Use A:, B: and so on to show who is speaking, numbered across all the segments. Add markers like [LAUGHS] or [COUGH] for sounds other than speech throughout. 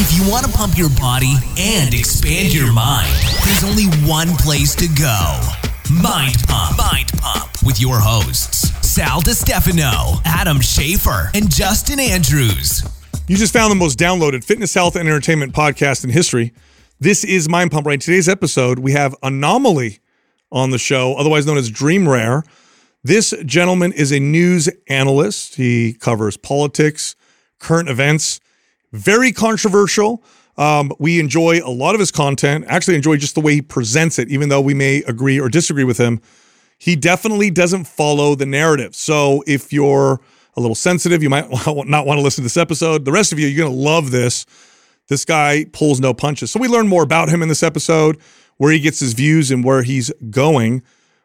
A: If you want to pump your body and expand your mind, there's only one place to go Mind Pump. Mind Pump with your hosts, Sal Stefano, Adam Schafer, and Justin Andrews.
B: You just found the most downloaded fitness, health, and entertainment podcast in history. This is Mind Pump. Right, today's episode, we have Anomaly on the show, otherwise known as Dream Rare. This gentleman is a news analyst. He covers politics, current events, very controversial. Um, we enjoy a lot of his content. Actually, enjoy just the way he presents it, even though we may agree or disagree with him. He definitely doesn't follow the narrative. So if you're a little sensitive, you might [LAUGHS] not want to listen to this episode. The rest of you, you're going to love this. This guy pulls no punches. So we learn more about him in this episode, where he gets his views and where he's going.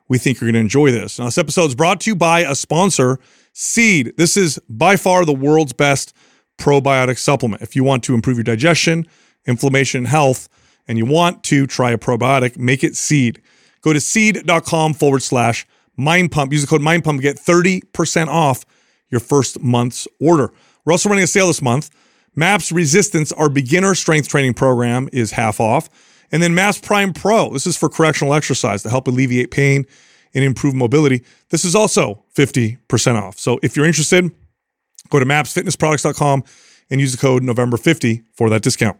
B: We think you're going to enjoy this. Now, this episode is brought to you by a sponsor, Seed. This is by far the world's best probiotic supplement. If you want to improve your digestion, inflammation, health, and you want to try a probiotic, make it Seed. Go to seed.com forward slash mind pump. Use the code mind pump to get 30% off your first month's order. We're also running a sale this month. MAPS Resistance, our beginner strength training program, is half off. And then MAPS Prime Pro, this is for correctional exercise to help alleviate pain and improve mobility. This is also 50% off. So if you're interested, go to mapsfitnessproducts.com and use the code November50 for that discount.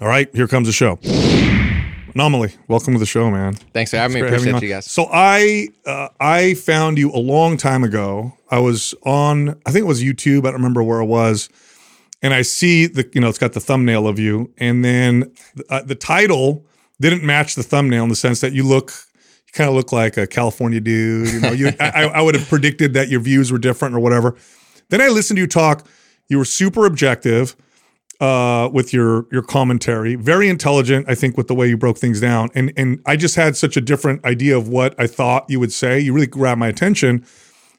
B: All right, here comes the show. Anomaly, welcome to the show, man.
C: Thanks for having me. Appreciate
B: having
C: you guys.
B: So I uh, I found you a long time ago. I was on, I think it was YouTube. I don't remember where it was, and I see the you know it's got the thumbnail of you, and then uh, the title didn't match the thumbnail in the sense that you look. You kind of look like a California dude, you know. You, I, I would have predicted that your views were different or whatever. Then I listened to you talk. You were super objective uh, with your your commentary. Very intelligent, I think, with the way you broke things down. And and I just had such a different idea of what I thought you would say. You really grabbed my attention.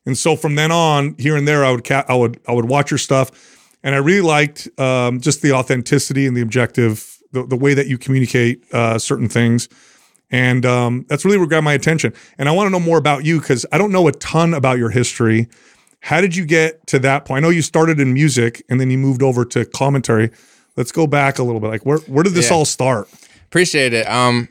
B: And so from then on, here and there, I would ca- I would I would watch your stuff, and I really liked um, just the authenticity and the objective, the, the way that you communicate uh, certain things. And um, that's really what grabbed my attention. And I want to know more about you because I don't know a ton about your history. How did you get to that point? I know you started in music and then you moved over to commentary. Let's go back a little bit. Like where where did this
C: Yeah.
B: all start?
C: Appreciate it. Um,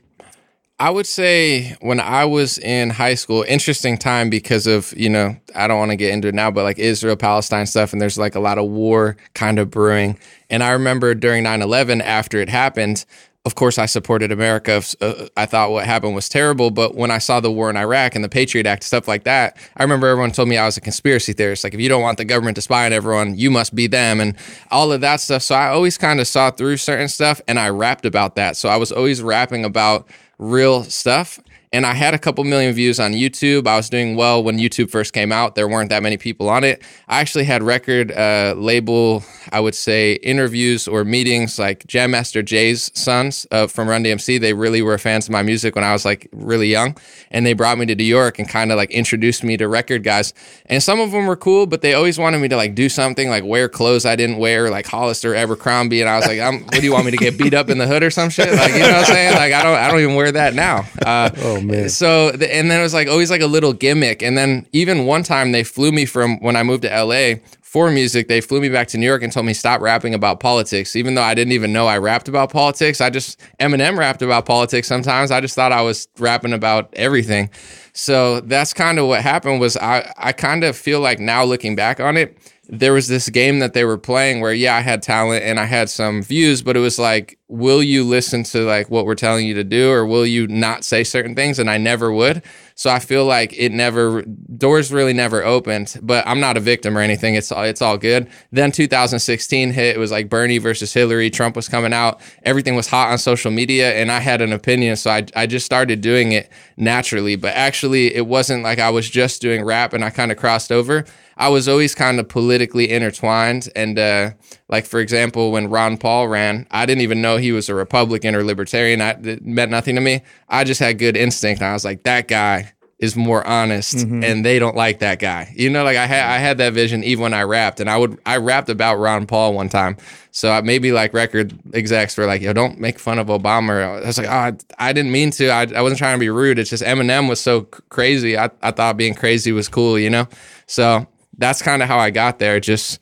C: I would say when I was in high school, interesting time because of, you know, I don't want to get into it now, but like Israel Palestine stuff, and there's like a lot of war kind of brewing. And I remember during 9 11, after it happened, of course, I supported America. Uh, I thought what happened was terrible. But when I saw the war in Iraq and the Patriot Act, stuff like that, I remember everyone told me I was a conspiracy theorist. Like, if you don't want the government to spy on everyone, you must be them and all of that stuff. So I always kind of saw through certain stuff and I rapped about that. So I was always rapping about real stuff. And I had a couple million views on YouTube. I was doing well when YouTube first came out. There weren't that many people on it. I actually had record uh, label, I would say, interviews or meetings like Jam Master Jay's sons uh, from Run DMC. They really were fans of my music when I was like really young. And they brought me to New York and kind of like introduced me to record guys. And some of them were cool, but they always wanted me to like do something like wear clothes I didn't wear, like Hollister, Abercrombie. And I was like, what do you want me to get beat up in the hood or some shit? Like, you know what I'm saying? Like, I don't, I don't even wear that now. Uh,
B: Oh man.
C: so, the, and then it was like always like a little gimmick. And then even one time they flew me from when I moved to LA for music, they flew me back to New York and told me stop rapping about politics. Even though I didn't even know I rapped about politics, I just Eminem rapped about politics sometimes. I just thought I was rapping about everything. So that's kind of what happened was I, I kind of feel like now looking back on it, there was this game that they were playing where yeah, I had talent and I had some views, but it was like, will you listen to like what we're telling you to do or will you not say certain things? And I never would. So I feel like it never doors really never opened, but I'm not a victim or anything. It's all it's all good. Then 2016 hit. It was like Bernie versus Hillary. Trump was coming out. Everything was hot on social media, and I had an opinion, so I I just started doing it naturally. But actually, it wasn't like I was just doing rap and I kind of crossed over. I was always kind of politically intertwined. And uh, like, for example, when Ron Paul ran, I didn't even know he was a Republican or libertarian. I, it meant nothing to me. I just had good instinct. I was like, that guy is more honest and they don't like that guy. You know, like I had I had that vision even when I rapped and I would I rapped about Ron Paul one time. So I maybe like record execs were like, yo, don't make fun of Obama. I was like, oh, I, I didn't mean to. I, I wasn't trying to be rude. It's just Eminem was so c- crazy. I, I thought being crazy was cool, you know? So that's kind of how I got there. Just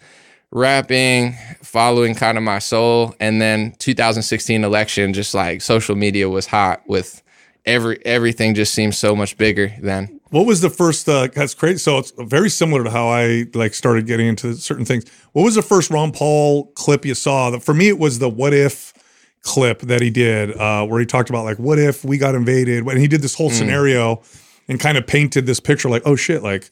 C: rapping, following kind of my soul, and then 2016 election, just like social media was hot with every everything just seems so much bigger then.
B: What was the first? Uh, that's crazy. So it's very similar to how I like started getting into certain things. What was the first Ron Paul clip you saw? For me, it was the "What If" clip that he did, uh, where he talked about like, "What if we got invaded?" When he did this whole mm. scenario and kind of painted this picture, like, "Oh shit!" Like,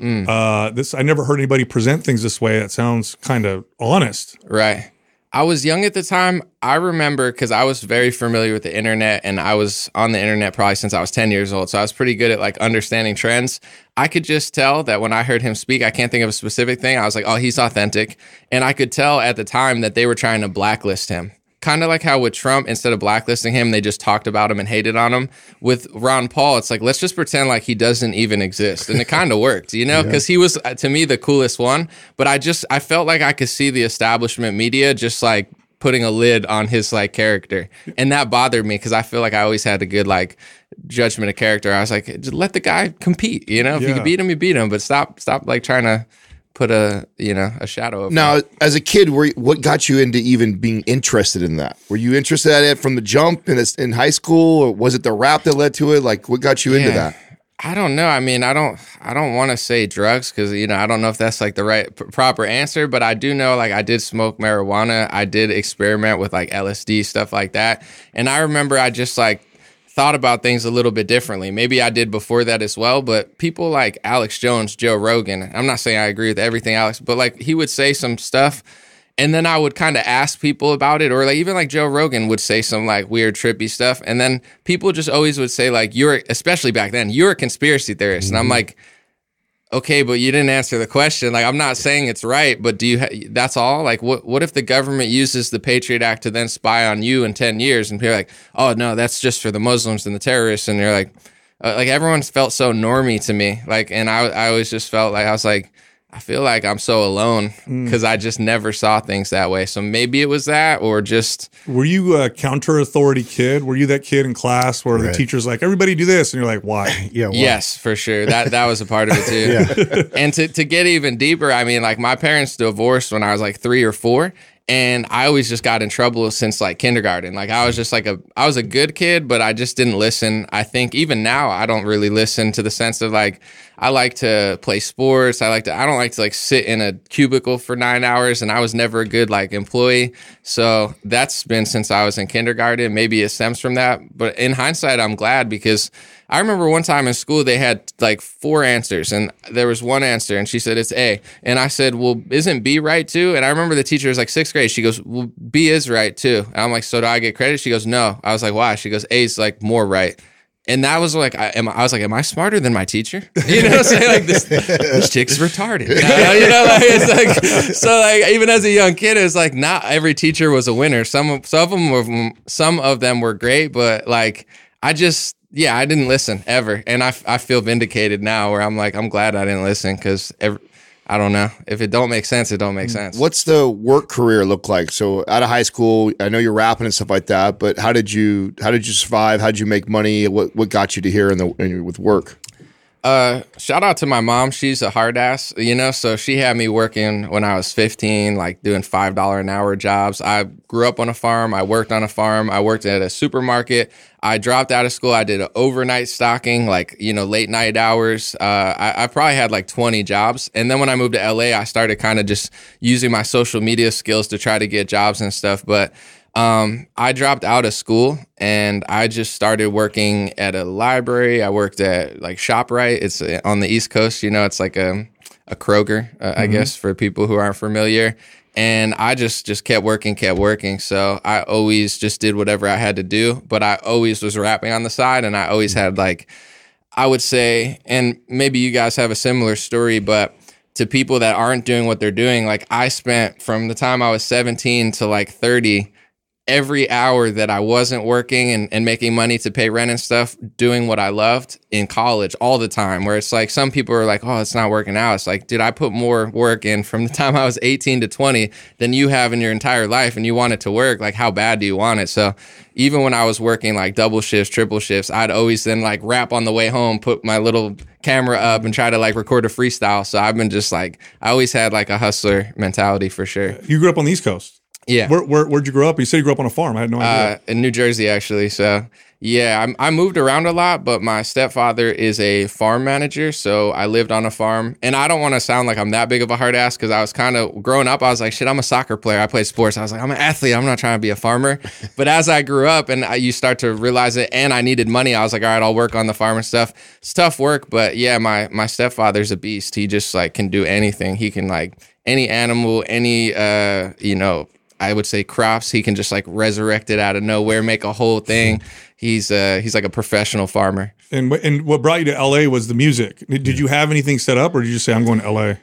B: mm. uh, this I never heard anybody present things this way. That sounds kind of honest,
C: right? I was young at the time. I remember because I was very familiar with the internet and I was on the internet probably since I was 10 years old. So I was pretty good at like understanding trends. I could just tell that when I heard him speak, I can't think of a specific thing. I was like, oh, he's authentic. And I could tell at the time that they were trying to blacklist him kind of like how with Trump, instead of blacklisting him, they just talked about him and hated on him. With Ron Paul, it's like, let's just pretend like he doesn't even exist. And it kind of worked, you know, because yeah. he was, uh, to me, the coolest one. But I just, I felt like I could see the establishment media just like putting a lid on his like character. And that bothered me because I feel like I always had a good like judgment of character. I was like, just let the guy compete, you know, if yeah. you can beat him, you beat him, but stop, stop like trying to put a you know a shadow over
D: now as a kid were, what got you into even being interested in that were you interested in it from the jump in, in high school or was it the rap that led to it like what got you yeah. into that
C: I don't know. I mean, I don't, I don't want to say drugs because you know I don't know if that's like the right p- proper answer. But I do know like I did smoke marijuana. I did experiment with like LSD stuff like that. And I remember I just like thought about things a little bit differently. Maybe I did before that as well, but people like Alex Jones, Joe Rogan, I'm not saying I agree with everything Alex, but like he would say some stuff and then I would kind of ask people about it or like even like Joe Rogan would say some like weird trippy stuff and then people just always would say like you're especially back then, you're a conspiracy theorist. Mm-hmm. And I'm mm-hmm. like okay, but you didn't answer the question. Like, I'm not saying it's right, but do you, ha- that's all? Like, what, what if the government uses the Patriot Act to then spy on you in 10 years? And people are like, oh, no, that's just for the Muslims and the terrorists. And you're like, uh, like everyone felt so normy to me. Like, and I, I always just felt like, I was like, I feel like I'm so alone because mm. I just never saw things that way. So maybe it was that, or just.
B: Were you a counter authority kid? Were you that kid in class where right. the teacher's like, "Everybody do this," and you're like, "Why?" [LAUGHS]
D: yeah. Why?
C: Yes, for sure. That that was a part of it too. yeah. [LAUGHS] And to to get even deeper, I mean, like my parents divorced when I was like three or four, and I always just got in trouble since like kindergarten. Like I was just like a I was a good kid, but I just didn't listen. I think even now I don't really listen to the sense of like I like to play sports. I like to I don't like to like sit in a cubicle for 9 hours and I was never a good like employee. So that's been since I was in kindergarten. Maybe it stems from that, but in hindsight I'm glad because I remember one time in school they had like four answers and there was one answer and she said it's A. And I said, Well, isn't B right too? And I remember the teacher was like sixth grade. She goes, Well, B is right too. And I'm like, So do I get credit? She goes, No. I was like, Why? She goes, A is like more right. And that was like, I, am, I was like, am I smarter than my teacher? [LAUGHS] You know, saying like this, this chick's retarded. You know, like it's like so. Like even as a young kid, it's like not every teacher was a winner. Some some of them were some of them were great, but like I just yeah, I didn't listen ever, and I, I feel vindicated now. Where I'm like, I'm glad I didn't listen because I don't know if it don't make sense, it don't make sense.
D: What's the work career look like? So out of high school, I know you're rapping and stuff like that, but how did you how did you survive? How did you make money? What what got you to here in the in, with work?
C: Uh, shout out to my mom. She's a hard ass, you know. So she had me working when I was 15, like doing five dollar an hour jobs. I grew up on a farm. I worked on a farm. I worked at a supermarket. I dropped out of school. I did an overnight stocking, like you know, late night hours. Uh, I, I probably had like 20 jobs. And then when I moved to LA, I started kind of just using my social media skills to try to get jobs and stuff. But um, I dropped out of school and I just started working at a library. I worked at like ShopRite. It's uh, on the East Coast. You know, it's like a a Kroger, uh, mm-hmm. I guess, for people who aren't familiar. And I just just kept working, kept working. So I always just did whatever I had to do. But I always was rapping on the side, and I always had like, I would say, and maybe you guys have a similar story, but to people that aren't doing what they're doing, like I spent from the time I was 17 to like 30 every hour that I wasn't working and, and making money to pay rent and stuff, doing what I loved in college all the time. Where it's like some people are like, oh, it's not working out. It's like, dude, I put more work in from the [LAUGHS] time I was 18 to 20 than you have in your entire life and you want it to work. Like, how bad do you want it? So even when I was working like double shifts, triple shifts, I'd always then like rap on the way home, put my little camera up and try to like record a freestyle. So I've been just like I always had like a hustler mentality for sure.
B: You grew up on the East Coast.
C: Yeah.
B: Where, where where'd you grow up? You said you grew up on a farm. I had no idea.
C: Uh, in New Jersey, actually. So, yeah, I, I moved around a lot, but my stepfather is a farm manager. So, I lived on a farm. And I don't want to sound like I'm that big of a hard ass because I was kind of growing up, I was like, shit, I'm a soccer player. I played sports. I was like, I'm an athlete. I'm not trying to be a farmer. [LAUGHS] but as I grew up and I, you start to realize it and I needed money, I was like, all right, I'll work on the farm and stuff. It's tough work, but yeah, my, my stepfather's a beast. He just like can do anything. He can like any animal, any, uh, you know, I would say crops. He can just like resurrect it out of nowhere, make a whole thing. [LAUGHS] He's uh he's like a professional farmer.
B: and and what brought you to LA was the music. Did you have anything set up, or did you just say I'm going to LA?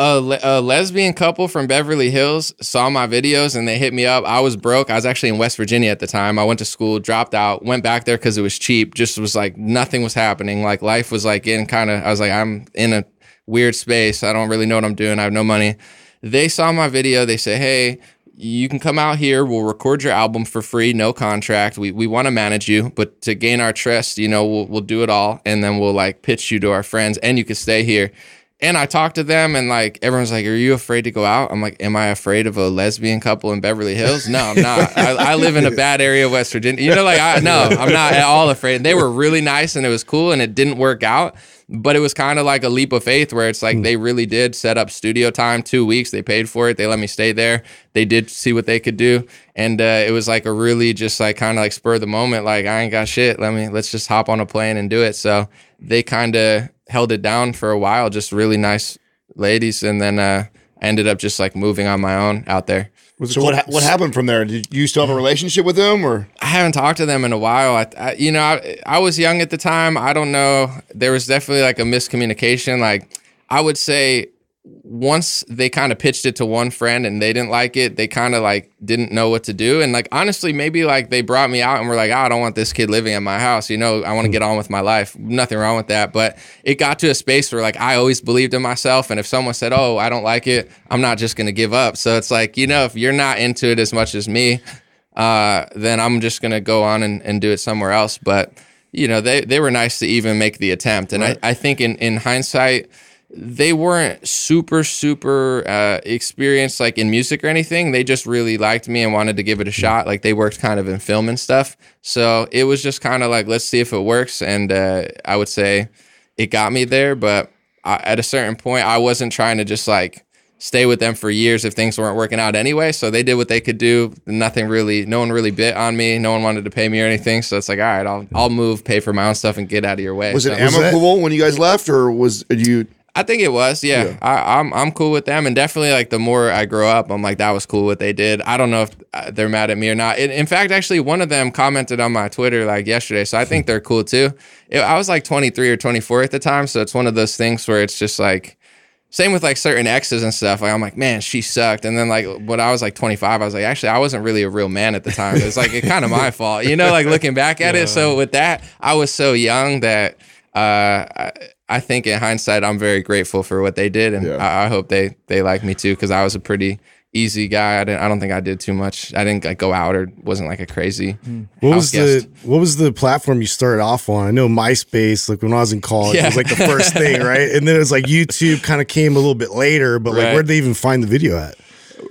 C: A, le- a lesbian couple from Beverly Hills saw my videos and they hit me up. I was broke. I was actually in West Virginia at the time. I went to school, dropped out, went back there because it was cheap. Just was like nothing was happening. Like life was like in kind of. I was like I'm in a weird space. I don't really know what I'm doing. I have no money. They saw my video. They say, hey. You can come out here. We'll record your album for free, no contract. We we want to manage you, but to gain our trust, you know, we'll we'll do it all, and then we'll like pitch you to our friends, and you can stay here. And I talked to them, and like everyone's like, "Are you afraid to go out?" I'm like, "Am I afraid of a lesbian couple in Beverly Hills? No, I'm not. [LAUGHS] I, I live in a bad area of West Virginia. You know, like I no, I'm not at all afraid. They were really nice, and it was cool, and it didn't work out, but it was kind of like a leap of faith where it's like they really did set up studio time, two weeks. They paid for it. They let me stay there. They did see what they could do, and uh, it was like a really just like kind of like spur of the moment. Like I ain't got shit. Let me let's just hop on a plane and do it. So they kind of held it down for a while. Just really nice ladies, and then uh, ended up just like moving on my own out there.
B: Was
D: So what ha- what happened from there? Did you still have a relationship with them, or
C: I haven't talked to them in a while. I, I you know, I, I was young at the time. I don't know. There was definitely like a miscommunication. Like I would say once they kind of pitched it to one friend and they didn't like it, they kind of like didn't know what to do. And like honestly, maybe like they brought me out and were like, oh, I don't want this kid living in my house. You know, I want to get on with my life. Nothing wrong with that. But it got to a space where like I always believed in myself. And if someone said, Oh, I don't like it, I'm not just gonna give up. So it's like, you know, if you're not into it as much as me, uh, then I'm just gonna go on and, and do it somewhere else. But you know, they they were nice to even make the attempt, and I, I think in in hindsight, they weren't super super uh, experienced like in music or anything. They just really liked me and wanted to give it a shot. Like they worked kind of in film and stuff, so it was just kind of like let's see if it works. And uh, I would say it got me there, but I, at a certain point, I wasn't trying to just like stay with them for years if things weren't working out anyway. So they did what they could do. Nothing really, no one really bit on me. No one wanted to pay me or anything. So it's like, all right, I'll I'll move, pay for my own stuff, and get out of your way.
D: was it
C: So-
D: amicable when you guys left, or was you?
C: I think it was, yeah. I, I'm I'm cool with them, and definitely like the more I grow up, I'm like that was cool what they did. I don't know if uh, they're mad at me or not. In, in fact, actually, one of them commented on my Twitter like yesterday, so I think they're cool too. It, I was like 23 or 24 at the time, so it's one of those things where it's just like. Same with like certain exes and stuff. Like I'm like, man, she sucked. And then like when I was like 25, I was like, actually, I wasn't really a real man at the time. It's like it kind of my fault, you know. Like looking back at it. [LAUGHS] So with that, I was so young that uh, I, I think in hindsight, I'm very grateful for what they did, and
D: Yeah.
C: I, I hope they they like me too because I was a pretty easy guy. I didn't. I don't think I did too much. I didn't like go out or wasn't like a crazy. Hmm.
E: What
C: house
E: was
C: guest.
E: the what was the platform you started off on? I know MySpace, like when I was in college, it was like the first thing, right? And then it was like YouTube kind of came a little bit later, but like
C: Right.
E: where'd they even find the video at?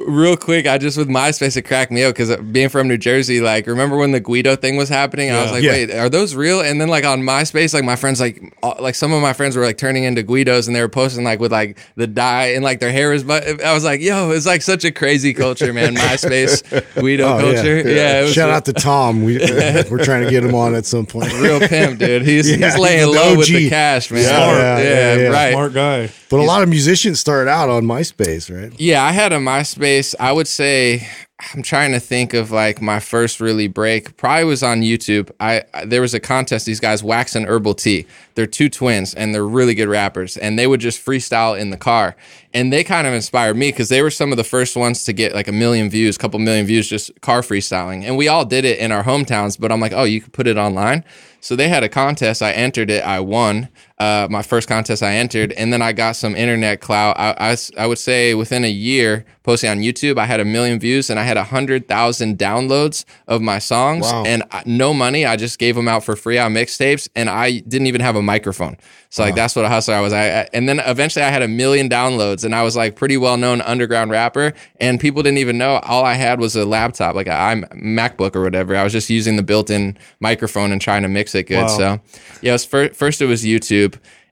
C: Real quick, I just with MySpace it cracked me up because being from New Jersey, like remember when the Guido thing was happening? I was like,
E: Yeah.
C: wait, are those real? And then like on MySpace, like my friends, like uh, like some of my friends were like turning into Guidos and they were posting like with like the dye and like their hair is. But I was like, yo, it's like such a crazy culture, man. [LAUGHS] MySpace Guido
E: Oh,
C: culture, yeah. it was
E: Shout out to Tom. We [LAUGHS] [LAUGHS] we're trying to get him on at some point.
C: real pimp, dude. He's
E: Yeah,
C: he's laying
E: he's the
C: low with the cash, man.
E: Smart.
C: Yeah,
E: Yeah, yeah, yeah.
C: right.
B: Smart guy.
E: But a lot of musicians started out on MySpace, right?
C: Yeah, I had a MySpace. I would say I'm trying to think of like my first really break. Probably was on YouTube. I I- there was a contest. These guys, Wax and Herbal T. They're two twins and they're really good rappers. And they would just freestyle in the car. And they kind of inspired me because they were some of the first ones to get like a million views, couple million views, just car freestyling. And we all did it in our hometowns. But I'm like, oh, you could put it online. So they had a contest. I entered it. I won. Uh, my first contest I entered, and then I got some internet clout. I would say within a year, posting on YouTube, I had a million views and I had a hundred thousand downloads of my songs,
E: Wow.
C: and I- no money. I just gave them out for free on mixtapes, and I didn't even have a microphone. So like that's what a hustler I was. I, I and then eventually I had a million downloads, and I was like pretty well known underground rapper, and people didn't even know. All I had was a laptop, like a I'm MacBook or whatever. I was just using the built-in microphone and trying to mix it good.
B: Wow.
C: So yeah, it was fir- first it was YouTube,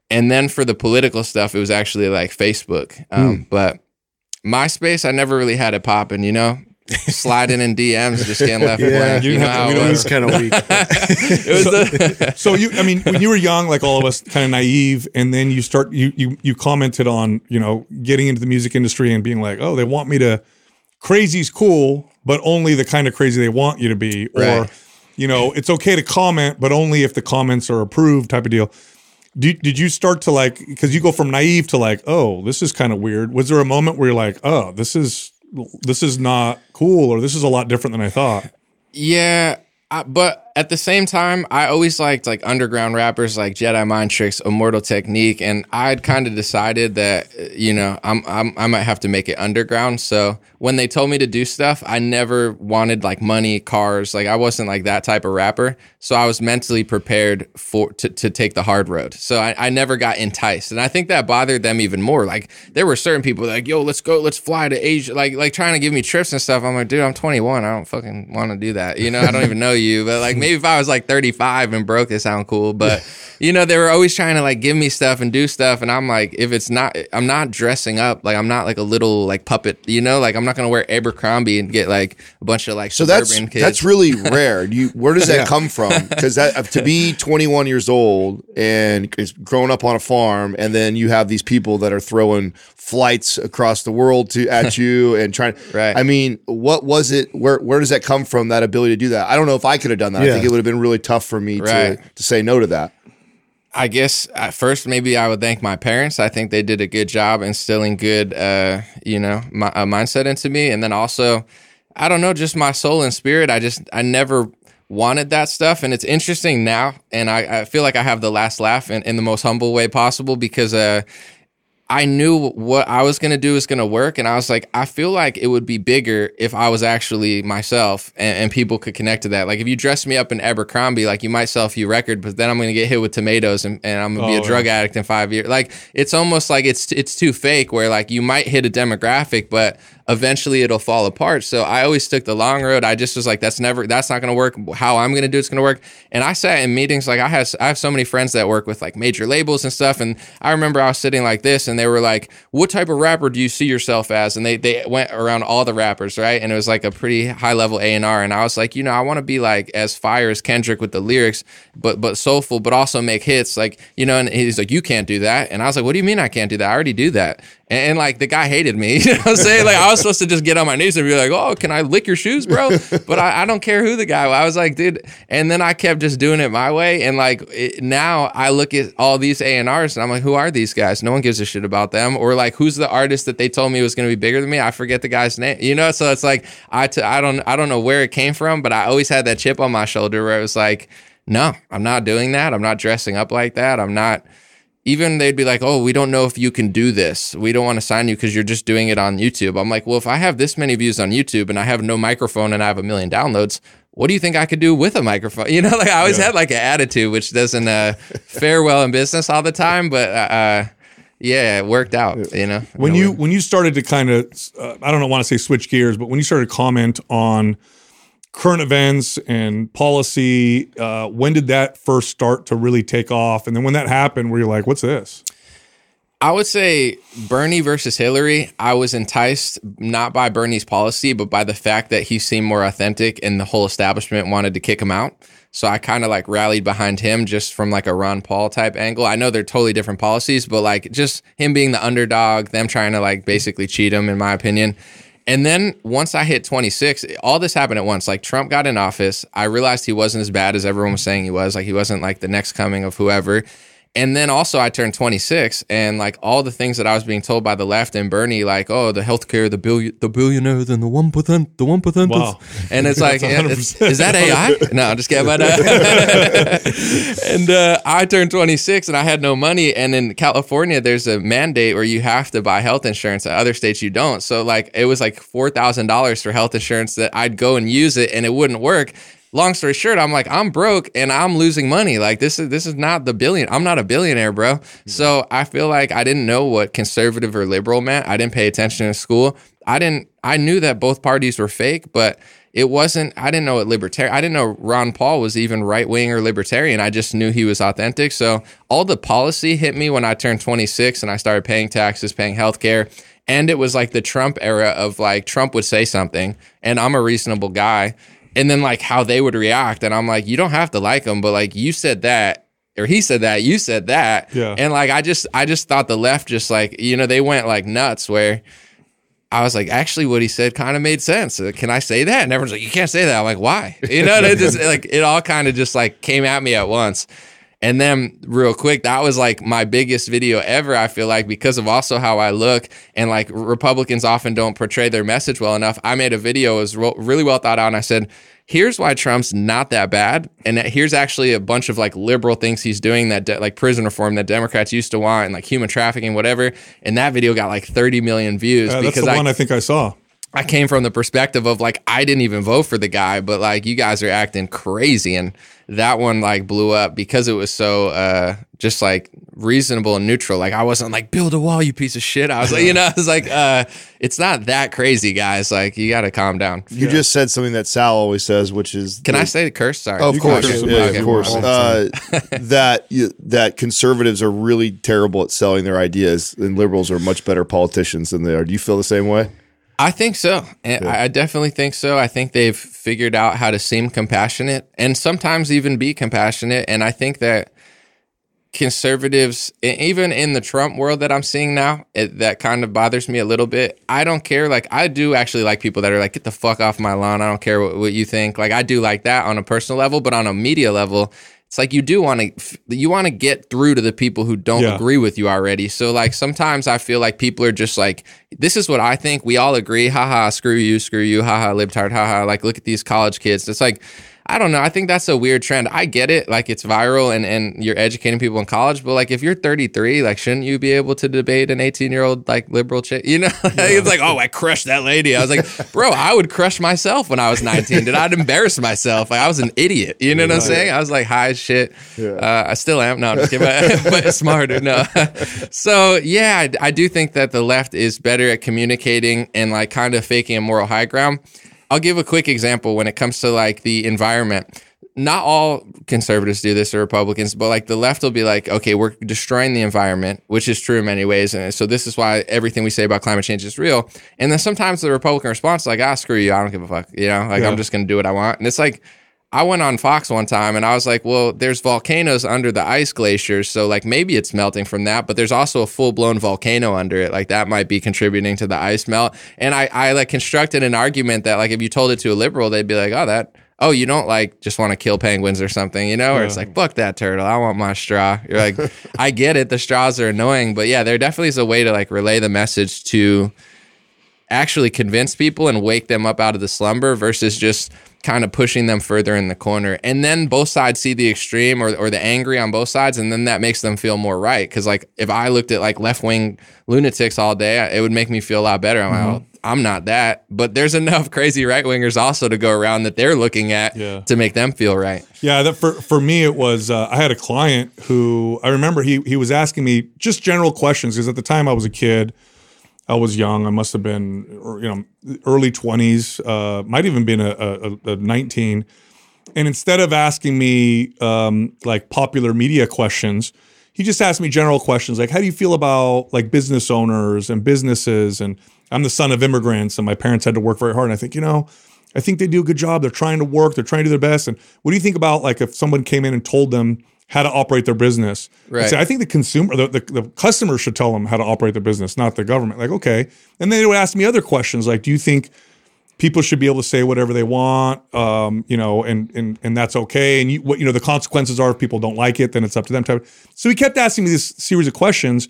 C: and then for the political stuff, it was actually like Facebook. Um, But MySpace, I never really had it popping. You know, sliding in DMs, just getting left
E: Yeah,
C: blank.
B: you
C: You,
B: didn't
C: know
B: have to-
C: how [LAUGHS] it was.
E: was kind of weak.
C: It was the-
B: so you i mean when you were young like all of us kind of naive and then you start you you you commented on you know getting into the music industry and being like oh they want me to crazy's cool but only the kind of crazy they want you to be or
C: Right.
B: you know it's okay to comment but only if the comments are approved type of deal did, did you start to like because you go from naive to like oh this is kind of weird. Was there a moment where you're like oh this is this is not cool or this is a lot different than i thought?
C: Yeah, I, but at the same time, I always liked like underground rappers like Jedi Mind Tricks, Immortal Technique, and I'd kind of decided that you know I'm, I'm I might have to make it underground. So when they told me to do stuff, I never wanted like money, cars. Like I wasn't like that type of rapper. So I was mentally prepared for to, to take the hard road. So I, I never got enticed, and I think that bothered them even more. Like there were certain people like, "Yo, let's go, let's fly to Asia," like like trying to give me trips and stuff. I'm like, dude, I'm 21. I don't fucking want to do that. You know, I don't even know you. But like maybe if I was like 35 and broke, it sound cool. But [LAUGHS] you know, they were always trying to like give me stuff and do stuff, and I'm like, if it's not, I'm not dressing up. Like I'm not like a little like puppet. You know, like I'm not gonna wear Abercrombie and get like a bunch of like
D: So that's
C: suburban kids.
D: that's really rare. Do you, where does that [LAUGHS] come from? Because that to be 21 years old and is growing up on a farm, and then you have these people that are throwing flights across the world to at [LAUGHS] you and trying.
C: Right.
D: I mean, what was it? Where where does that come from? That ability to do that? I don't know if I could have done that. I think it would have been really tough for me
C: Right.
D: to to say no to that.
C: I guess at first maybe I would thank my parents. I think they did a good job instilling good, uh, you know, my, uh, mindset into me, and then also, I don't know, just my soul and spirit. I just I never wanted that stuff, and it's interesting now, and I, I feel like I have the last laugh in, in the most humble way possible because uh, I knew what I was gonna do was gonna work, and I was like, I feel like it would be bigger if I was actually myself, and, and people could connect to that. Like if you dress me up in Abercrombie, like you might sell a few records, but then I'm gonna get hit with tomatoes, and, and I'm gonna be
B: Oh,
C: a drug addict in five years. Like it's almost like it's it's too fake. Where like you might hit a demographic, but eventually it'll fall apart. So I always took the long road. I just was like, that's never, that's not going to work. How I'm going to do it's going to work. And I sat in meetings like I have, I have so many friends that work with like major labels and stuff. And I remember I was sitting like this, and they were like, "What type of rapper do you see yourself as?" And they they went around all the rappers, right? And it was like a pretty high level A and R. And I was like, you know, I want to be like as fire as Kendrick with the lyrics, but but soulful, but also make hits. Like you know, and he's like, you can't do that. And I was like, what do you mean I can't do that? I already do that. And, and, like the guy hated me. [LAUGHS] You know what I'm saying? Like I was supposed to just get on my knees and be like, "Oh, can I lick your shoes, bro?" But I, I don't care who the guy. was. I was like, dude. And then I kept just doing it my way. And like it, now I look at all these A and R's and I'm like, who are these guys? No one gives a shit about them. Or like, who's the artist that they told me was going to be bigger than me? I forget the guy's name. You know? So it's like I t- I don't I don't know where it came from, but I always had that chip on my shoulder where it was like, no, I'm not doing that. I'm not dressing up like that. I'm not even they'd be like, "Oh, we don't know if you can do this. We don't want to sign you because you're just doing it on YouTube." I'm like, "Well, if I have this many views on YouTube and I have no microphone and I have a million downloads, what do you think I could do with a microphone?" [LAUGHS] You know, like I always had like an attitude, which doesn't uh, [LAUGHS] fare well in business all the time, but uh, yeah, it worked out. You know,
B: when you
C: way.
B: when you started to kind of uh, I don't know want to say switch gears, but when you started to comment on current events and policy, uh, when did that first start to really take off? And then when that happened, were you like, "What's this?"
C: I would say Bernie versus Hillary. I was enticed not by Bernie's policy, but by the fact that he seemed more authentic and the whole establishment wanted to kick him out. So I kind of like rallied behind him just from like a Ron Paul type angle. I know they're totally different policies, but like just him being the underdog, them trying to like basically cheat him, in my opinion. And then once I hit 26, all this happened at once. Like Trump got in office. I realized he wasn't as bad as everyone was saying he was. Like he wasn't like the next coming of whoever. And then also I turned 26 and like all the things that I was being told by the left and Bernie, like, oh, the healthcare, the billion, the billionaires and the 1%, the 1%.
B: Wow.
C: And it's like, [LAUGHS]
B: That's
C: is,
B: 100%.
C: is that AI? No, I'm just kidding. But, uh, [LAUGHS] and uh, I turned 26 and I had no money. And in California, there's a mandate where you have to buy health insurance. At other states, you don't. So like it was like four thousand dollars for health insurance that I'd go and use it and it wouldn't work. Long story short, I'm like I'm broke and I'm losing money. Like this is this is not the billion. I'm not a billionaire, bro. So I feel like I didn't know what conservative or liberal meant. I didn't pay attention in school. I didn't. I knew that both parties were fake, but it wasn't i didn't know what libertarian i didn't know ron paul was even right wing or libertarian i just knew he was authentic so all the policy hit me when i turned 26 and i started paying taxes paying health care and it was like the trump era of like trump would say something and i'm a reasonable guy and then like how they would react and i'm like you don't have to like them but like you said that or he said that you said that
B: Yeah.
C: and like i just i just thought the left just like you know they went like nuts where I was like, actually, what he said kind of made sense. Uh, Can I say that? And everyone's like, you can't say that. I'm like, why? You know, it just like it all kind of just like came at me at once. And then, real quick, that was like my biggest video ever. I feel like because of also how I look, and like Republicans often don't portray their message well enough. I made a video, it was really well thought out, and I said, "Here's why Trump's not that bad, and uh, here's actually a bunch of like liberal things he's doing that de- like prison reform that Democrats used to want, and like human trafficking, whatever." And that video got like 30 million views
B: uh, that's
C: because
B: the
C: I
B: one I think I saw.
C: I came from the perspective of like I didn't even vote for the guy, but like you guys are acting crazy, and that one like blew up because it was so uh just like reasonable and neutral. Like I wasn't like build a wall, you piece of shit. I was like, you know, [LAUGHS] I was like, uh, it's not that crazy, guys. Like you got to calm down.
D: You just said something that Sal always says, which is
C: Can I say the curse? Sorry.
D: Oh, of course,
B: curse.
D: yeah,
C: Okay.
D: of course. Uh, [LAUGHS] that you, that conservatives are really terrible at selling their ideas, and liberals are much better politicians than they are. Do you feel the same way?
C: I think so. And I definitely think so. I think they've figured out how to seem compassionate and sometimes even be compassionate. And I think that conservatives, even in the Trump world that I'm seeing now, it, that kind of bothers me a little bit. I don't care. Like, I do actually like people that are like, get the fuck off my lawn. I don't care what, what you think. Like, I do like that on a personal level, but on a media level, it's like you do want to you want to get through to the people who don't
B: Yeah.
C: agree with you already. So like sometimes I feel like people are just like this is what I think. We all agree. Haha, screw you, screw you. Haha, libtard. Haha. Like look at these college kids. It's like I don't know. I think that's a weird trend. I get it. Like it's viral and, and you're educating people in college, but like if you're 33, like shouldn't you be able to debate an 18 year old like liberal chick? You know, [LAUGHS] it's like, oh, I crushed that lady. I was like, [LAUGHS] bro, I would crush myself when I was 19. Did I embarrass myself? Like I was an idiot. You know what I'm saying? I was like high as shit. Uh, I still am. No, I'm just kidding. But, [LAUGHS] but smarter. No. so yeah, I, I do think that the left is better at communicating and like kind of faking a moral high ground. I'll give a quick example when it comes to like the environment. Not all conservatives do this or Republicans, but like the left will be like, okay, we're destroying the environment, which is true in many ways. And so this is why everything we say about climate change is real. And then sometimes the Republican response is like, ah, screw you. I don't give a fuck. You know, like
B: Yeah.
C: I'm just going to do what I want. And it's like, I went on Fox one time and I was like, well, there's volcanoes under the ice glaciers. So, like, maybe it's melting from that, but there's also a full blown volcano under it. Like, that might be contributing to the ice melt. And I, I like constructed an argument that, like, if you told it to a liberal, they'd be like, oh, that, oh, you don't like just want to kill penguins or something, you know? Or it's like, fuck that turtle. I want my straw. You're like, [LAUGHS] I get it. The straws are annoying, but yeah, there definitely is a way to like relay the message to, actually convince people and wake them up out of the slumber versus just kind of pushing them further in the corner. And then both sides see the extreme or, or the angry on both sides, and then that makes them feel more right. Cause like if I looked at like left wing lunatics all day, it would make me feel a lot better. I'm like, oh, I'm not that. But there's enough crazy right wingers also to go around that they're looking at
B: Yeah.
C: to make them feel right.
B: Yeah, that for for me it was. Uh, I had a client who I remember he he was asking me just general questions because at the time I was a kid, I was young. I must have been you know early twenties, uh, might even been a, a, a nineteen. And instead of asking me um, like popular media questions, he just asked me general questions like, "How do you feel about like business owners and businesses?" And I'm the son of immigrants, and my parents had to work very hard. And I think you know. I think they do a good job. They're trying to work. They're trying to do their best. And what do you think about like if someone came in and told them how to operate their business?
C: Right.
B: say, I think the consumer, the, the, the customer should tell them how to operate their business, not the government. Like, okay. And then they would ask me other questions like, do you think people should be able to say whatever they want, um, you know, and and and that's okay. And you, what you know, the consequences are if people don't like it, then it's up to them. Type. So he kept asking me this series of questions,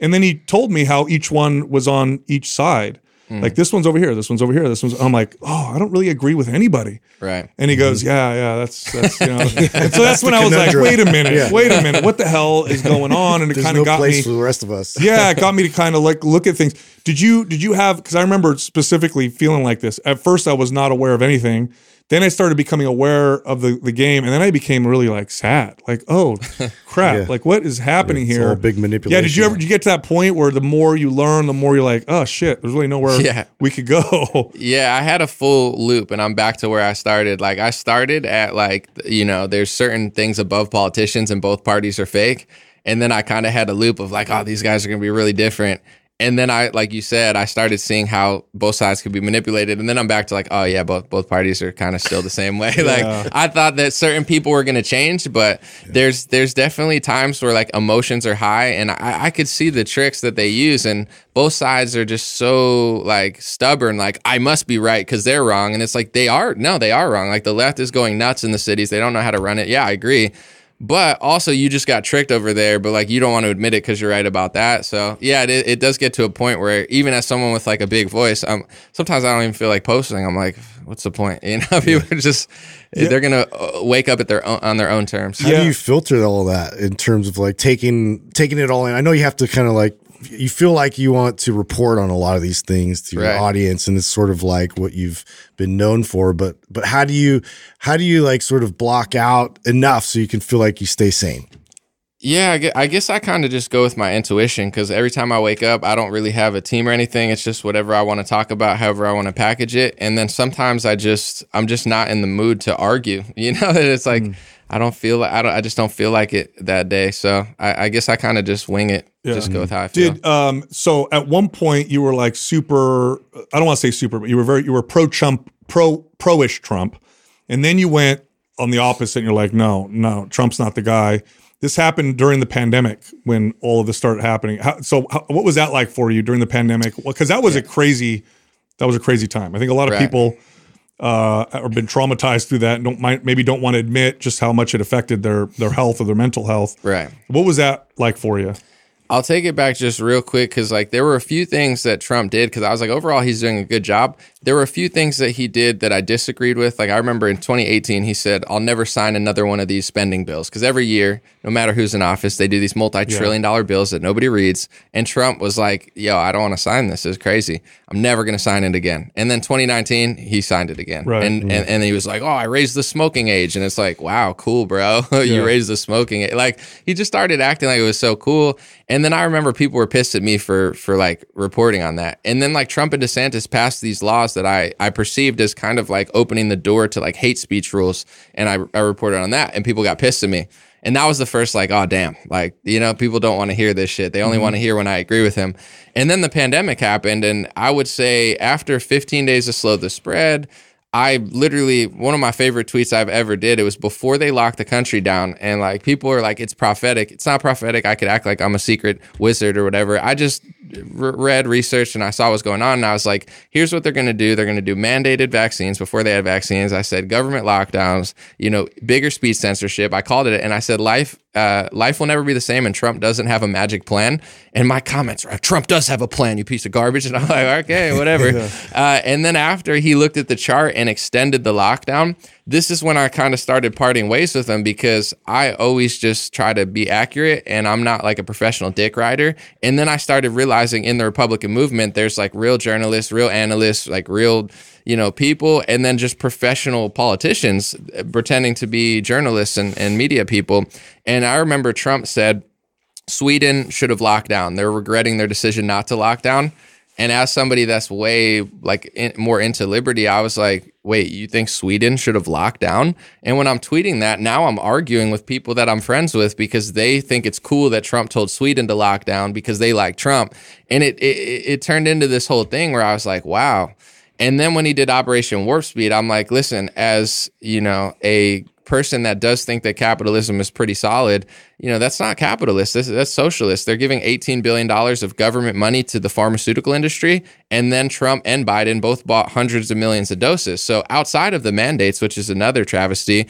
B: and then he told me how each one was on each side. Mm. Like this one's over here, this one's over here, this one's. I'm like, oh, I don't really agree with anybody.
C: Right.
B: And he mm-hmm. goes, yeah, yeah, that's that's you know. [LAUGHS] and so that's when I was like, wait a minute,
E: Yeah.
B: wait a minute, what the hell is going on? And it
E: There's
B: kind
E: no
B: of got
E: place
B: me
E: for the rest of us. [LAUGHS]
B: yeah, it got me to kind of like look at things. Did you did you have because I remember specifically feeling like this. At first I was not aware of anything. Then I started becoming aware of the, the game, and then I became really like sad. Like, oh [LAUGHS] crap!
E: Yeah.
B: Like, what is happening
E: It's
B: here?
E: all big
B: Yeah, did you ever did you get to that point where the more you learn, the more you're like, oh shit, there's really nowhere
C: Yeah.
B: we could go. [LAUGHS]
C: Yeah, I had a full loop and I'm back to where I started. Like I started at like you know, there's certain things above politicians and both parties are fake. And then I kind of had a loop of like, oh, these guys are going to be really different. And then I like you said, I started seeing how both sides could be manipulated. And then I'm back to like, oh yeah, both both parties are kind of still the same way. [LAUGHS] like I thought that certain people were going to change, but there's there's definitely times where like emotions are high and I, I could see the tricks that they use and both sides are just so like stubborn like i must be right because they're wrong. And it's like they are no they are wrong. Like the left is going nuts in the cities. They don't know how to run it. Yeah i agree but also you just got tricked over there but like you don't want to admit it because you're right about that. So yeah it, it does get to a point where even as someone with like a big voice um sometimes i don't even feel like posting. I'm like what's the point? [LAUGHS] You know people are just they're gonna uh, wake up at their own on their own terms.
E: How
B: Yeah.
E: do you filter all that in terms of like taking taking it all in? I know you have to kind of like you feel like you want to report on a lot of these things to your
C: Right.
E: audience, and it's sort of like what you've been known for. But but how do you how do you like sort of block out enough so you can feel like you stay sane?
C: Yeah, I guess I kind of just go with my intuition because every time I wake up, I don't really have a team or anything. It's just whatever I want to talk about, however I want to package it. And then sometimes I just, I'm just not in the mood to argue. [LAUGHS] You know, it's like I don't feel like I don't, I just don't feel like it that day. So I, I guess I kind of just wing it, just go with how I feel.
B: Did um so at one point you were like super I don't want to say super, but you were very you were pro Trump pro pro-ish Trump. And then you went on the opposite and you're like, no, no, Trump's not the guy. This happened during the pandemic when all of this started happening. How, so how, what was that like for you during the pandemic? Well, cuz that was a crazy that was a crazy time. I think a lot of
C: Right.
B: people uh, have been traumatized through that and don't might, maybe don't want to admit just how much it affected their their health or their mental health.
C: Right.
B: What was that like for you?
C: I'll take it back just real quick because like there were a few things that Trump did because I was like overall he's doing a good job. There were a few things that he did that I disagreed with. Like I remember in 2018 he said I'll never sign another one of these spending bills because every year, no matter who's in office, they do these multi-trillion dollar bills that nobody reads. And Trump was like, "Yo, I don't want to sign this. It's crazy. I'm never going to sign it again." And then 2019 he signed it again.
B: Right.
C: And, and mm. and he was like, "Oh, I raised the smoking age," and it's like, "Wow, cool, bro. [LAUGHS] you raised the smoking age." Like he just started acting like it was so cool. And then I remember people were pissed at me for for like reporting on that. And then like Trump and DeSantis passed these laws that I I perceived as kind of like opening the door to like hate speech rules, and I I reported on that, and people got pissed at me. And that was the first like, oh damn, like you know, people don't want to hear this shit. They only mm-hmm. want to hear when I agree with him. And then the pandemic happened, and I would say after 15 days to slow the spread, I literally one of my favorite tweets I've ever did. It was before they locked the country down, and like people are like, "It's prophetic." It's not prophetic. I could act like I'm a secret wizard or whatever. I just re- read, research and I saw what's going on, and I was like, "Here's what they're going to do. They're going to do mandated vaccines before they had vaccines." I said government lockdowns, you know, bigger speech censorship. I called it, and I said life. Uh, life will never be the same, and Trump doesn't have a magic plan. And my comments are, Trump does have a plan, you piece of garbage. [LAUGHS] And I'm like, okay, whatever. [LAUGHS] uh, and then after he looked at the chart and extended the lockdown, this is when I kind of started parting ways with him because I always just try to be accurate and I'm not like a professional dick rider. And then I started realizing in the Republican movement, there's like real journalists, real analysts, like real, you know, people, and then just professional politicians pretending to be journalists and, and media people. And I remember Trump said, Sweden should have locked down. They're regretting their decision not to lock down. And as somebody that's way like in, more into liberty, I was like, wait, you think Sweden should have locked down? And when I'm tweeting that, now I'm arguing with people that I'm friends with because they think it's cool that Trump told Sweden to lock down because they like Trump. And it, it, it turned into this whole thing where I was like, wow. And then when he did Operation Warp Speed, I'm like, listen, as you know, a person that does think that capitalism is pretty solid, you know, that's not capitalist. That's, that's socialist. They're giving $18 billion of government money to the pharmaceutical industry. And then Trump and Biden both bought hundreds of millions of doses. So outside of the mandates, which is another travesty, it,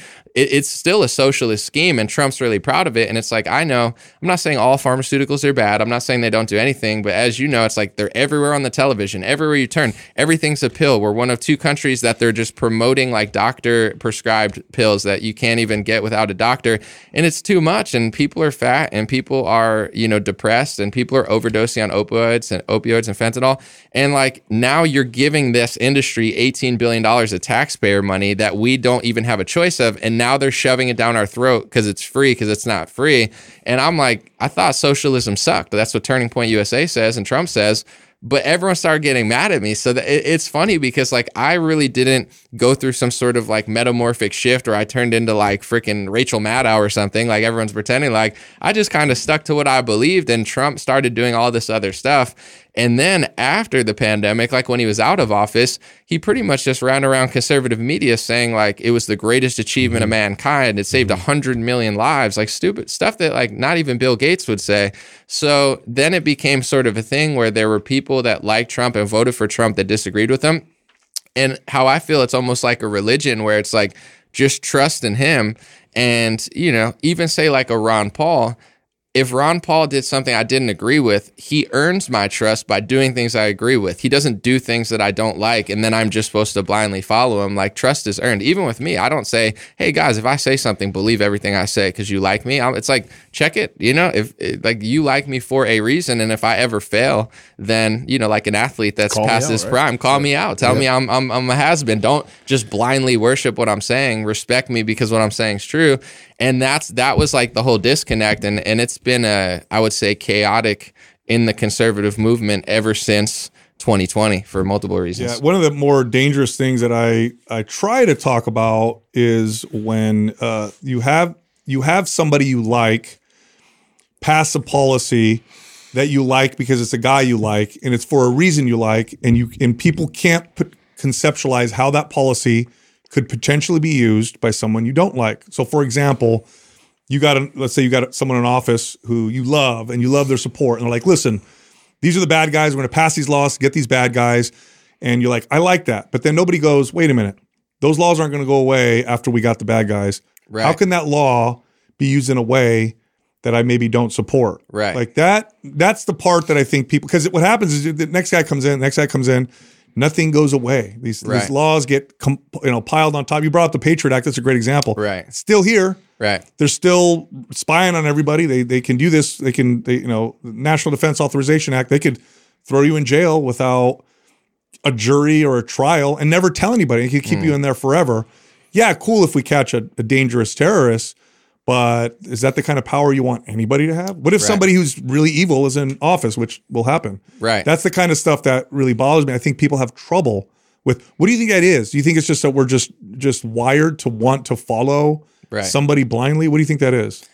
C: it's still a socialist scheme. And Trump's really proud of it. And it's like, I know, I'm not saying all pharmaceuticals are bad. I'm not saying they don't do anything. But as you know, it's like they're everywhere on the television, everywhere you turn, everything's a pill. We're one of two countries that they're just promoting like doctor prescribed pills that you can't even get without a doctor. And it's too much. And people are fat and people are, you know, depressed and people are overdosing on opioids and opioids and fentanyl. And like now you're giving this industry $18 billion of taxpayer money that we don't even have a choice of. And now they're shoving it down our throat because it's free, because it's not free. And I'm like, I thought socialism sucked. That's what Turning Point USA says and Trump says but everyone started getting mad at me. So it, it's funny because like I really didn't go through some sort of like metamorphic shift or I turned into like freaking Rachel Maddow or something. Like everyone's pretending like I just kind of stuck to what I believed and Trump started doing all this other stuff. And then after the pandemic, like when he was out of office, he pretty much just ran around conservative media saying like it was the greatest achievement mm-hmm. of mankind. It saved a mm-hmm. hundred million lives, like stupid stuff that like not even Bill Gates would say. So then it became sort of a thing where there were people that liked Trump and voted for Trump that disagreed with him. And how I feel it's almost like a religion where it's like just trust in him. And, you know, even say like a Ron Paul, if Ron Paul did something I didn't agree with, he earns my trust by doing things I agree with. He doesn't do things that I don't like, and then I'm just supposed to blindly follow him. Like trust is earned. Even with me, I don't say, "Hey guys, if I say something, believe everything I say because you like me." I'm, it's like check it. You know, if like you like me for a reason, and if I ever fail, then you know, like an athlete that's call past his right? prime, call me out. Tell me I'm I'm, I'm a has been. Don't just blindly worship what I'm saying. Respect me because what I'm saying is true and that's that was like the whole disconnect and and it's been a i would say chaotic in the conservative movement ever since 2020 for multiple reasons
B: yeah one of the more dangerous things that i i try to talk about is when uh, you have you have somebody you like pass a policy that you like because it's a guy you like and it's for a reason you like and you and people can't put, conceptualize how that policy could potentially be used by someone you don't like. So, for example, you got a, let's say you got someone in office who you love and you love their support, and they're like, listen, these are the bad guys. We're going to pass these laws to get these bad guys. And you're like, I like that. But then nobody goes, wait a minute, those laws aren't going to go away after we got the bad guys. Right. How can that law be used in a way that I maybe don't support?
C: Right.
B: Like that, that's the part that I think people, because what happens is the next guy comes in, next guy comes in, nothing goes away. These, right. these laws get com- you know piled on top. You brought up the Patriot Act. That's a great example.
C: Right.
B: It's still here.
C: Right.
B: They're still spying on everybody. They they can do this. They can they you know National Defense Authorization Act. They could throw you in jail without a jury or a trial and never tell anybody. They could keep mm. you in there forever. Yeah, cool if we catch a, a dangerous terrorist but is that the kind of power you want anybody to have? What if right. somebody who's really evil is in office, which will happen?
C: Right.
B: That's the kind of stuff that really bothers me. I think people have trouble with. What do you think that is? Do you think it's just that we're just just wired to want to follow right. somebody blindly? What do you think that is?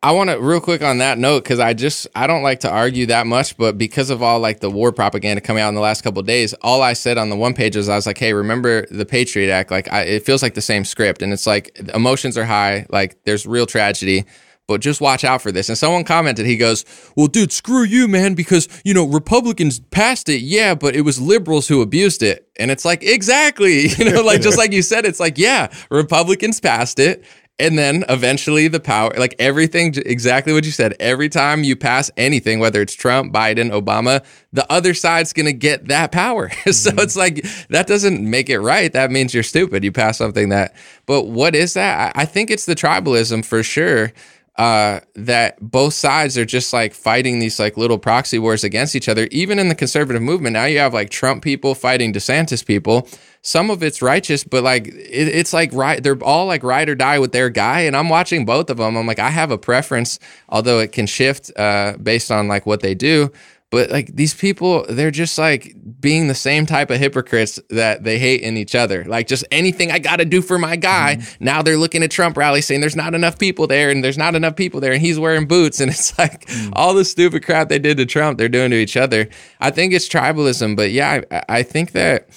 C: I want to real quick on that note because I just I don't like to argue that much, but because of all like the war propaganda coming out in the last couple days, all I said on the one page was I was like, hey, remember the Patriot Act? Like I, it feels like the same script, and it's like emotions are high, like there's real tragedy. But just watch out for this. And someone commented, he goes, Well, dude, screw you, man, because, you know, Republicans passed it. Yeah, but it was liberals who abused it. And it's like, exactly. [LAUGHS] You know, like just like you said, it's like, yeah, Republicans passed it and then eventually the power, like everything, exactly what you said. Every time you pass anything, whether it's Trump, Biden, Obama, the other side's going to get that power. [LAUGHS] Mm-hmm. so it's like, that doesn't make it right. That means you're stupid. You pass something that, but what is that? I, I think it's the tribalism for sure. Uh, that both sides are just like fighting these like little proxy wars against each other. Even in the conservative movement, now you have like Trump people fighting DeSantis people some of it's righteous, but like it, it's like right, they're all like ride or die with their guy, and I'm watching both of them. I'm like, I have a preference, although it can shift uh, based on like what they do. But like these people, they're just like being the same type of hypocrites that they hate in each other. Like just anything I got to do for my guy. Mm-hmm. Now they're looking at Trump rally saying there's not enough people there and there's not enough people there and he's wearing boots. And [LAUGHS] it's like mm-hmm. all the stupid crap they did to Trump, they're doing to each other. I think it's tribalism. But yeah, I, I think that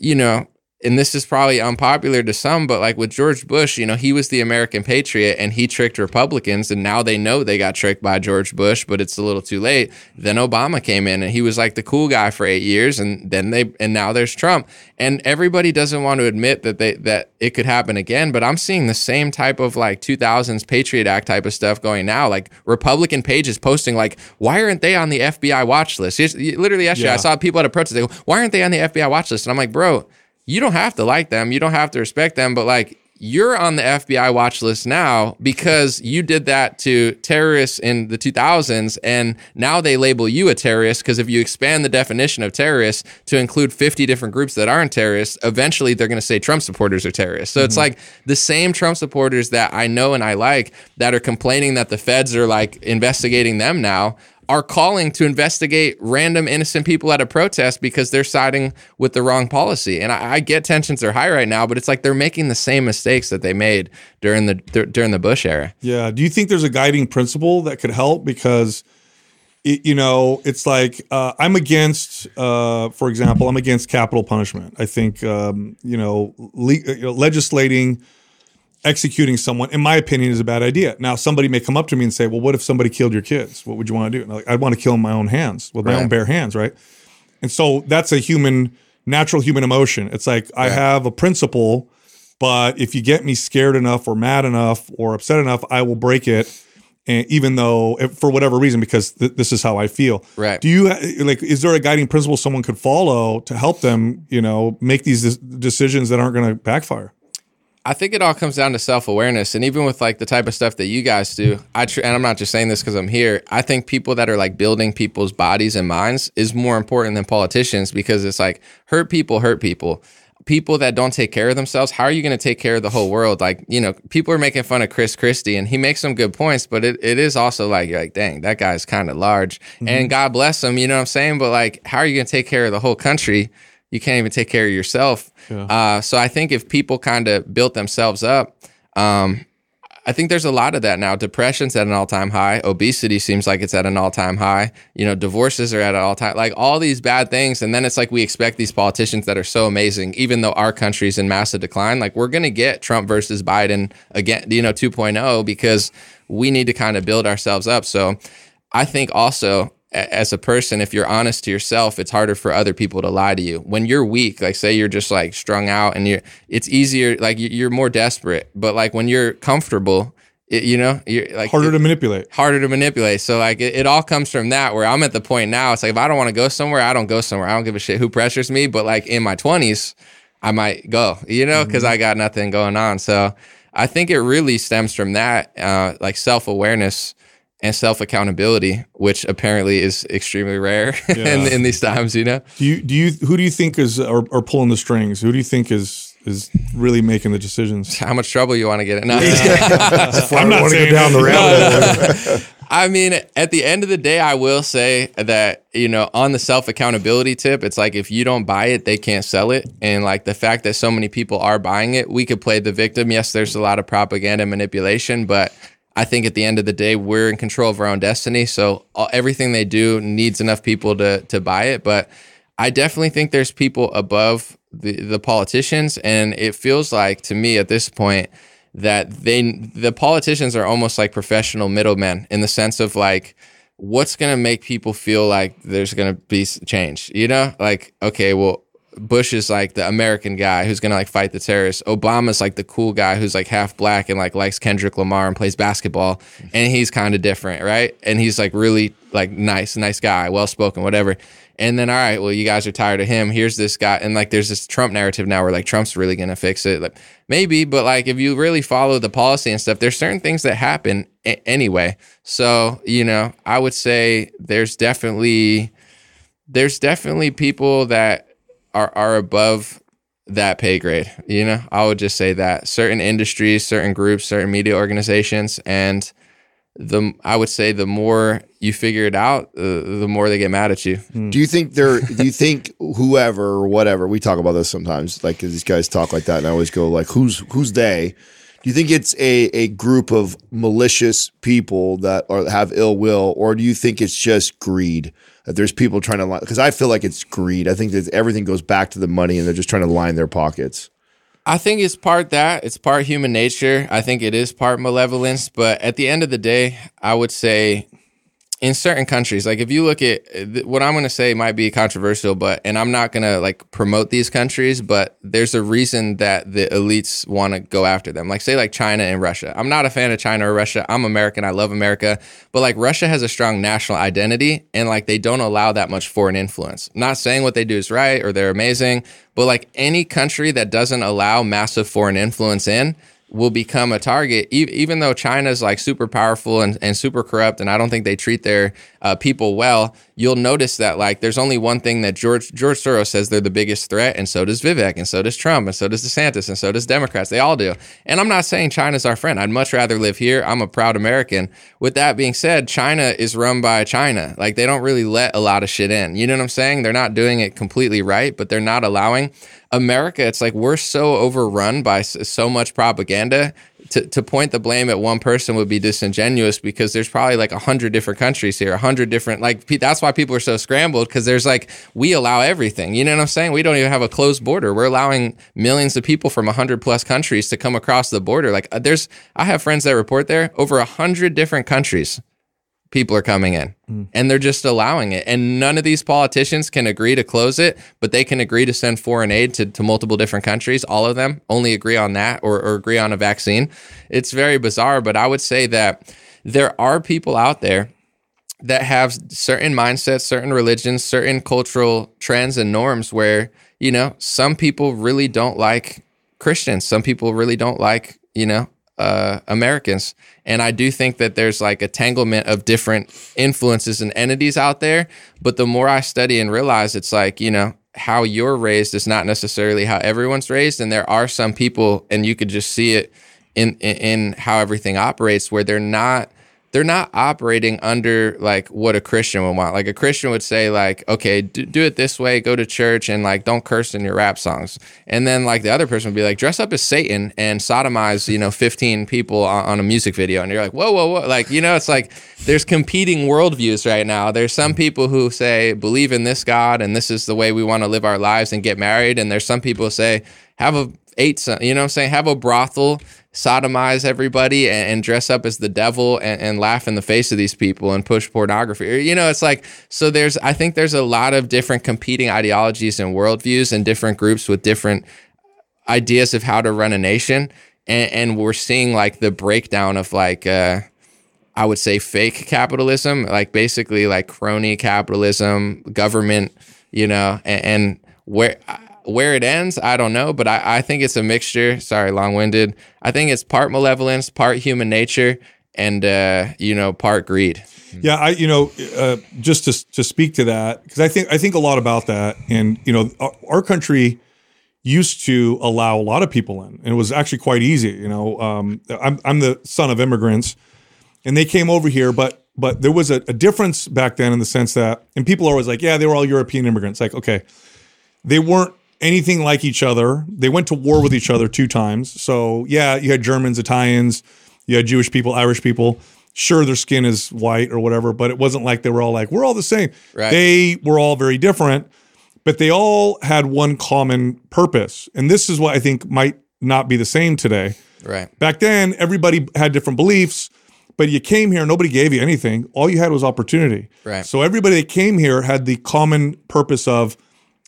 C: you know, and this is probably unpopular to some, but like with George Bush, you know, he was the American patriot and he tricked Republicans, and now they know they got tricked by George Bush, but it's a little too late. Then Obama came in and he was like the cool guy for eight years, and then they and now there's Trump, and everybody doesn't want to admit that they that it could happen again. But I'm seeing the same type of like 2000s Patriot Act type of stuff going now, like Republican pages posting like, why aren't they on the FBI watch list? Literally yesterday,
B: Yeah.
C: I saw people at a protest. They go, why aren't they on the FBI watch list? And I'm like, bro you don't have to like them, you don't have to respect them, but like you're on the FBI watch list now because you did that to terrorists in the 2000s, and now they label you a terrorist because if you expand the definition of terrorist to include 50 different groups that aren't terrorists, eventually they're going to say Trump supporters are terrorists. So it's mm-hmm. like the same Trump supporters that I know and I like that are complaining that the feds are like investigating them now are calling to investigate random innocent people at a protest because they're siding with the wrong policy. And I, I get tensions are high right now, but it's like they're making the same mistakes that they made during the dur- during the Bush era.
B: Yeah. Do you think there's a guiding principle that could help? Because, it, you know, it's like uh, I'm against, uh, for example, I'm against capital punishment. I think, um, you know, le- you know, legislating, executing someone, in my opinion, is a bad idea. Now, somebody may come up to me and say, well, what if somebody killed your kids? What would you want to do? And I'm like, I'd want to kill in my own hands with my own bare hands, right? And so that's a human, natural human emotion. It's like I have a principle, but if you get me scared enough or mad enough or upset enough, I will break it. And even though, eh, for whatever reason, because th- this is how I feel.
C: Right.
B: Do you eh, like? Is there a guiding principle someone could follow to help them, you know, make these des- decisions that aren't going to backfire?
C: I think it all comes down to self awareness, and even with like the type of stuff that you guys do, I tr- and I'm not just saying this because I'm here. I think people that are like building people's bodies and minds is more important than politicians because it's like hurt people hurt people. People that don't take care of themselves, how are you going to take care of the whole world? Like, you know, people are making fun of Chris Christie and he makes some good points, but it, it is also like, you're like, dang, that guy's kind of large. And mm-hmm. God bless him, you know what I'm saying? But like, how are you going to take care of the whole country? You can't even take care of yourself. Uh, so I think if people kind of built themselves up, um, I think there's a lot of that now. Depression's at an all time high. Obesity seems like it's at an all time high. You know, divorces are at an all time like all these bad things. And then it's like we expect these politicians that are so amazing, even though our country's in massive decline. Like we're gonna get Trump versus Biden again, you know, 2.0 because we need to kind of build ourselves up. So I think also as a person, if you're honest to yourself, it's harder for other people to lie to you. When you're weak, like say you're just like strung out and you're, it's easier, like you- you're more desperate. But like when you're comfortable, it, you know, you're like
B: Harder
C: it-
B: to manipulate.
C: harder to manipulate. So like it, it all comes from that where I'm at the point now. It's like if I don't want to go somewhere, I don't go somewhere. I don't give a shit who pressures me. But like in my twenties, I might go, you know, because I got nothing going on. So I think it really stems from that, uh, like self awareness and self accountability, which apparently is extremely rare [LAUGHS] in, in these times, you know?
B: Do you do you who do you think is are, are pulling the strings? Who do you think is is really making the decisions?
C: How much trouble you want to get in? No. [LAUGHS]
B: I'm not
E: want to
B: saying
E: go down the rabbit hole. [LAUGHS]
C: I mean, at the end of the day, I will say that, you know, on the self accountability tip, it's like if you don't buy it, they can't sell it. And like the fact that so many people are buying it, we could play the victim. Yes, there's a lot of propaganda manipulation, but I think at the end of the day, we're in control of our own destiny. So all, everything they do needs enough people to, to buy it. But I definitely think there's people above the, the politicians. And it feels like to me at this point, that they the politicians are almost like professional middlemen in the sense of like what's going to make people feel like there's going to be change you know like okay well bush is like the american guy who's to like fight the terrorists obama's like the cool guy who's like half black and like likes kendrick lamar and plays basketball and he's kind of different right and he's like really like nice nice guy well spoken whatever and then, all right, well, you guys are tired of him. Here's this guy. And like, there's this Trump narrative now where like Trump's really to fix it. Like, maybe, but like, if you really follow the policy and stuff, there's certain things that happen a- anyway. So, you know, I would say there's definitely, there's definitely people that are, are above that pay grade. You know, I would just say that certain industries, certain groups, certain media organizations, and the I would say the more you figure it out, uh, the more they get mad at you.
D: Do you think they're? Do you think whoever or whatever we talk about this sometimes? Like these guys talk like that, and I always go like, "Who's who's they?" Do you think it's a, a group of malicious people that are, have ill will, or do you think it's just greed? That there's people trying to line because I feel like it's greed. I think that everything goes back to the money, and they're just trying to line their pockets.
C: I think it's part that, it's part human nature. I think it is part malevolence, but at the end of the day, I would say in certain countries, like if you look at what I'm going to say might be controversial, but and I'm not going to like promote these countries, but there's a reason that the elites want to go after them. Like say like China and Russia. I'm not a fan of China or Russia. I'm American. I love America, but like Russia has a strong national identity and like they don't allow that much foreign influence. not saying what they do is right or they're amazing, but like any country that doesn't allow massive foreign influence in, will become a target, e- even though China's like super powerful and, and super corrupt, and I don't think they treat their uh, people well. You'll notice that like there's only one thing that George George Soros says they're the biggest threat, and so does Vivek, and so does Trump, and so does DeSantis, and so does Democrats. They all do. And I'm not saying China's our friend. I'd much rather live here. I'm a proud American. With that being said, China is run by China. Like they don't really let a lot of shit in. You know what I'm saying? They're not doing it completely right, but they're not allowing. America, it's like we're so overrun by so much propaganda. To, to point the blame at one person would be disingenuous because there's probably like a hundred different countries here, a hundred different like that's why people are so scrambled because there's like we allow everything. You know what I'm saying? We don't even have a closed border. We're allowing millions of people from a hundred plus countries to come across the border. Like uh, there's, I have friends that report there over a hundred different countries people are coming in mm. and they're just allowing it. And none of these politicians can agree to close it, but they can agree to send foreign aid to, to multiple different countries. All of them only agree on that or, or agree on a vaccine. It's very bizarre, but I would say that there are people out there that have certain mindsets, certain religions, certain cultural trends and norms where, you know, some people really don't like Christians. Some people really don't like, you know, uh, Americans. And I do think that there's like a tanglement of different influences and entities out there. But the more I study and realize it's like, you know, how you're raised is not necessarily how everyone's raised. And there are some people, and you could just see it in, in, in how everything operates, where they're not they're not operating under like what a Christian would want. Like a Christian would say, like, okay, do, do, it this way, go to church and like don't curse in your rap songs. And then like the other person would be like, dress up as Satan and sodomize, you know, 15 people on, on a music video. And you're like, whoa, whoa, whoa. Like, you know, it's like there's competing worldviews right now. There's some people who say, believe in this God and this is the way we want to live our lives and get married. And there's some people who say, have a eight, you know I'm saying? Have a brothel sodomize everybody and, and, dress up as the devil and, and, laugh in the face of these people and push pornography. You know, it's like, so there's, I think there's a lot of different competing ideologies and worldviews and different groups with different ideas of how to run a nation. And, and we're seeing like the breakdown of like, uh, I would say fake capitalism, like basically like crony capitalism, government, you know, and, and where where it ends, I don't know, but I, I think it's a mixture. Sorry, long winded. I think it's part malevolence, part human nature, and uh, you know, part greed.
B: Yeah, I you know uh, just to to speak to that because I think I think a lot about that, and you know, our, our, country used to allow a lot of people in, and it was actually quite easy. You know, um, I'm I'm the son of immigrants, and they came over here, but but there was a, a difference back then in the sense that, and people are always like, yeah, they were all European immigrants. Like, okay, they weren't anything like each other. They went to war with each other two times. So, yeah, you had Germans, Italians, you had Jewish people, Irish people. Sure, their skin is white or whatever, but it wasn't like they were all like, we're all the same. Right. They were all very different, but they all had one common purpose. And this is what I think might not be the same today.
C: Right.
B: Back then, everybody had different beliefs, but you came here, nobody gave you anything. All you had was opportunity.
C: Right.
B: So everybody that came here had the common purpose of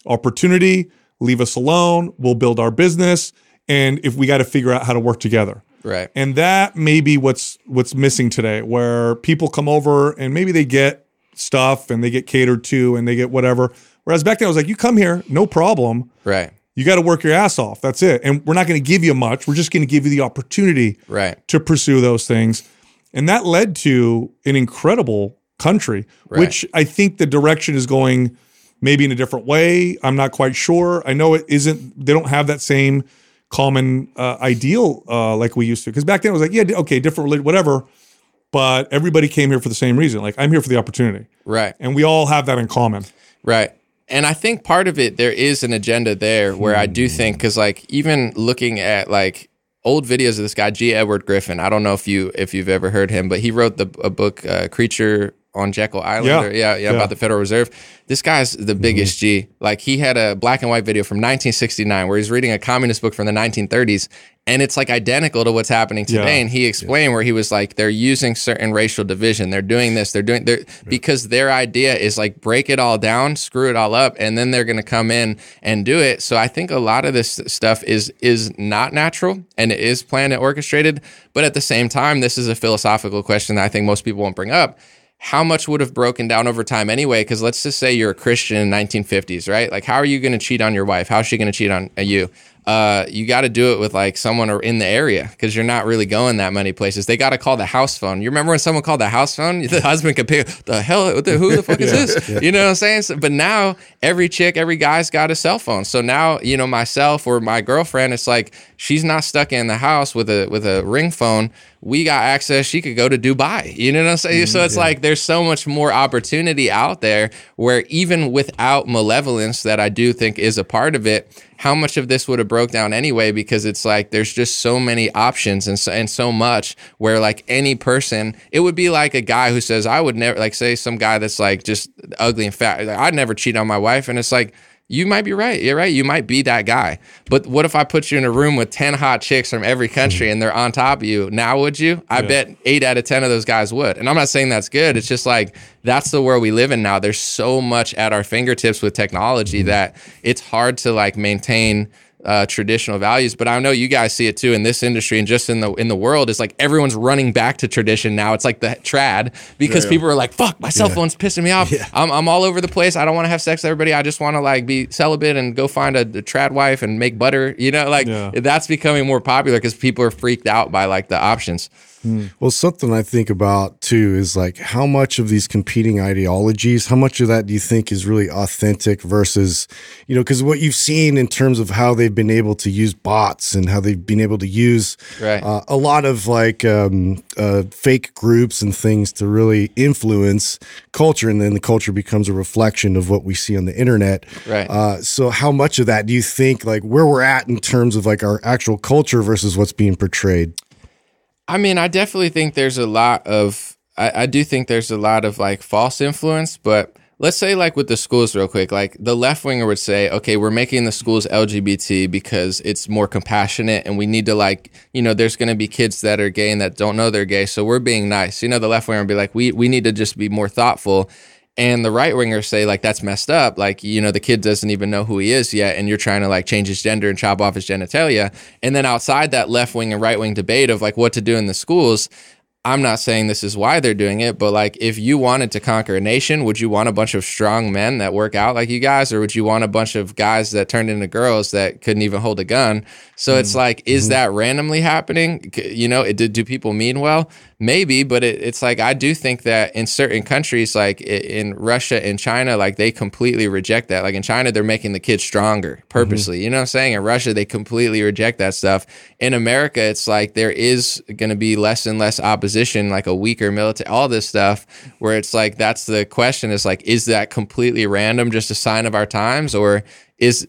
B: opportunity, leave us alone. We'll build our business. And if we got to figure out how to work together.
C: Right.
B: And that may be what's what's missing today, where people come over and maybe they get stuff and they get catered to and they get whatever. Whereas back then I was like, you come here, no problem.
C: Right.
B: You got to work your ass off. That's it. And we're not going to give you much. We're just going to give you the opportunity
C: right.
B: to pursue those things. And that led to an incredible country, right. which I think the direction is going maybe in a different way. I'm not quite sure. I know it isn't, they don't have that same common uh, ideal uh, like we used to. Because back then it was like, yeah, okay, different religion, whatever. But everybody came here for the same reason. Like, I'm here for the opportunity.
C: Right.
B: And we all have that in common.
C: Right. And I think part of it, there is an agenda there where I do think, because like even looking at like old videos of this guy G. Edward Griffin. I don't know if you if you've ever heard him, but he wrote the a book uh, Creature on Jekyll Island.
B: Yeah.
C: Or, yeah, yeah,
B: Yeah.
C: about the Federal Reserve. This guy's the mm-hmm. biggest G. Like he had a black and white video from 1969 where he's reading a communist book from the 1930s, and it's like identical to what's happening today.
B: Yeah.
C: And he explained where he was like, they're using certain racial division. They're doing this. They're doing they're because their idea is like break it all down, screw it all up, and then they're going to come in and do it. So I think a lot of this stuff is is not natural and it is planned and orchestrated. But at the same time, this is a philosophical question that I think most people won't bring up how much would have broken down over time anyway? Because let's just say you're a Christian in 1950s, right? Like, how are you going to cheat on your wife? How is she going to cheat on uh, you? Uh, you got to do it with like someone or in the area because you're not really going that many places. They got to call the house phone. You remember when someone called the house phone? [LAUGHS] The husband could pick the hell. What the, who the fuck is this? You know what I'm saying? So, but now every chick, every guy's got a cell phone. So now you know myself or my girlfriend. It's like she's not stuck in the house with a with a ring phone. We got access. She could go to Dubai. You know what I'm saying? so mm-hmm. it's like there's so much more opportunity out there where even without malevolence that I do think is a part of it, how much of this would have broke down anyway? Because it's like there's just so many options and so, and so much where like any person, it would be like a guy who says I would never like say some guy that's like just ugly and fat. Like, I'd never cheat on my wife, and it's like you might be right. You're right. You might be that guy. But what if I put you in a room with 10 hot chicks from every country and they're on top of you? Now, would you? I bet eight out of 10 of those guys would. And I'm not saying that's good. It's just like that's the world we live in now. There's so much at our fingertips with technology mm-hmm. that it's hard to like maintain uh, traditional values. But I know you guys see it too in this industry and just in the in the world. It's like everyone's running back to tradition now. It's like the trad because people are like, "Fuck, my cell phone's pissing me off. I'm, I'm all over the place. I don't want to have sex with everybody. I just want to like be celibate and go find a, a trad wife and make butter. You know, like
B: Yeah.
C: that's becoming more popular because people are freaked out by like the options.
E: Well, something I think about too is like how much of these competing ideologies, how much of that do you think is really authentic versus, you know, because what you've seen in terms of how they've been able to use bots and how they've been able to use
C: Right.
E: uh, a lot of like um, uh, fake groups and things to really influence culture, and then the culture becomes a reflection of what we see on the internet.
C: Right.
E: Uh, so, how much of that do you think, like, where we're at in terms of like our actual culture versus what's being portrayed?
C: I mean, I definitely think there's a lot of, I, I do think there's a lot of like false influence, but let's say like with the schools real quick, like the left winger would say, okay, we're making the schools LGBT because it's more compassionate and we need to like, you know, there's going to be kids that are gay and that don't know they're gay. So we're being nice. You know, the left winger would be like, we, we need to just be more thoughtful. And the right wingers say like that's messed up. Like you know the kid doesn't even know who he is yet, and you're trying to like change his gender and chop off his genitalia. And then outside that left wing and right wing debate of like what to do in the schools, I'm not saying this is why they're doing it, but like if you wanted to conquer a nation, would you want a bunch of strong men that work out like you guys, or would you want a bunch of guys that turned into girls that couldn't even hold a gun? So it's mm-hmm. like, is mm-hmm. that randomly happening? You know, it, do, do people mean well? Maybe, but it, it's like I do think that in certain countries, like in Russia and China, like they completely reject that. Like in China, they're making the kids stronger mm-hmm. purposely. You know what I'm saying? In Russia, they completely reject that stuff. In America, it's like there is going to be less and less opposition, like a weaker military, all this stuff. Where it's like that's the question: is like, is that completely random, just a sign of our times, or is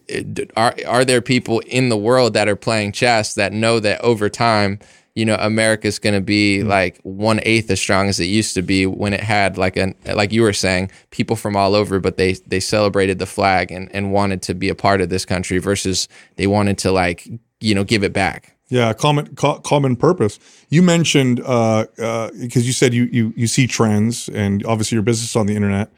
C: are are there people in the world that are playing chess that know that over time? You know, America's going to be like one eighth as strong as it used to be when it had like an like you were saying, people from all over, but they they celebrated the flag and and wanted to be a part of this country versus they wanted to like you know give it back.
B: Yeah, common co- common purpose. You mentioned uh because you said you you you see trends, and obviously your business is on the internet,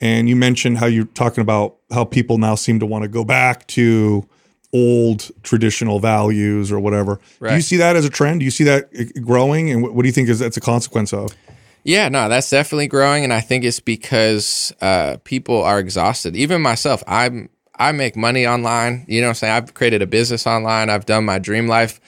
B: and you mentioned how you're talking about how people now seem to want to go back to old traditional values or whatever. Do you see that as a trend? Do you see that growing, and what, what do you think is that's a consequence of?
C: Yeah, no, that's definitely growing, and I think it's because uh, people are exhausted. Even myself, I'm I make money online. You know what I'm saying? I've created a business online. I've done my dream life.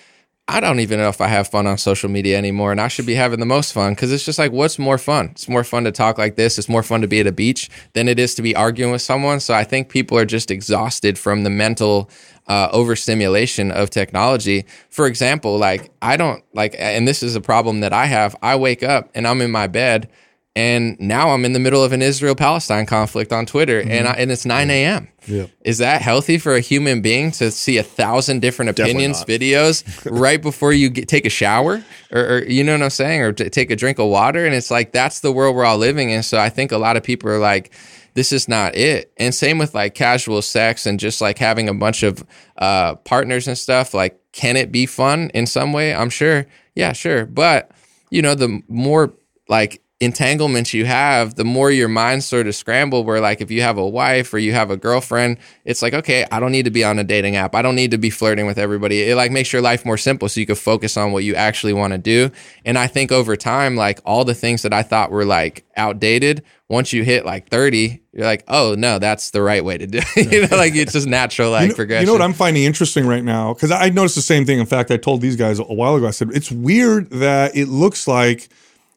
C: I don't even know if I have fun on social media anymore, and I should be having the most fun because it's just like, what's more fun? It's more fun to talk like this. It's more fun to be at a beach than it is to be arguing with someone. So I think people are just exhausted from the mental uh, overstimulation of technology. For example, like I don't like, and this is a problem that I have. I wake up and I'm in my bed And now I'm in the middle of an Israel Palestine conflict on Twitter, and I, and it's 9 a.m.
E: Yeah.
C: Is that healthy for a human being to see a thousand different opinions, videos [LAUGHS] right before you get, take a shower, or, or you know what I'm saying, or t- take a drink of water? And it's like that's the world we're all living in. So I think a lot of people are like, this is not it. And same with like casual sex and just like having a bunch of uh, partners and stuff. Like, can it be fun in some way? I'm sure. Yeah, sure. But you know, the more like entanglements you have, the more your mind sort of scramble. Where like if you have a wife or you have a girlfriend, it's like okay, I don't need to be on a dating app. I don't need to be flirting with everybody. It like makes your life more simple, so you can focus on what you actually want to do. And I think over time, like all the things that I thought were like outdated, once you hit like thirty, you're like, oh no, that's the right way to do. it. [LAUGHS] you know, like it's just natural like
B: you know,
C: progression.
B: You know what I'm finding interesting right now? Because I noticed the same thing. In fact, I told these guys a while ago. I said it's weird that it looks like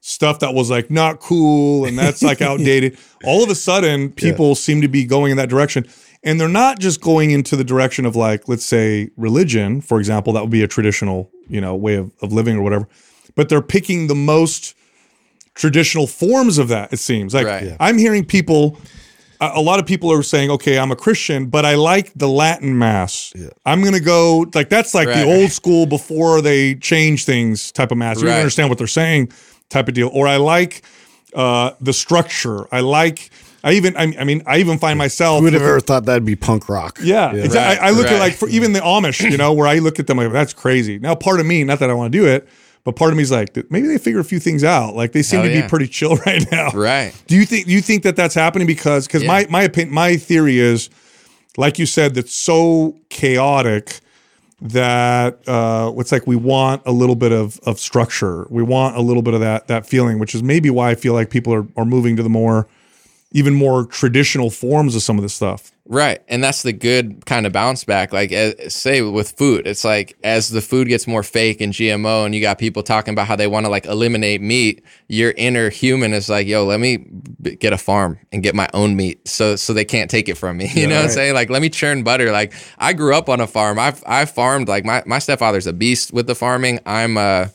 B: stuff that was like not cool and that's like [LAUGHS] outdated. All of a sudden, people seem to be going in that direction. And they're not just going into the direction of like, let's say, religion, for example, that would be a traditional, you know, way of, of living or whatever. But they're picking the most traditional forms of that, it seems. Like
C: Right. Yeah.
B: I'm hearing people a lot of people are saying, okay, I'm a Christian, but I like the Latin mass. I'm going to go, like, that's like the old school before they change things type of mass. You don't understand what they're saying type of deal. Or I like uh, the structure. I like, I even, I, I mean, I even find myself.
E: Who would have ever thought that'd be punk rock?
B: yeah, exactly.
C: Right,
B: I, I look at like for even the Amish, you know, where I look at them like that's crazy. Now, part of me, not that I want to do it, but part of me is like maybe they figure a few things out. Like they seem
C: Hell
B: to be pretty chill [LAUGHS] right now.
C: Right.
B: Do you think? Do you think that that's happening because because my my opinion, my theory is, like you said, that's so chaotic that uh, it's like we want a little bit of of structure. We want a little bit of that that feeling, which is maybe why I feel like people are are moving to the more even more traditional forms of some of this stuff.
C: Right. And that's the good kind of bounce back. Like, uh, say with food, it's like as the food gets more fake and GMO, and you got people talking about how they want to like eliminate meat, your inner human is like, yo, let me b- get a farm and get my own meat so so they can't take it from me. [LAUGHS] You know what I'm saying? Like, let me churn butter. Like, I grew up on a farm. I've, I've farmed, like, my, my stepfather's a beast with the farming. I'm, uh,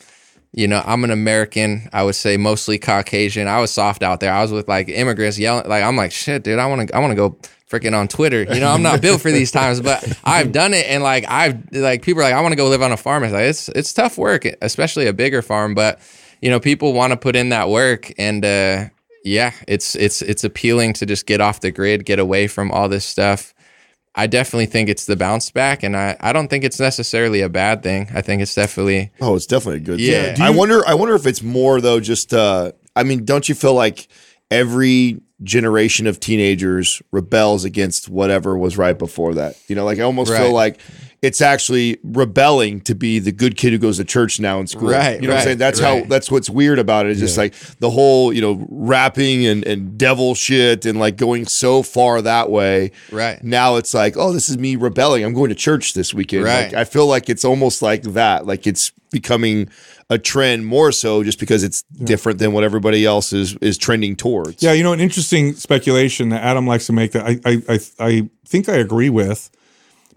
C: you know, I'm an American. I would say mostly Caucasian. I was soft out there. I was with like immigrants yelling. Like I'm like, shit, dude. I want to. I want to go freaking on Twitter. You know, I'm not built for these times, but [LAUGHS] I've done it. And like I've like people are like, I want to go live on a farm. It's like it's it's tough work, especially a bigger farm. But you know, people want to put in that work, and uh, yeah, it's it's it's appealing to just get off the grid, get away from all this stuff. I definitely think it's the bounce back, and I, I don't think it's necessarily a bad thing. I think it's definitely
D: Oh, it's definitely a good
C: Yeah.
D: thing.
C: Do
D: I wonder I wonder if it's more though just uh I mean, don't you feel like every generation of teenagers rebels against whatever was right before that? You know, like I almost feel like it's actually rebelling to be the good kid who goes to church now in school.
C: Right,
D: You know what I'm saying? That's how that's what's weird about it. It's just like the whole, you know, rapping and, and devil shit and like going so far that way.
C: Right.
D: Now it's like, oh, this is me rebelling. I'm going to church this weekend.
C: Right.
D: Like, I feel like it's almost like that. Like it's becoming a trend more so just because it's different than what everybody else is is trending towards.
B: Yeah, you know, an interesting speculation that Adam likes to make that I I I, I think I agree with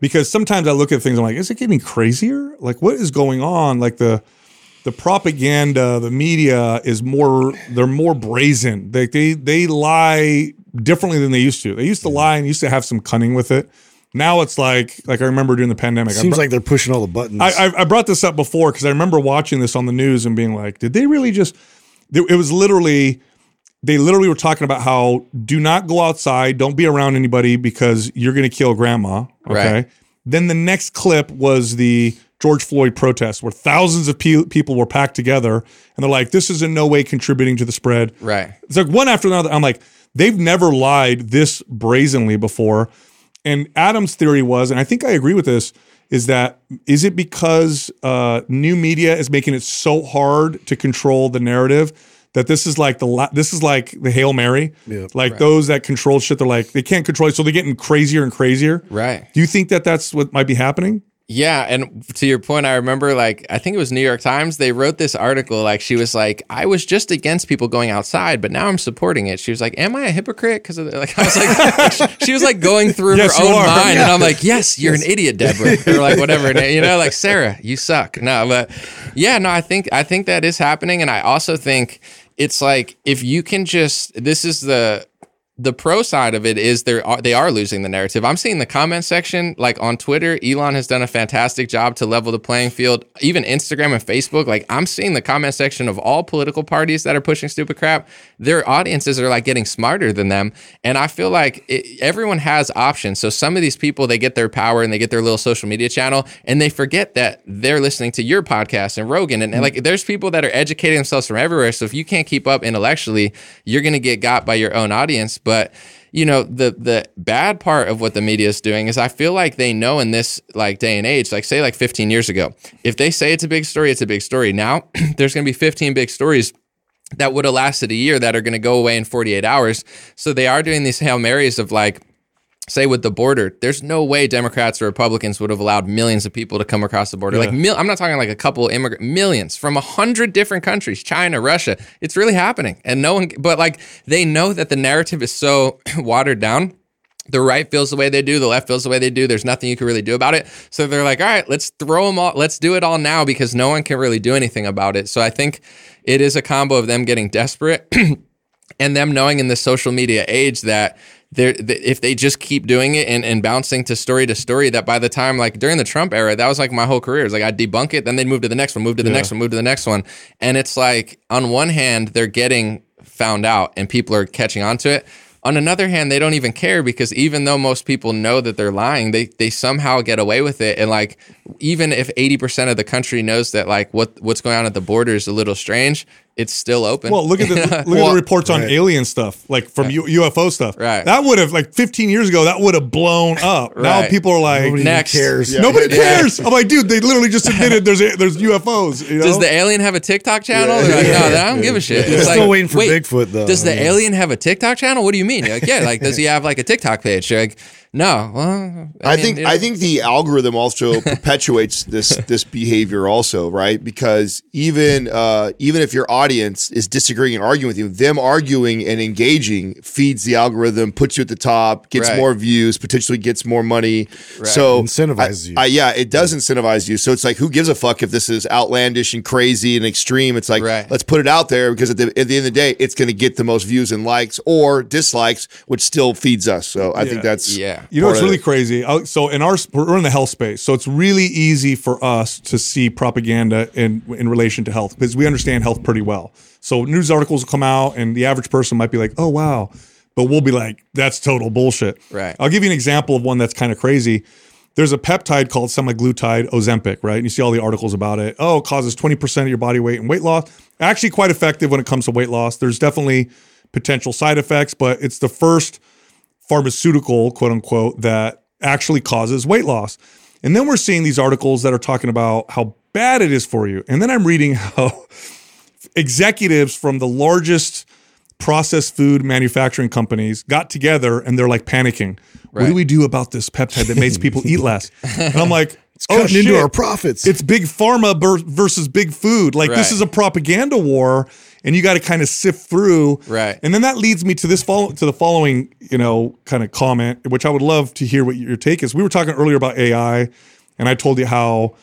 B: because sometimes I look at things I'm like, is it getting crazier? Like, what is going on? Like the the propaganda, the media is more they're more brazen. They they they lie differently than they used to. They used to lie and used to have some cunning with it. Now it's like like I remember during the pandemic.
E: Seems
B: br-
E: like they're pushing all the buttons.
B: I, I, I brought this up before because I remember watching this on the news and being like, did they really just? It was literally, they literally were talking about how do not go outside, don't be around anybody because you're going to kill grandma. Okay.
C: Right.
B: Then the next clip was the George Floyd protest where thousands of pe- people were packed together and they're like, this is in no way contributing to the spread.
C: right.
B: It's like one after another. I'm like, they've never lied this brazenly before. And Adam's theory was, and I think I agree with this, is that is it because uh, new media is making it so hard to control the narrative that this is like the la- this is like the hail mary,
E: Yeah.
B: like those that control shit. They're like they can't control it, so they're getting crazier and crazier.
C: Right.
B: Do you think that that's what might be happening?
C: Yeah, and to your point, I remember like I think it was New York Times. They wrote this article like she was like, I was just against people going outside, but now I'm supporting it. She was like, Am I a hypocrite? Because like I was like, [LAUGHS] she was like going through
B: Yes,
C: her own
B: are.
C: mind,
B: Yeah.
C: and I'm like, Yes, you're an idiot, Deborah, [LAUGHS] or like whatever. You know, like Sarah, you suck. No, but yeah, no, I think I think that is happening, and I also think it's like if you can just this is the the pro side of it is they are uh, they are losing the narrative. I'm seeing the comment section like on Twitter. Elon has done a fantastic job to level the playing field. Even Instagram and Facebook, like I'm seeing the comment section of all political parties that are pushing stupid crap. Their audiences are like getting smarter than them, and I feel like it, everyone has options. So some of these people they get their power and they get their little social media channel, and they forget that they're listening to your podcast and Rogan, and, and like mm-hmm. there's people that are educating themselves from everywhere. So if you can't keep up intellectually, you're gonna get got by your own audience. But you know the the bad part of what the media is doing is I feel like they know in this like day and age, like say like 15 years ago, if they say it's a big story, it's a big story. Now [CLEARS THROAT] there's gonna be 15 big stories that would have lasted a year that are going to go away in 48 hours. So they are doing these Hail Marys of like, say with the border, there's no way Democrats or Republicans would have allowed millions of people to come across the border. Like, mil- I'm not talking like a couple immigrant, millions from a hundred different countries, China, Russia. It's really happening. And no one, but like, they know that the narrative is so [CLEARS THROAT] watered down the right feels the way they do, the left feels the way they do. There's nothing you can really do about it. So they're like, all right, let's throw them all. Let's do it all now because no one can really do anything about it. So I think it is a combo of them getting desperate [CLEARS THROAT] and them knowing in this social media age that they're, if they just keep doing it and, and bouncing to story to story, that by the time like during the Trump era, that was like my whole career. It's like I'd debunk it, then they'd move to the next one, move to the next one, move to the next one. And it's like on one hand, they're getting found out and people are catching on to it. On another hand, they don't even care because even though most people know that they're lying, they they somehow get away with it. And like even if eighty percent of the country knows that like what what's going on at the border is a little strange, it's still open.
B: Well, look at the [LAUGHS] look at the reports on alien stuff, like from U- UFO stuff.
C: Right.
B: That would have like 15 years ago. That would have blown up. [LAUGHS] Now people are like,
E: Nobody
C: Next.
E: cares.
B: nobody
C: Yeah.
B: cares. I'm like, dude, they literally just admitted there's there's UFOs. You know?
C: Does the alien have a TikTok channel? They're like, no, I don't give a shit. It's
E: Still waiting for Bigfoot, though.
C: Does the
E: I
C: alien have a TikTok channel? What do you mean? You're like, yeah, like does he have like a TikTok page? You're like, no. Well,
D: I
C: mean,
D: think
C: it-
D: I think the algorithm also [LAUGHS] perpetuates this this behavior also, right? Because even uh, even if your audience is disagreeing and arguing with you, them arguing and engaging feeds the algorithm, puts you at the top, gets
C: Right.
D: more views, potentially gets more money. So
E: Incentivizes
D: I-
E: you.
D: I- yeah, it does incentivize you. So it's like, who gives a fuck if this is outlandish and crazy and extreme? It's like,
C: Right.
D: let's put it out there because at the, at the end of the day, it's going to get the most views and likes or dislikes, which still feeds us. So I think that's
C: Yeah.
B: You know, it's really crazy. Uh, So in our we're in the health space, so it's really easy for us to see propaganda in in relation to health because we understand health pretty well. So news articles will come out, and the average person might be like, "Oh wow," but we'll be like, "That's total bullshit."
C: Right.
B: I'll give you an example of one that's kind of crazy. There's a peptide called semaglutide Ozempic, right? And you see all the articles about it. Oh, it causes 20% of your body weight and weight loss. Actually, quite effective when it comes to weight loss. There's definitely potential side effects, but it's the first pharmaceutical, quote unquote, that actually causes weight loss. And then we're seeing these articles that are talking about how bad it is for you. And then I'm reading [LAUGHS] how executives from the largest processed food manufacturing companies got together and they're like panicking. What do we do about this peptide that makes people eat less? And I'm like, [LAUGHS] it's
E: cutting oh, into our profits.
B: It's big pharma versus big food. Like this is a propaganda war, and you got to kind of sift through.
C: Right.
B: And then that leads me to this follow to the following, you know, kind of comment, which I would love to hear what your take is. We were talking earlier about AI, and I told you how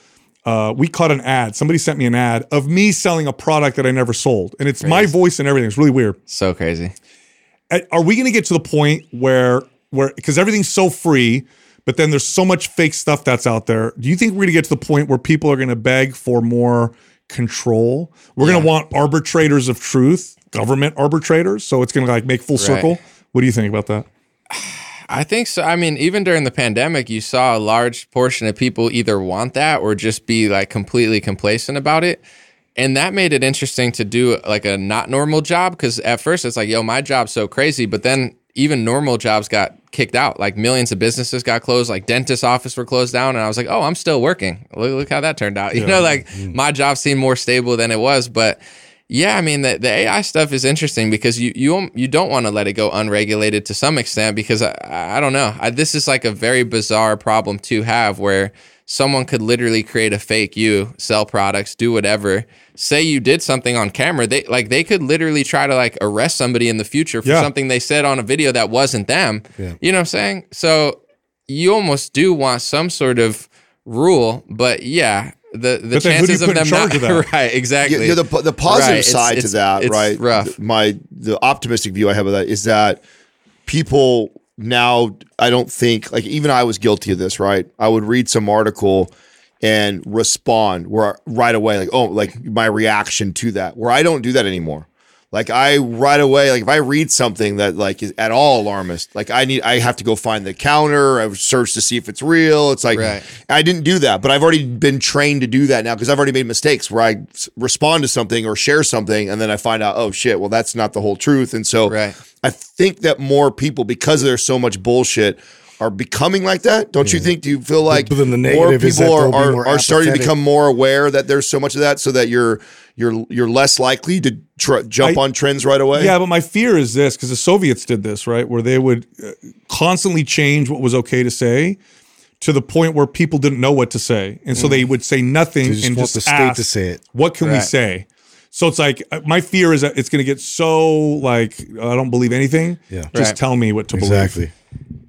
B: uh, we caught an ad. Somebody sent me an ad of me selling a product that I never sold, and it's my voice and everything. It's really weird.
C: so crazy.
B: Are we going to get to the point where where because everything's so free, but then there's so much fake stuff that's out there? Do you think we're going to get to the point where people are going to beg for more control? We're going to want arbitrators of truth, government arbitrators. So it's going to like make full circle. What do you think about that?
C: I think so. I mean, even during the pandemic, you saw a large portion of people either want that or just be like completely complacent about it. And that made it interesting to do like a not normal job because at first it's like, yo, my job's so crazy. But then even normal jobs got kicked out. Like millions of businesses got closed, like dentist office were closed down. And I was like, oh, I'm still working. Look, look how that turned out. [LAUGHS] You know, like mm-hmm. my job seemed more stable than it was. But yeah, I mean the, the AI stuff is interesting because you you um, you don't want to let it go unregulated to some extent because I, I don't know I, this is like a very bizarre problem to have where someone could literally create a fake you, sell products, do whatever. Say you did something on camera, they like they could literally try to like arrest somebody in the future for
B: Yeah.
C: something they said on a video that wasn't them.
E: Yeah.
C: You know what I'm saying? So you almost do want some sort of rule, but yeah, the the
B: But then who do you
C: chances of them
B: charge
C: not
B: of [LAUGHS] that?
C: right exactly.
D: Yeah, the, the positive
C: Right, it's-
D: side to
C: it's-
D: that,
C: it's
D: right?
C: rough.
D: My the optimistic view I have of that is that people now I don't think like even I was guilty of this, right? I would read some article and respond where right away, like, oh, like my reaction to that, where I don't do that anymore. Like I right away, like if I read something that like is at all alarmist, like I need, I have to go find the counter. I search to see if it's real. It's like
C: Right.
D: I didn't do that, but I've already been trained to do that now because I've already made mistakes where I s- respond to something or share something and then I find out, oh shit, well that's not the whole truth. And so
C: Right.
D: I think that more people, because there's so much bullshit, are becoming like that. Don't you think? Do you feel like
E: But then the
D: more people are,
E: they'll
D: are,
E: more
D: are starting to become more aware that there's so much of that, so that you're you're you're less likely to tr- jump
B: I-
D: on trends right away?
B: Yeah, but my fear is this because the Soviets did this, right? Where they would uh, constantly change what was okay to say to the point where people didn't know what to say. And so they would say nothing
E: They just
B: and just
E: the state
B: ask,
E: to say it.
B: What can we say? So it's like uh, my fear is that it's going to get so like I don't believe anything.
E: Yeah.
B: just
C: Right.
B: tell me what to believe.
E: Exactly.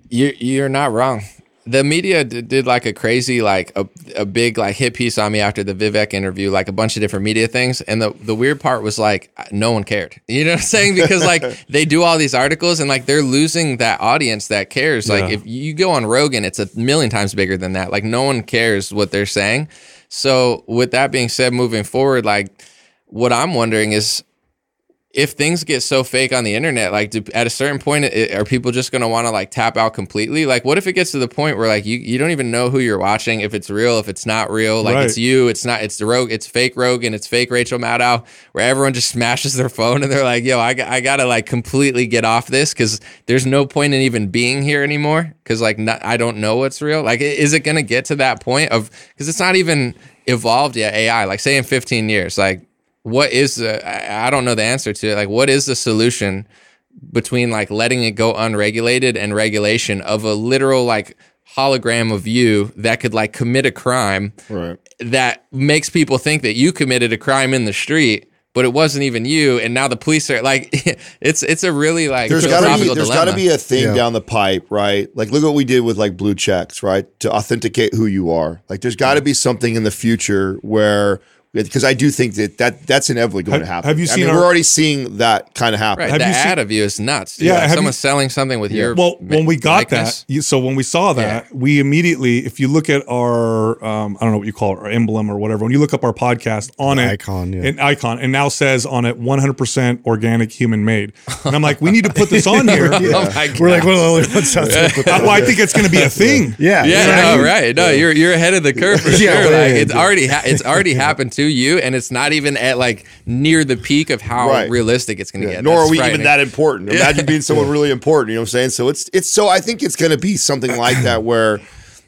C: You you're not wrong. The media d- did like a crazy like a, a big like hit piece on me after the Vivek interview, like a bunch of different media things. And the the weird part was like no one cared. [LAUGHS] You know what I'm saying? Because like [LAUGHS] they do all these articles and like they're losing that audience that cares. Like
B: Yeah.
C: if you go on Rogan, it's a million times bigger than that. Like no one cares what they're saying. So with that being said, moving forward, like what I'm wondering is if things get so fake on the internet, like do, at a certain point, i are people just going to want to like tap out completely? Like, what if it gets to the point where like you, you don't even know who you're watching, if it's real, if it's not real, like
B: Right.
C: it's you, it's not, it's the rogue, it's fake Rogan, it's fake Rachel Maddow, where everyone just [LAUGHS] smashes their phone and they're like, yo, I, got- I gotta like completely get off this because there's no point in even being here anymore because like not, I don't know what's real. Like, is it going to get to that point of because it's not even evolved yet? AI, like say in 15 years, like what is the I I don't know the answer to it. Like what is the solution between like letting it go unregulated and regulation of a literal like hologram of you that could like commit a crime
D: Right.
C: that makes people think that you committed a crime in the street but it wasn't even you and now the police are like [LAUGHS] it's it's a really like
D: There's got to be
C: philosophical
D: there's
C: dilemma.
D: got to be a thing
E: Yeah.
D: down the pipe, right? Like look what we did with like blue checks, right? To authenticate who you are. Like there's got to be something in the future where because I do think that, that that's inevitably going
B: Have-
D: to happen.
B: have you
D: I
B: seen
D: mean,
B: our-
D: we're already seeing that kind of happen.
C: right
B: Have
C: the
B: you seen-
C: ad of you is nuts dude.
B: Yeah,
C: Like,
B: have
C: someone's
B: you-
C: selling something with your
B: Well, when we got
C: likeness.
B: that, you, so when we saw that, we immediately, if you look at our, um, I don't know what you call it, our emblem or whatever, when you look up our podcast on
E: The
B: it,
E: icon, yeah.
B: an icon, and now says on it 100% organic human made. And I'm like, we need to put this on [LAUGHS] here.
C: oh.
E: We're like one of the only ones out there. with that.
B: well, [LAUGHS] I think it's going to be a thing.
E: Yeah.
C: Yeah,
E: exactly.
C: no, right. No, you're you're ahead of the curve for [LAUGHS] sure. like it's already ha- it's already happened to you, and it's not even at like near the peak of how
D: Right.
C: realistic it's going to
D: Yeah,
C: get.
D: Nor
C: That's
D: are we even that important. [LAUGHS] Imagine being someone really important. You know what I'm saying? So it's it's so I think it's going to be something like that [CLEARS THROAT] where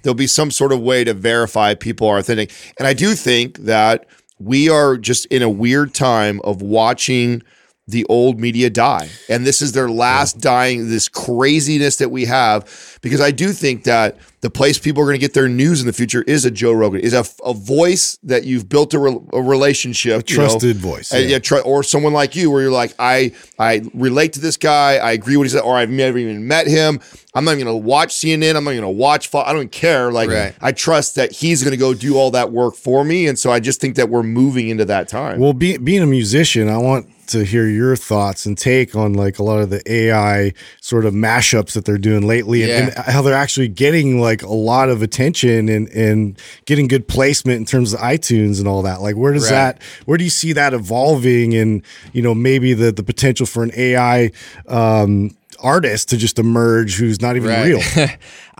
D: there'll be some sort of way to verify people are authentic. And I do think that we are just in a weird time of watching the old media die. And this is their last dying, this craziness that we have. Because I do think that the place people are going to get their news in the future is a Joe Rogan, is a, a voice that you've built a, re- a relationship. know.
E: trusted voice,
D: Uh,
E: yeah.
D: yeah, try, or someone like you where you're like, I I relate to this guy, I agree what he said, or I've never even met him. I'm not even gonna watch CNN. I'm not gonna watch. Fo- I don't care. Like
C: Right.
D: I trust that he's gonna go do all that work for me, and so I just think that we're moving into that time.
E: Well, be, being a musician, I want to hear your thoughts and take on like a lot of the AI sort of mashups that they're doing lately and, and how they're actually getting like a lot of attention and, and getting good placement in terms of iTunes and all that. Like, where does
C: Right.
E: that, where do you see that evolving and, you know, maybe the, the potential for an AI, um, artist to just emerge who's not even
C: Right.
E: real. [LAUGHS]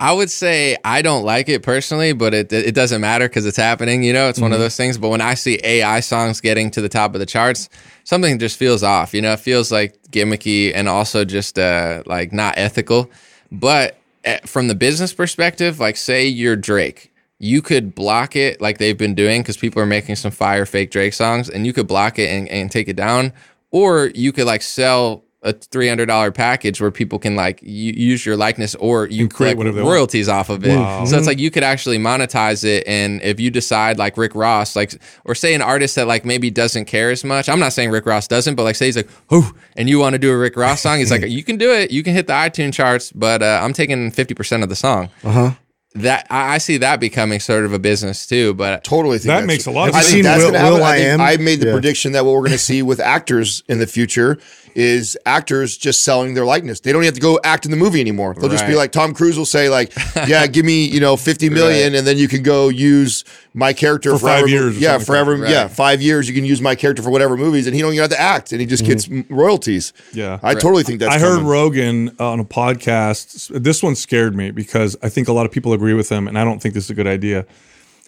C: I would say I don't like it personally, but it it doesn't matter because it's happening. You know, it's one of those things. But when I see AI songs getting to the top of the charts, something just feels off. You know, it feels like gimmicky and also just uh, like not ethical. But eh, from the business perspective, like say you're Drake. You could block it like they've been doing because people are making some fire fake Drake songs, and you could block it and, and take it down, or you could like sell a three hundred dollar package where people can like u- use your likeness or you
B: And create
C: collect
B: whatever want.
C: royalties off of it.
B: Wow.
C: So it's like you could actually monetize it, and if you decide like Rick Ross, like or say an artist that like maybe doesn't care as much. I'm not saying Rick Ross doesn't, but like say he's like oh, and you want to do a Rick Ross song, he's like [LAUGHS] you can do it, you can hit the iTunes charts, but uh, I'm taking fifty percent of the song. Uh
E: Uh-huh.
C: That I, I see that becoming sort of a business too, but
D: Totally think
B: That
D: that's-
B: makes a lot of
D: I
B: sense.
D: think
E: Have
D: that's
E: seen
D: gonna
E: Will-
D: happen.
E: Will
D: I, think
E: I Am?
D: I made the
E: Yeah.
D: prediction that what we're going to see with actors in the future is actors just selling their likeness. They don't have to go act in the movie anymore. They'll just be like Tom Cruise will say like, [LAUGHS] "Yeah, give me you know fifty million,
C: Right.
D: and then you can go use my character
B: For five years
D: Yeah, forever.
C: that.
D: Yeah, five years you can use my character for whatever movies, and he don't even have to act, and he just gets mm-hmm. m royalties.
B: Yeah.
D: I totally think that's.
B: I heard. Rogan on a podcast. This one scared me because I think a lot of people agree with him, and I don't think this is a good idea.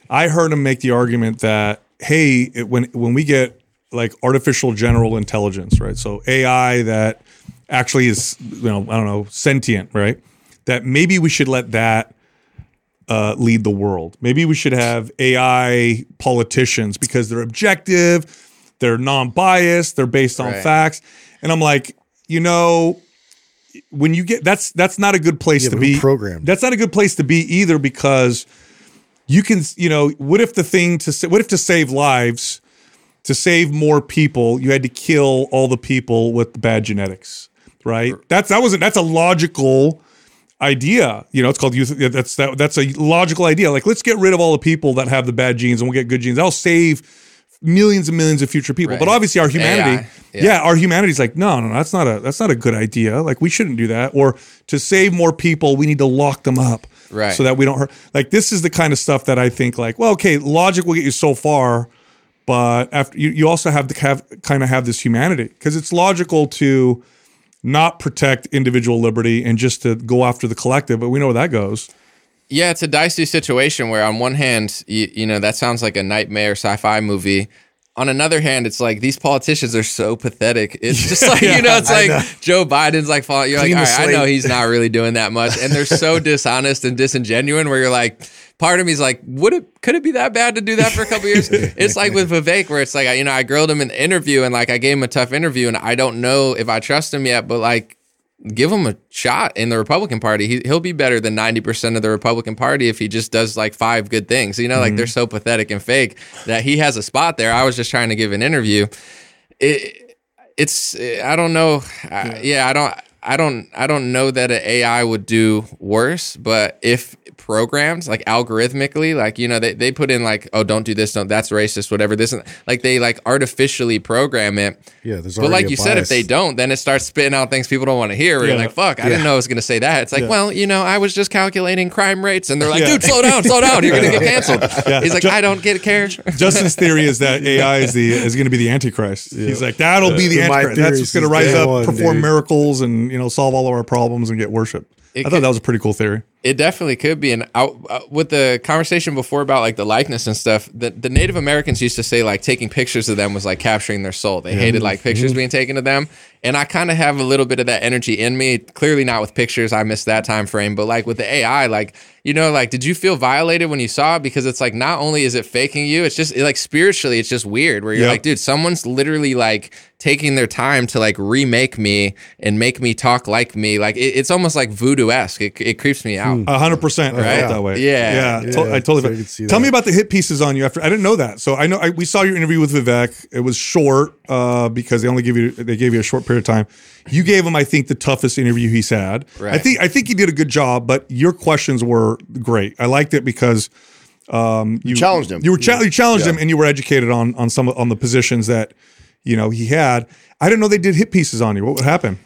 B: I heard him make the argument that hey, it, when when we get like artificial general intelligence, right? So AI that actually is you know I don't know sentient, right? That maybe we should let that uh, lead the world. Maybe we should have AI politicians because they're objective, they're non-biased, they're based on
C: Right.
B: facts. And I'm like, you know, when you get that's that's not a good place
E: Yeah,
B: to be.
E: programmed?
B: That's not a good place to be either because you can, you know, what if the thing to sa- what if to save lives, to save more people, you had to kill all the people with bad genetics, right? That's that wasn't that's a logical idea. You know, it's called youth. That's that, that's a logical idea. Like, let's get rid of all the people that have the bad genes, and we'll get good genes. That'll save millions and millions of future people. But obviously, our humanity, yeah.
C: yeah.
B: our humanity's like, no, no, no, that's not a that's not a good idea. Like, we shouldn't do that. Or to save more people, we need to lock them up,
C: Right.
B: So that we don't hurt. Like, this is the kind of stuff that I think, like, well, okay, logic will get you so far. But after you, you also have to have kind of have this humanity because it's logical to not protect individual liberty and just to go after the collective. But we know where that goes.
C: Yeah, it's a dicey situation where on one hand, you, you know, that sounds like a nightmare sci-fi movie. On another hand, it's like these politicians are so pathetic. It's just [LAUGHS] like you know, it's like Joe Biden's like falling. You're
E: Clean
C: like, all right, I know he's not really doing that much, and they're so [LAUGHS] dishonest and disingenuous. Where you're like, part of me's like, would it could it be that bad to do that for a couple years? [LAUGHS] It's like with Vivek, where it's like, you know, I grilled him in the interview, and like I gave him a tough interview, and I don't know if I trust him yet, but like give him a shot in the Republican Party. He, he'll be better than 90% of the Republican Party if he just does like five good things. You know, like they're mm-hmm. so pathetic and fake that he has a spot there. I was just trying to give an interview. It, it's, I don't know. I, yeah, I don't. I don't I don't know that an AI would do worse, but if programmed like algorithmically, like you know they, they put in like oh don't do this, don't that's racist, whatever this and like they like artificially program it.
E: Yeah, there's
C: But like
E: a
C: you said, if they don't, then it starts spitting out things people don't want to hear. Where you're like, fuck, I didn't know I was going to say that. It's like, well, you know, I was just calculating crime rates. And they're like,
B: Yeah.
C: dude, slow down, slow down. You're going to get canceled. [LAUGHS]
B: Yeah.
C: He's like,
B: Ju-
C: I don't get care.
B: Justin's theory is that [LAUGHS] AI is the is going to be the Antichrist. He's like that'll be the Antichrist. That's
E: is
B: just going to rise up,
E: one,
B: perform
E: dude.
B: miracles, and you know solve all of our problems and get worship. I thought
C: could-
B: that was a pretty cool theory.
C: It definitely could be. And out, uh, with the conversation before about like the likeness and stuff, the, the Native Americans used to say like taking pictures of them was like capturing their soul. They hated like pictures being taken of them. And I kind of have a little bit of that energy in me. Clearly not with pictures. I missed that time frame. But like with the AI, like, you know, like, did you feel violated when you saw it? Because it's like, not only is it faking you, it's just like spiritually, it's just weird where you're
B: Yep.
C: like, dude, someone's literally like taking their time to like remake me and make me talk like me. Like, it, it's almost like voodoo esque. It, it creeps me out.
B: A hundred percent, I
C: Right?
B: felt that way.
C: Yeah.
B: yeah, to-
E: Yeah,
B: I totally.
E: so I could see
B: Tell
E: that.
B: me about the hit pieces on you after. I didn't know that, so I know I, we saw your interview with Vivek. It was short uh, because they only give you they gave you a short period of time. You gave him, I think, the toughest interview he's had. I think I think he did a good job, but your questions were great. I liked it because um, you
D: challenged him.
B: You were cha- you challenged
D: Yeah.
B: him, and you were educated on on some on the positions that you know he had. I didn't know they did hit pieces on you. What would happen?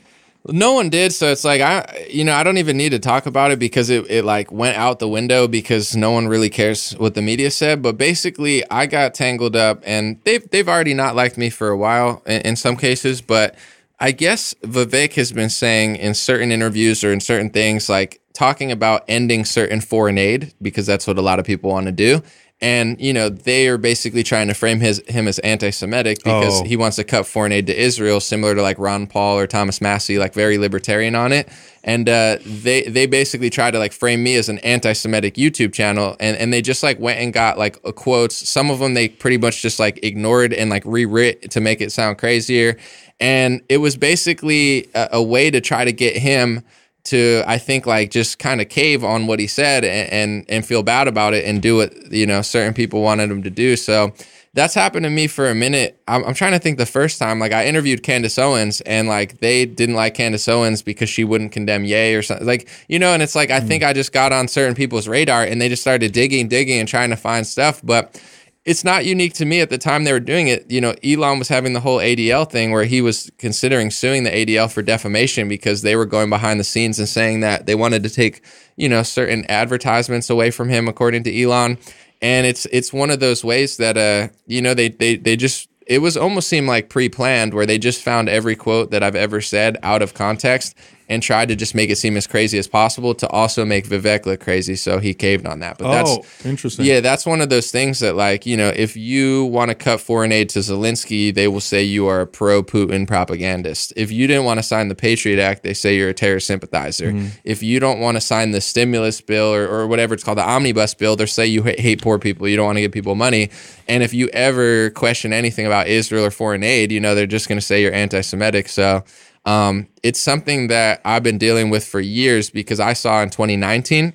C: No one did, so it's like I, you know, I don't even need to talk about it because it, it like went out the window because no one really cares what the media said. But basically, I got tangled up, and they've they've already not liked me for a while in, in some cases. But I guess Vivek has been saying in certain interviews or in certain things like talking about ending certain foreign aid because that's what a lot of people want to do. And you know they are basically trying to frame his him as anti-Semitic because
B: Oh.
C: he wants to cut foreign aid to Israel, similar to like Ron Paul or Thomas Massie, like very libertarian on it. And uh, they they basically try to like frame me as an anti-Semitic YouTube channel, and and they just like went and got like quotes. Some of them they pretty much just like ignored and like rewrit to make it sound crazier. And it was basically a, a way to try to get him to I think like just kind of cave on what he said and, and and feel bad about it and do what you know certain people wanted him to do. So that's happened to me for a minute. I'm, I'm trying to think the first time like I interviewed Candace Owens and like they didn't like Candace Owens because she wouldn't condemn Ye or something like you know. And it's like I mm. think I just got on certain people's radar and they just started digging, digging, and trying to find stuff, but it's not unique to me at the time they were doing it. You know, Elon was having the whole ADL thing where he was considering suing the ADL for defamation because they were going behind the scenes and saying that they wanted to take, you know, certain advertisements away from him, according to Elon. And it's it's one of those ways that uh, you know, they they they just it was almost seemed like pre-planned where they just found every quote that I've ever said out of context and tried to just make it seem as crazy as possible to also make Vivek look crazy. So he caved on that. But
B: Oh,
C: that's
B: interesting.
C: yeah, that's one of those things that, like, you know, if you want to cut foreign aid to Zelensky, they will say you are a pro Putin propagandist. If you didn't want to sign the Patriot Act, they say you're a terror sympathizer. Mm-hmm. If you don't want to sign the stimulus bill or, or whatever it's called, the omnibus bill, they say you hate poor people. You don't want to give people money. And if you ever question anything about Israel or foreign aid, you know, they're just going to say you're anti Semitic. So, um, it's something that I've been dealing with for years because I saw in 2019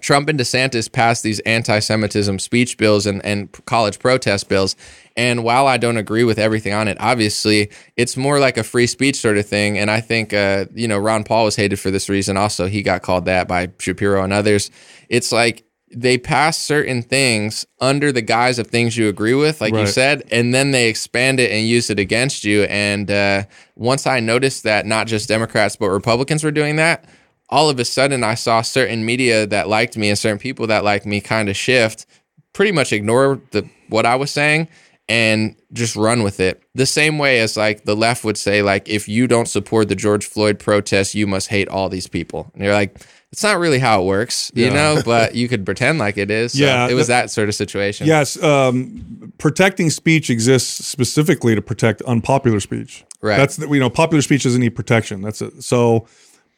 C: Trump and DeSantis passed these anti-Semitism speech bills and, and college protest bills. And while I don't agree with everything on it, obviously it's more like a free speech sort of thing. And I think, uh, you know, Ron Paul was hated for this reason. Also, he got called that by Shapiro and others. It's like they pass certain things under the guise of things you agree with, like you said, and then they expand it and use it against you. And uh, once I noticed that not just Democrats but Republicans were doing that, all of a sudden I saw certain media that liked me and certain people that liked me kind of shift, pretty much ignore the what I was saying and just run with it. The same way as like the left would say, like, if you don't support the George Floyd protests, you must hate all these people. And you're like, it's not really how it works, you
B: Yeah.
C: know, [LAUGHS] but you could pretend like it is. So
B: Yeah,
C: It was that sort of situation.
B: Yes, um, protecting speech exists specifically to protect unpopular speech.
C: Right.
B: That's the, you know popular speech doesn't need protection. That's it. So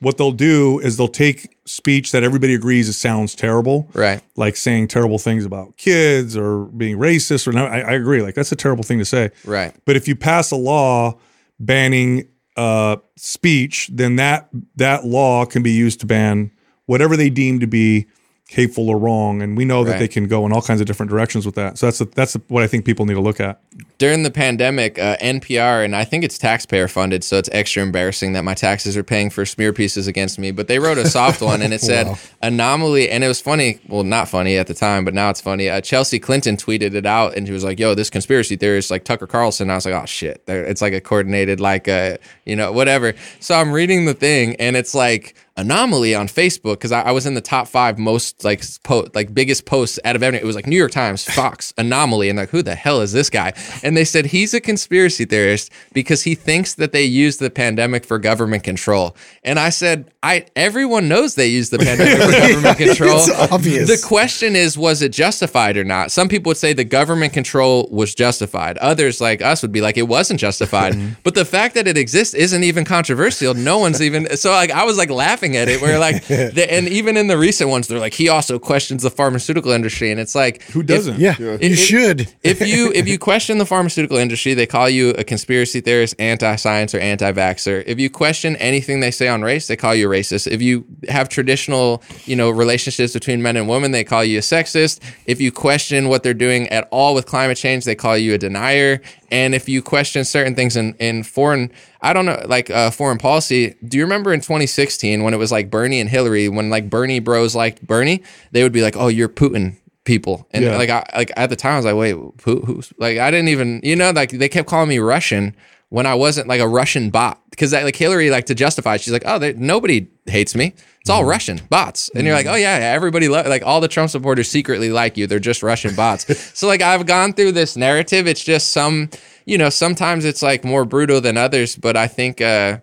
B: what they'll do is they'll take speech that everybody agrees it sounds terrible,
C: Right.
B: like saying terrible things about kids or being racist. Or no, I, I agree. Like that's a terrible thing to say.
C: Right.
B: But if you pass a law banning uh, speech, then that that law can be used to ban whatever they deem to be hateful or wrong. And we know that
C: Right.
B: they can go in all kinds of different directions with that. So that's that's what I think people need to look at.
C: During the pandemic, uh, NPR, and I think it's taxpayer funded, so it's extra embarrassing that my taxes are paying for smear pieces against me. But they wrote a soft one, and it [LAUGHS] said anomaly, and it was funny. Well, not funny at the time, but now it's funny. Uh, Chelsea Clinton tweeted it out, and she was like, "Yo, this conspiracy theorist like Tucker Carlson." I was like, "Oh shit!" It's like a coordinated, like uh, you know, whatever. So I'm reading the thing, and it's like anomaly on Facebook because I, I was in the top five most like po- like biggest posts out of everything. It was like New York Times, Fox, [LAUGHS] anomaly, and like who the hell is this guy? And they said he's a conspiracy theorist because he thinks that they use the pandemic for government control. And I said, I everyone knows they use the pandemic for [LAUGHS] government control.
E: It's obvious.
C: The question is, was it justified or not? Some people would say the government control was justified. Others, like us, would be like it wasn't justified. [LAUGHS] but the fact that it exists isn't even controversial. No one's even so like I was like laughing at it. Where like, [LAUGHS] the, and even in the recent ones, they're like he also questions the pharmaceutical industry, and it's like
B: Who doesn't?
E: Yeah,
C: It-
E: you
C: it-
E: should.
C: if you if you question the pharmaceutical industry, they call you a conspiracy theorist, anti-science, or anti-vaxxer. If you question anything they say on race, they call you a racist. If you have traditional, you know, relationships between men and women, they call you a sexist. If you question what they're doing at all with climate change, they call you a denier. And if you question certain things in, in foreign, I don't know, like uh, foreign policy, do you remember in 2016 when it was like Bernie and Hillary, when like Bernie bros liked Bernie, they would be like, oh, you're Putin people. And
B: Yeah.
C: like, I, like at the time, I was like, wait, who, who's like, I didn't even, you know, like they kept calling me Russian when I wasn't like a Russian bot. Because like Hillary, like to justify, she's like, oh, they, nobody hates me. It's all Russian bots. And you're like, oh, yeah, yeah everybody, lo-, like all the Trump supporters secretly like you. They're just Russian bots. [LAUGHS] so like I've gone through this narrative. It's just some, you know, sometimes it's like more brutal than others. But I think, uh,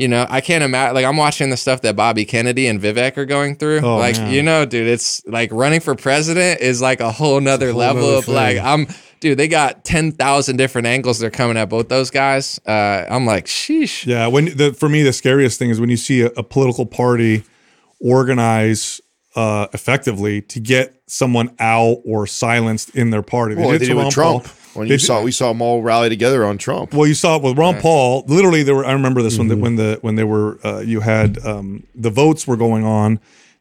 C: you know, I can't imagine. Like I'm watching the stuff that Bobby Kennedy and Vivek are going through.
B: Oh,
C: like
B: man.
C: you know, dude, it's like running for president is like a whole nother
E: whole
C: level
E: nother
C: of like. I'm. Dude, they got ten thousand different angles they're coming at both those guys. Uh, I'm like, sheesh.
B: Yeah, when the for me the scariest thing is when you see a, a political party organize uh, effectively to get someone out or silenced in their party.
D: Well, they did
B: to
D: it with Trump.
B: Paul.
D: When you saw, we saw them all rally together on Trump.
B: Well, you saw it with Ron Paul. Literally, there were. I remember this when
D: Mm-hmm.
B: the when the when they were. Uh, you had um, the votes were going on.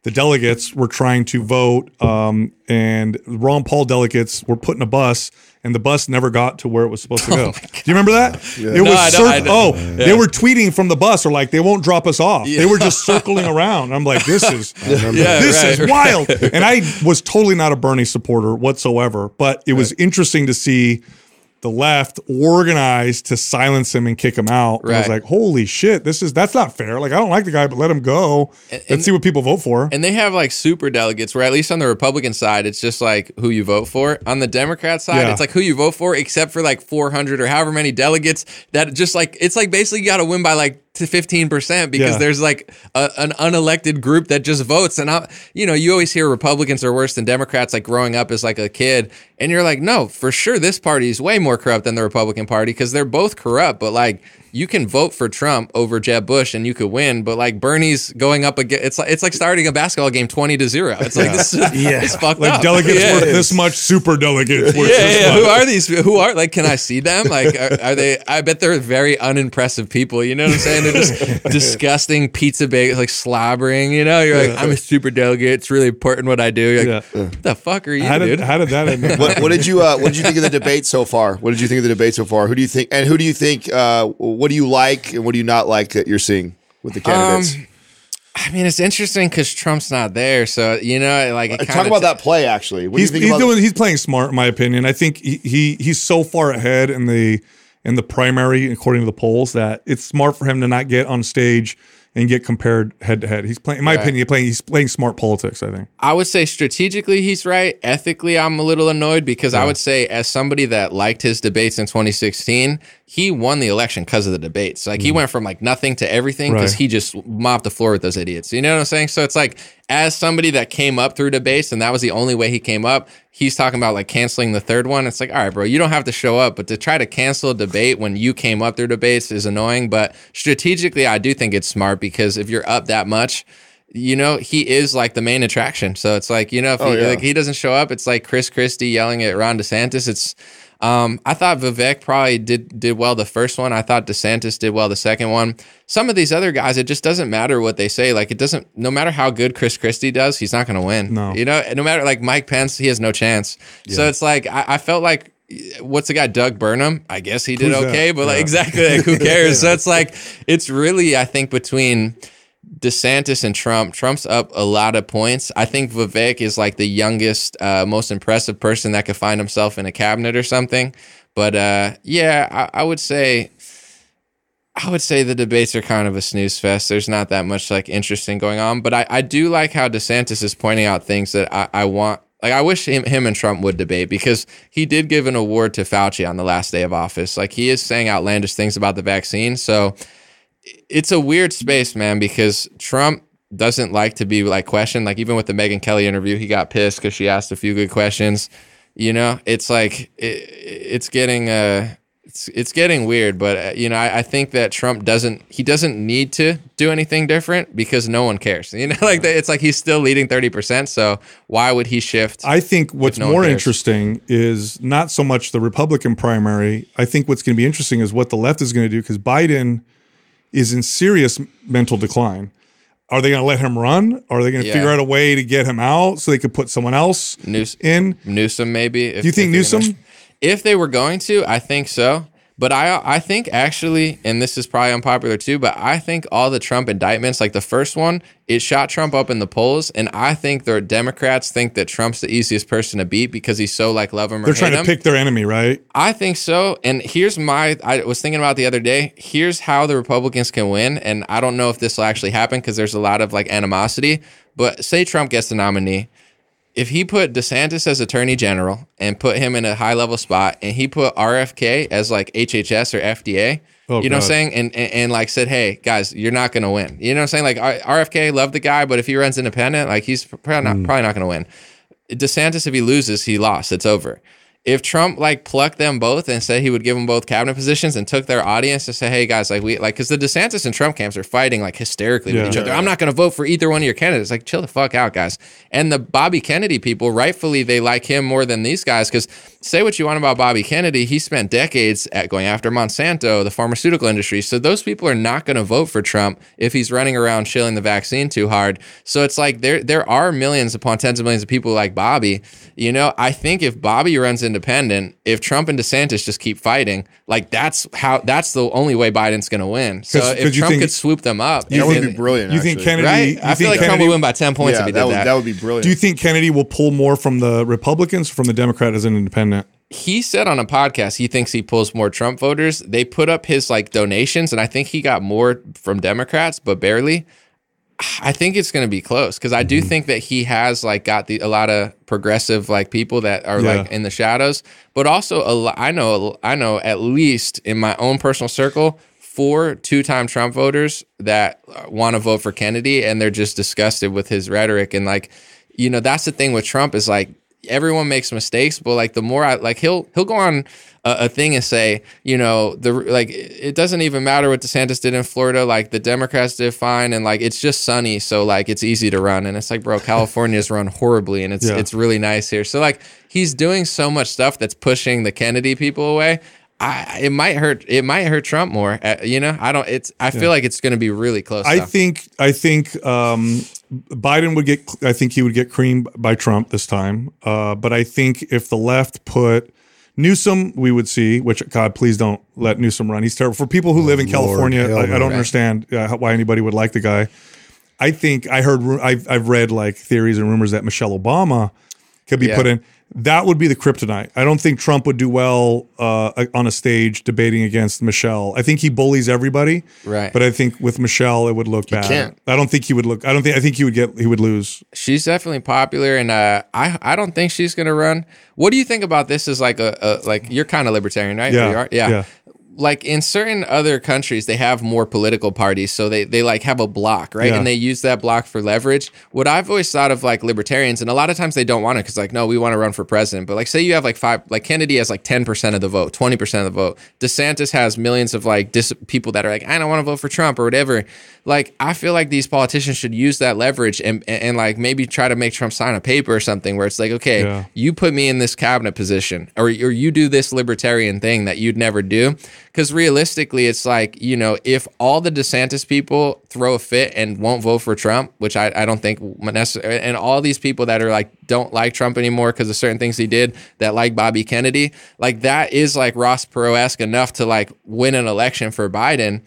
B: The delegates were trying to vote, um, and Ron Paul delegates were put in a bus, and the bus never got to where it was supposed to [LAUGHS] go. Do you remember that? It
C: No,
B: was
C: I know-
B: cir-
C: I know.
B: oh, they were tweeting from the bus, or like they won't drop us off. They were just circling around. I'm like, this is [LAUGHS]
C: Yeah,
B: this
C: right,
B: is wild. And I was totally not a Bernie supporter whatsoever, but it was interesting to see the left organized to silence him and kick him out. And I was like, holy shit, this is that's not fair. Like I don't like the guy, but let him go. Let's see what people vote for.
C: And they have like super delegates where at least on the Republican side, it's just like who you vote for. On the Democrat side,
B: Yeah.
C: it's like who you vote for, except for like 400 or however many delegates that just like, it's like basically you got to win by like to 15% because
B: Yeah.
C: there's like a, an unelected group that just votes. And I, you know, you always hear Republicans are worse than Democrats, like growing up as like a kid. And you're like, no, for sure, this party is way more corrupt than the Republican Party because they're both corrupt. But like, you can vote for Trump over Jeb Bush and you could win, but like Bernie's going up again. It's like it's like starting a basketball game twenty to zero. It's like this is
E: Yeah.
C: it's fucked
B: Like
C: up.
B: delegates
C: yeah.
B: worth this much, super delegates worth
C: Yeah,
B: this
C: yeah.
B: much.
C: Who are these? Who are like? Can I see them? Like, are, are they? I bet they're very unimpressive people. You know what I'm saying? They're just [LAUGHS] disgusting pizza bagels, like slobbering. You know, you're like, I'm a super delegate. It's really important what I do. You're like,
B: Yeah.
C: what the fuck are you,
B: How
C: dude?
B: did, how did that end?
D: what, what did you uh, What did you think of the debate so far? What did you think of the debate so far? Who do you think? And who do you think? Uh, what do you like and what do you not like that you're seeing with the candidates?
C: Um, I mean, it's interesting because Trump's not there, so you know, like, it
D: Uh, Talk about
C: t-
D: that play. Actually, what
B: he's
D: do you think
B: he's
D: about?
B: doing he's playing smart in my opinion. I think he, he he's so far ahead in the in the primary according to the polls that it's smart for him to not get on stage and get compared head to head. He's playing in my
C: Right.
B: opinion, he's playing he's playing smart politics, I think.
C: I would say strategically he's right. Ethically, I'm a little annoyed because I would say, as somebody that liked his debates in 2016, he won the election because of the debates. Like he mm. went from like nothing to everything because
B: Right.
C: he just mopped the floor with those idiots. You know what I'm saying? So it's like, as somebody that came up through debates and that was the only way he came up, he's talking about like canceling the third one. It's like, all right, bro, you don't have to show up, but to try to cancel a debate when you came up through debates is annoying. But strategically, I do think it's smart because if you're up that much, you know, he is like the main attraction. So it's like, you know, if
D: Oh,
C: he,
D: yeah.
C: like he doesn't show up, it's like Chris Christie yelling at Ron DeSantis. It's um I thought Vivek probably did did well the first one. I thought DeSantis did well the second one. Some of these other guys, it just doesn't matter what they say. Like it doesn't no matter how good Chris Christie does, he's not gonna win.
B: No.
C: You know, no matter like Mike Pence, he has no chance. So it's like I, I felt like what's the guy Doug Burgum? I guess he did
B: Who's that?
C: okay, but like exactly like who [LAUGHS] cares? So it's like it's really I think between DeSantis and Trump. Trump's up a lot of points. I think Vivek is like the youngest, uh, most impressive person that could find himself in a cabinet or something. But uh, yeah, I, I would say, I would say the debates are kind of a snooze fest. There's not that much like interesting going on. But I, I do like how DeSantis is pointing out things that I, I want. Like I wish him, him and Trump would debate because he did give an award to Fauci on the last day of office. Like he is saying outlandish things about the vaccine. So it's a weird space, man, because Trump doesn't like to be like questioned. Like even with the Megyn Kelly interview, he got pissed because she asked a few good questions. You know, it's like it, it's getting uh it's it's getting weird. But uh, you know, I, I think that Trump doesn't he doesn't need to do anything different because no one cares. [LAUGHS] You know, like it's like he's still leading thirty percent. So why would he shift?
B: I think what's
C: no
B: more interesting is not so much the Republican primary. I think what's going to be interesting is what the left is going to do because Biden is in serious mental decline. Are they going to let him run? Are they going to
C: Yeah.
B: figure out a way to get him out so they could put someone else
C: News-
B: in?
C: Newsom, maybe. If,
B: Do you think Newsom?
C: gonna- if they were going to, I think so. But I, I think actually, and this is probably unpopular too, but I think all the Trump indictments, like the first one, it shot Trump up in the polls, and I think the Democrats think that Trump's the easiest person to beat because he's so like love him or
B: They're trying to
C: him.
B: pick their enemy, right?
C: I think so. And here's my I was thinking about the other day. Here's how the Republicans can win. And I don't know if this will actually happen because there's a lot of like animosity. But say Trump gets the nominee. If he put DeSantis as attorney general and put him in a high level spot and he put RFK as like HHS or FDA,
B: Oh,
C: you know what I'm saying? And, and and like said, hey guys, you're not going to win. You know what I'm saying? Like RFK, love the guy, but if he runs independent, like he's probably not hmm. probably not going to win. DeSantis, if he loses, he lost. It's over. If Trump like plucked them both and said he would give them both cabinet positions and took their audience to say, "Hey guys, like we like," because the DeSantis and Trump camps are fighting like hysterically with each other. I'm not going to vote for either one of your candidates. Like, chill the fuck out, guys. And the Bobby Kennedy people, rightfully, they like him more than these guys because say what you want about Bobby Kennedy, he spent decades at going after Monsanto, the pharmaceutical industry. So those people are not going to vote for Trump if he's running around shilling the vaccine too hard. So it's like there there are millions upon tens of millions of people like Bobby. You know, I think if Bobby runs independent, if Trump and DeSantis just keep fighting, like that's how that's the only way Biden's going to win. So
B: 'Cause-
C: if
B: 'cause you
C: Trump
B: think-
C: could swoop them up,
D: That would be brilliant.
B: You think
D: actually.
B: Kennedy?
C: right?
B: You
C: I feel
B: think
C: like Trump
B: Kennedy,
C: would win by ten points
D: Yeah,
C: if he
D: that
C: did
D: would,
C: that.
D: that would be brilliant.
B: Do you think Kennedy will pull more from the Republicans or from the Democrat as an independent?
C: he said on a podcast he thinks he pulls more Trump voters. They put up his like donations, and I think he got more from Democrats, but barely. I think it's going to be close because I
B: Mm-hmm.
C: do think that he has like got the a lot of progressive like people that are
B: Yeah.
C: like in the shadows, but also a I know I know at least in my own personal circle four two-time Trump voters that want to vote for Kennedy and they're just disgusted with his rhetoric and like you know that's the thing with Trump is like everyone makes mistakes but like the more I like he'll he'll go on a, a thing and say you know the like it doesn't even matter what DeSantis did in Florida like the Democrats did fine and like it's just sunny so like it's easy to run and it's like bro California's run horribly and it's
B: Yeah.
C: it's really nice here so like he's doing so much stuff that's pushing the Kennedy people away I, it might hurt. It might hurt Trump more. Uh, you know, I don't. It's. I feel like it's going to be really close.
B: I
C: though.
B: think I think um, Biden would get. I think he would get creamed by Trump this time. Uh, but I think if the left put Newsom, we would see. Which God, please don't let Newsom run. He's terrible for people who live in
E: Oh, Lord,
B: California. I, I don't understand uh, why anybody would like the guy. I think I heard. I've I've read like theories and rumors that Michelle Obama could be
C: Yeah.
B: put in. That would be the kryptonite. I don't think Trump would do well uh, on a stage debating against Michelle. I think he bullies everybody,
C: Right.
B: But I think with Michelle, it would look bad.
D: can't.
B: I don't think he would look. I don't think. I think he would get. He would lose.
C: she's definitely popular, and uh, I I don't think she's going to run. What do you think about this? Is like a, a like you're kind of libertarian, right?
B: Yeah,
C: You are? yeah.
B: yeah.
C: Like in certain other countries, they have more political parties, so they they like have a block, right?
B: Yeah.
C: And they use that block for leverage. What I've always thought of like libertarians, and a lot of times they don't want to because like no, we want to run for president. But like say you have like five, like Kennedy has like ten percent of the vote, twenty percent of the vote. DeSantis has millions of like dis- people that are like I don't want to vote for Trump or whatever. Like I feel like these politicians should use that leverage and and, and like maybe try to make Trump sign a paper or something where it's like okay,
B: Yeah.
C: you put me in this cabinet position or, or you do this libertarian thing that you'd never do because realistically it's like you know if all the desantis people throw a fit and won't vote for trump which i, I don't think necessarily and all these people that are like don't like trump anymore because of certain things he did that like bobby kennedy like that is like ross perot-esque enough to like win an election for biden.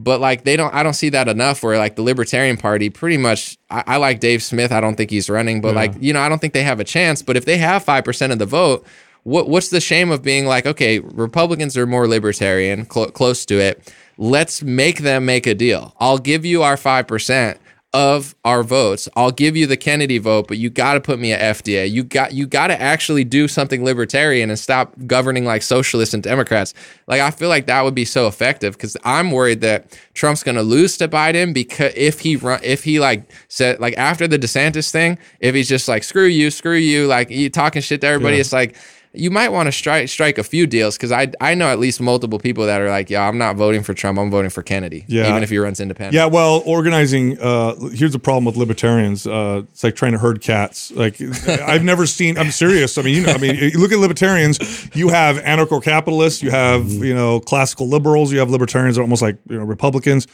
C: But like they don't i don't see that enough where like the libertarian party pretty much i, I like dave smith i don't think he's running but like you know i don't think they have a chance but if they have 5% of the vote what what's the shame of being like okay republicans are more libertarian cl- close to it. Let's make them make a deal. I'll give you our 5% of our votes. I'll give you the kennedy vote but you got to put me at fda you got you got to actually do something libertarian and stop governing like socialists and democrats. Like i feel like that would be so effective because i'm worried that trump's going to lose to biden because if he run if he like said like after the desantis thing if he's just like screw you screw you like you talking shit to everybody it's like you might want to strike strike a few deals because I I know at least multiple people that are like, yeah, I'm not voting for Trump. I'm voting for Kennedy.
B: Yeah.
C: even if he runs independent.
B: Yeah, well, organizing. Uh, here's the problem with libertarians. Uh, it's like trying to herd cats. Like [LAUGHS] I've never seen. I'm serious. I mean, you know, I mean, you look at libertarians. You have anarcho-capitalists. You have you know classical liberals. You have libertarians that are almost like you know Republicans.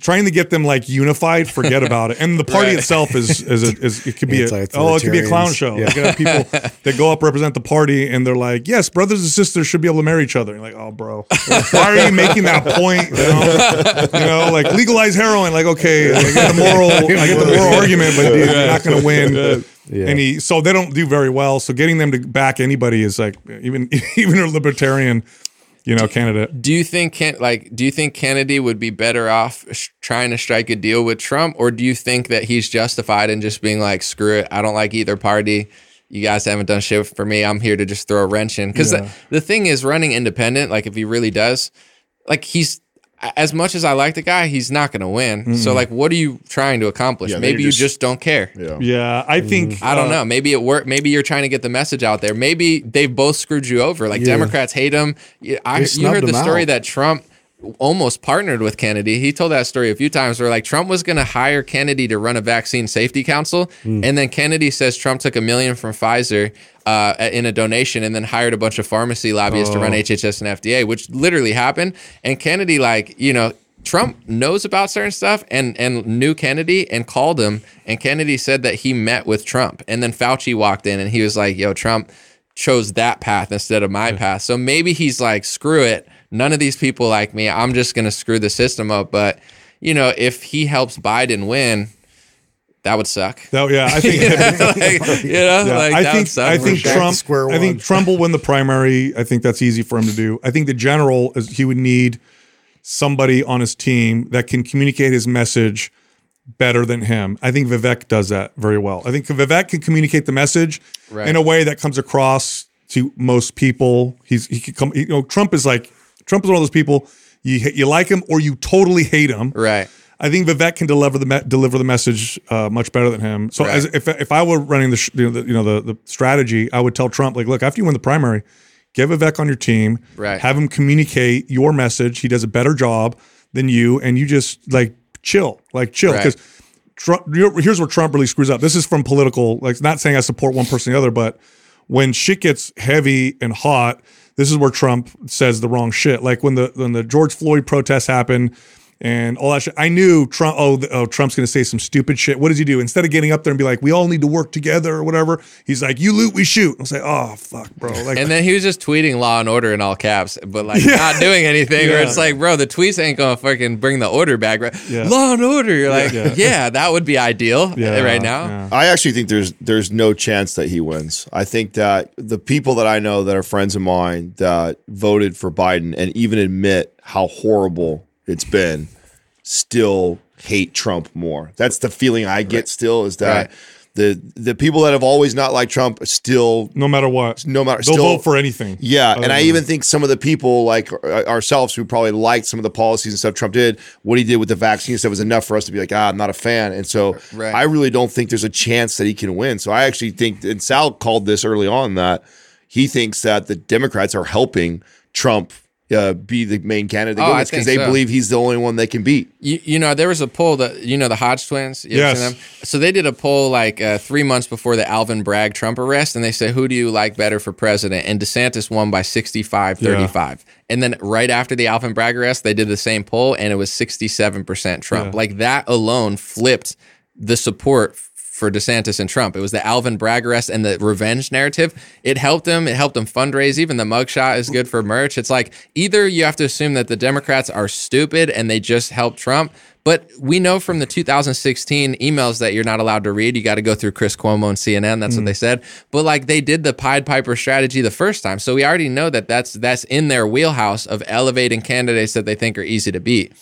B: Trying to get them like unified, forget about it. And the party
C: Right.
B: itself is is, a, is it could be a, oh it could be a clown show.
E: Yeah.
B: You could have people [LAUGHS] that go up represent the party and they're like, yes, brothers and sisters should be able to marry each other. You're like, oh, bro, why are you making that point? You know, you know like legalize heroin. Like, okay, I get the moral, I get the moral [LAUGHS] argument, but dude, you're not going to win.
E: Yeah.
B: Any, so they don't do very well. So getting them to back anybody is like even [LAUGHS] even a libertarian. You know, candidate.
C: Do you think can like do you think Kennedy would be better off sh- trying to strike a deal with Trump, or do you think that he's justified in just being like, screw it, I don't like either party. You guys haven't done shit for me. I'm here to just throw a wrench in. Because
B: Yeah.
C: the, the thing is, running independent, like if he really does, like he's as much as I like the guy, he's not going to win. So like, what are you trying to accomplish?
D: Yeah,
C: Maybe
D: you're
C: you
D: just-
C: just don't care.
D: Yeah.
B: Yeah, I think
C: I don't
B: uh,
C: know. Maybe it worked. Maybe you're trying to get the message out there. Maybe they've both screwed you over. Like
E: Yeah.
C: Democrats hate him. You- I, you heard the story
E: out.
C: that Trump almost partnered with Kennedy. He told that story a few times where like Trump was going to hire Kennedy to run a vaccine safety council.
E: Hmm.
C: And then Kennedy says Trump took a million from Pfizer uh, in a donation and then hired a bunch of pharmacy lobbyists to run
B: Oh.
C: HHS and FDA, which literally happened. And Kennedy, like, you know, Trump knows about certain stuff and and knew Kennedy and called him and Kennedy said that he met with Trump and then Fauci walked in and he was like, "Yo, Trump chose that path instead of my path." So maybe he's like, "Screw it. None of these people like me. I'm just going to screw the system up." But, you know, if he helps Biden win, that would suck.
B: That, yeah, I think. [LAUGHS] [LAUGHS]
C: like, you know,
B: Yeah,
C: like
B: I
C: that
B: think
C: would suck.
B: I think
C: sure.
B: Trump.
E: Square
B: I think. Trump will win the primary. I think that's easy for him to do. I think the general is he would need somebody on his team that can communicate his message better than him. I think Vivek does that very well. I think Vivek can communicate the message
C: Right.
B: in a way that comes across to most people. He's he could come. You know, Trump is like Trump is one of those people you you like him or you totally hate him.
C: Right.
B: I think Vivek can deliver the me- deliver the message uh, much better than him. So
C: Right.
B: as, if if I were running the sh- you know the, you know the the strategy, I would tell Trump like, look, after you win the primary, get Vivek on your team,
C: Right.
B: have him communicate your message. He does a better job than you, and you just like chill, like chill,
C: Right.
B: because. Trump, here's where Trump really screws up. This is from political, like not saying I support one person or the other, but when shit gets heavy and hot, this is where Trump says the wrong shit. Like when the when the George Floyd protests happened and all that shit, I knew Trump. Oh, oh Trump's going to say some stupid shit. What does he do? Instead of getting up there and be like, "We all need to work together" or whatever, he's like, "You loot, we shoot." I was like, "Oh fuck, bro!" Like,
C: And then he was just tweeting Law and Order in all caps, but like [LAUGHS] not doing anything. Where it's like, bro, the tweets ain't gonna fucking bring the order back. Right?
B: Yeah.
C: Law and Order. You're like,
B: Yeah. [LAUGHS]
C: yeah. that would be ideal uh,
B: Yeah,
C: right now.
B: yeah.
D: I actually think there's there's no chance that he wins. I think that the people that I know that are friends of mine that voted for Biden and even admit how horrible it's been still hate Trump more. That's the feeling I get still is that
C: Right.
D: the the people that have always not liked Trump still
B: no matter what,
D: no matter
B: they'll
D: still
B: vote for anything.
D: yeah, and I
B: than-
D: even think some of the people like uh, ourselves who probably liked some of the policies and stuff Trump did, what he did with the vaccine stuff was enough for us to be like, ah, I'm not a fan. And so
C: Right.
D: I really don't think there's a chance that he can win. So I actually think, and Sal called this early on that he thinks that the Democrats are helping Trump uh, be the main candidate
C: Oh, I
D: because
C: think
D: they
C: so.
D: believe he's the only one they can beat.
C: You, you know, there was a poll that you know the Hodge twins. You
B: Yes.
C: them? So they did a poll like uh, three months before the Alvin Bragg Trump arrest, and they said, "Who do you like better for president?" And DeSantis won by 65-35. And then right after the Alvin Bragg arrest, they did the same poll, and it was sixty-seven percent Trump.
B: Yeah.
C: Like that alone flipped the support for DeSantis and Trump. It was the Alvin Bragg arrest and the revenge narrative. It helped them. It helped them fundraise. Even the mugshot is good for merch. It's like either you have to assume that the Democrats are stupid and they just helped Trump. But we know from the 2016 emails that you're not allowed to read. You got to go through Chris Cuomo and CNN. That's what they mm. said. But like they did the Pied Piper strategy the first time, so we already know that that's that's in their wheelhouse of elevating candidates that they think are easy to beat.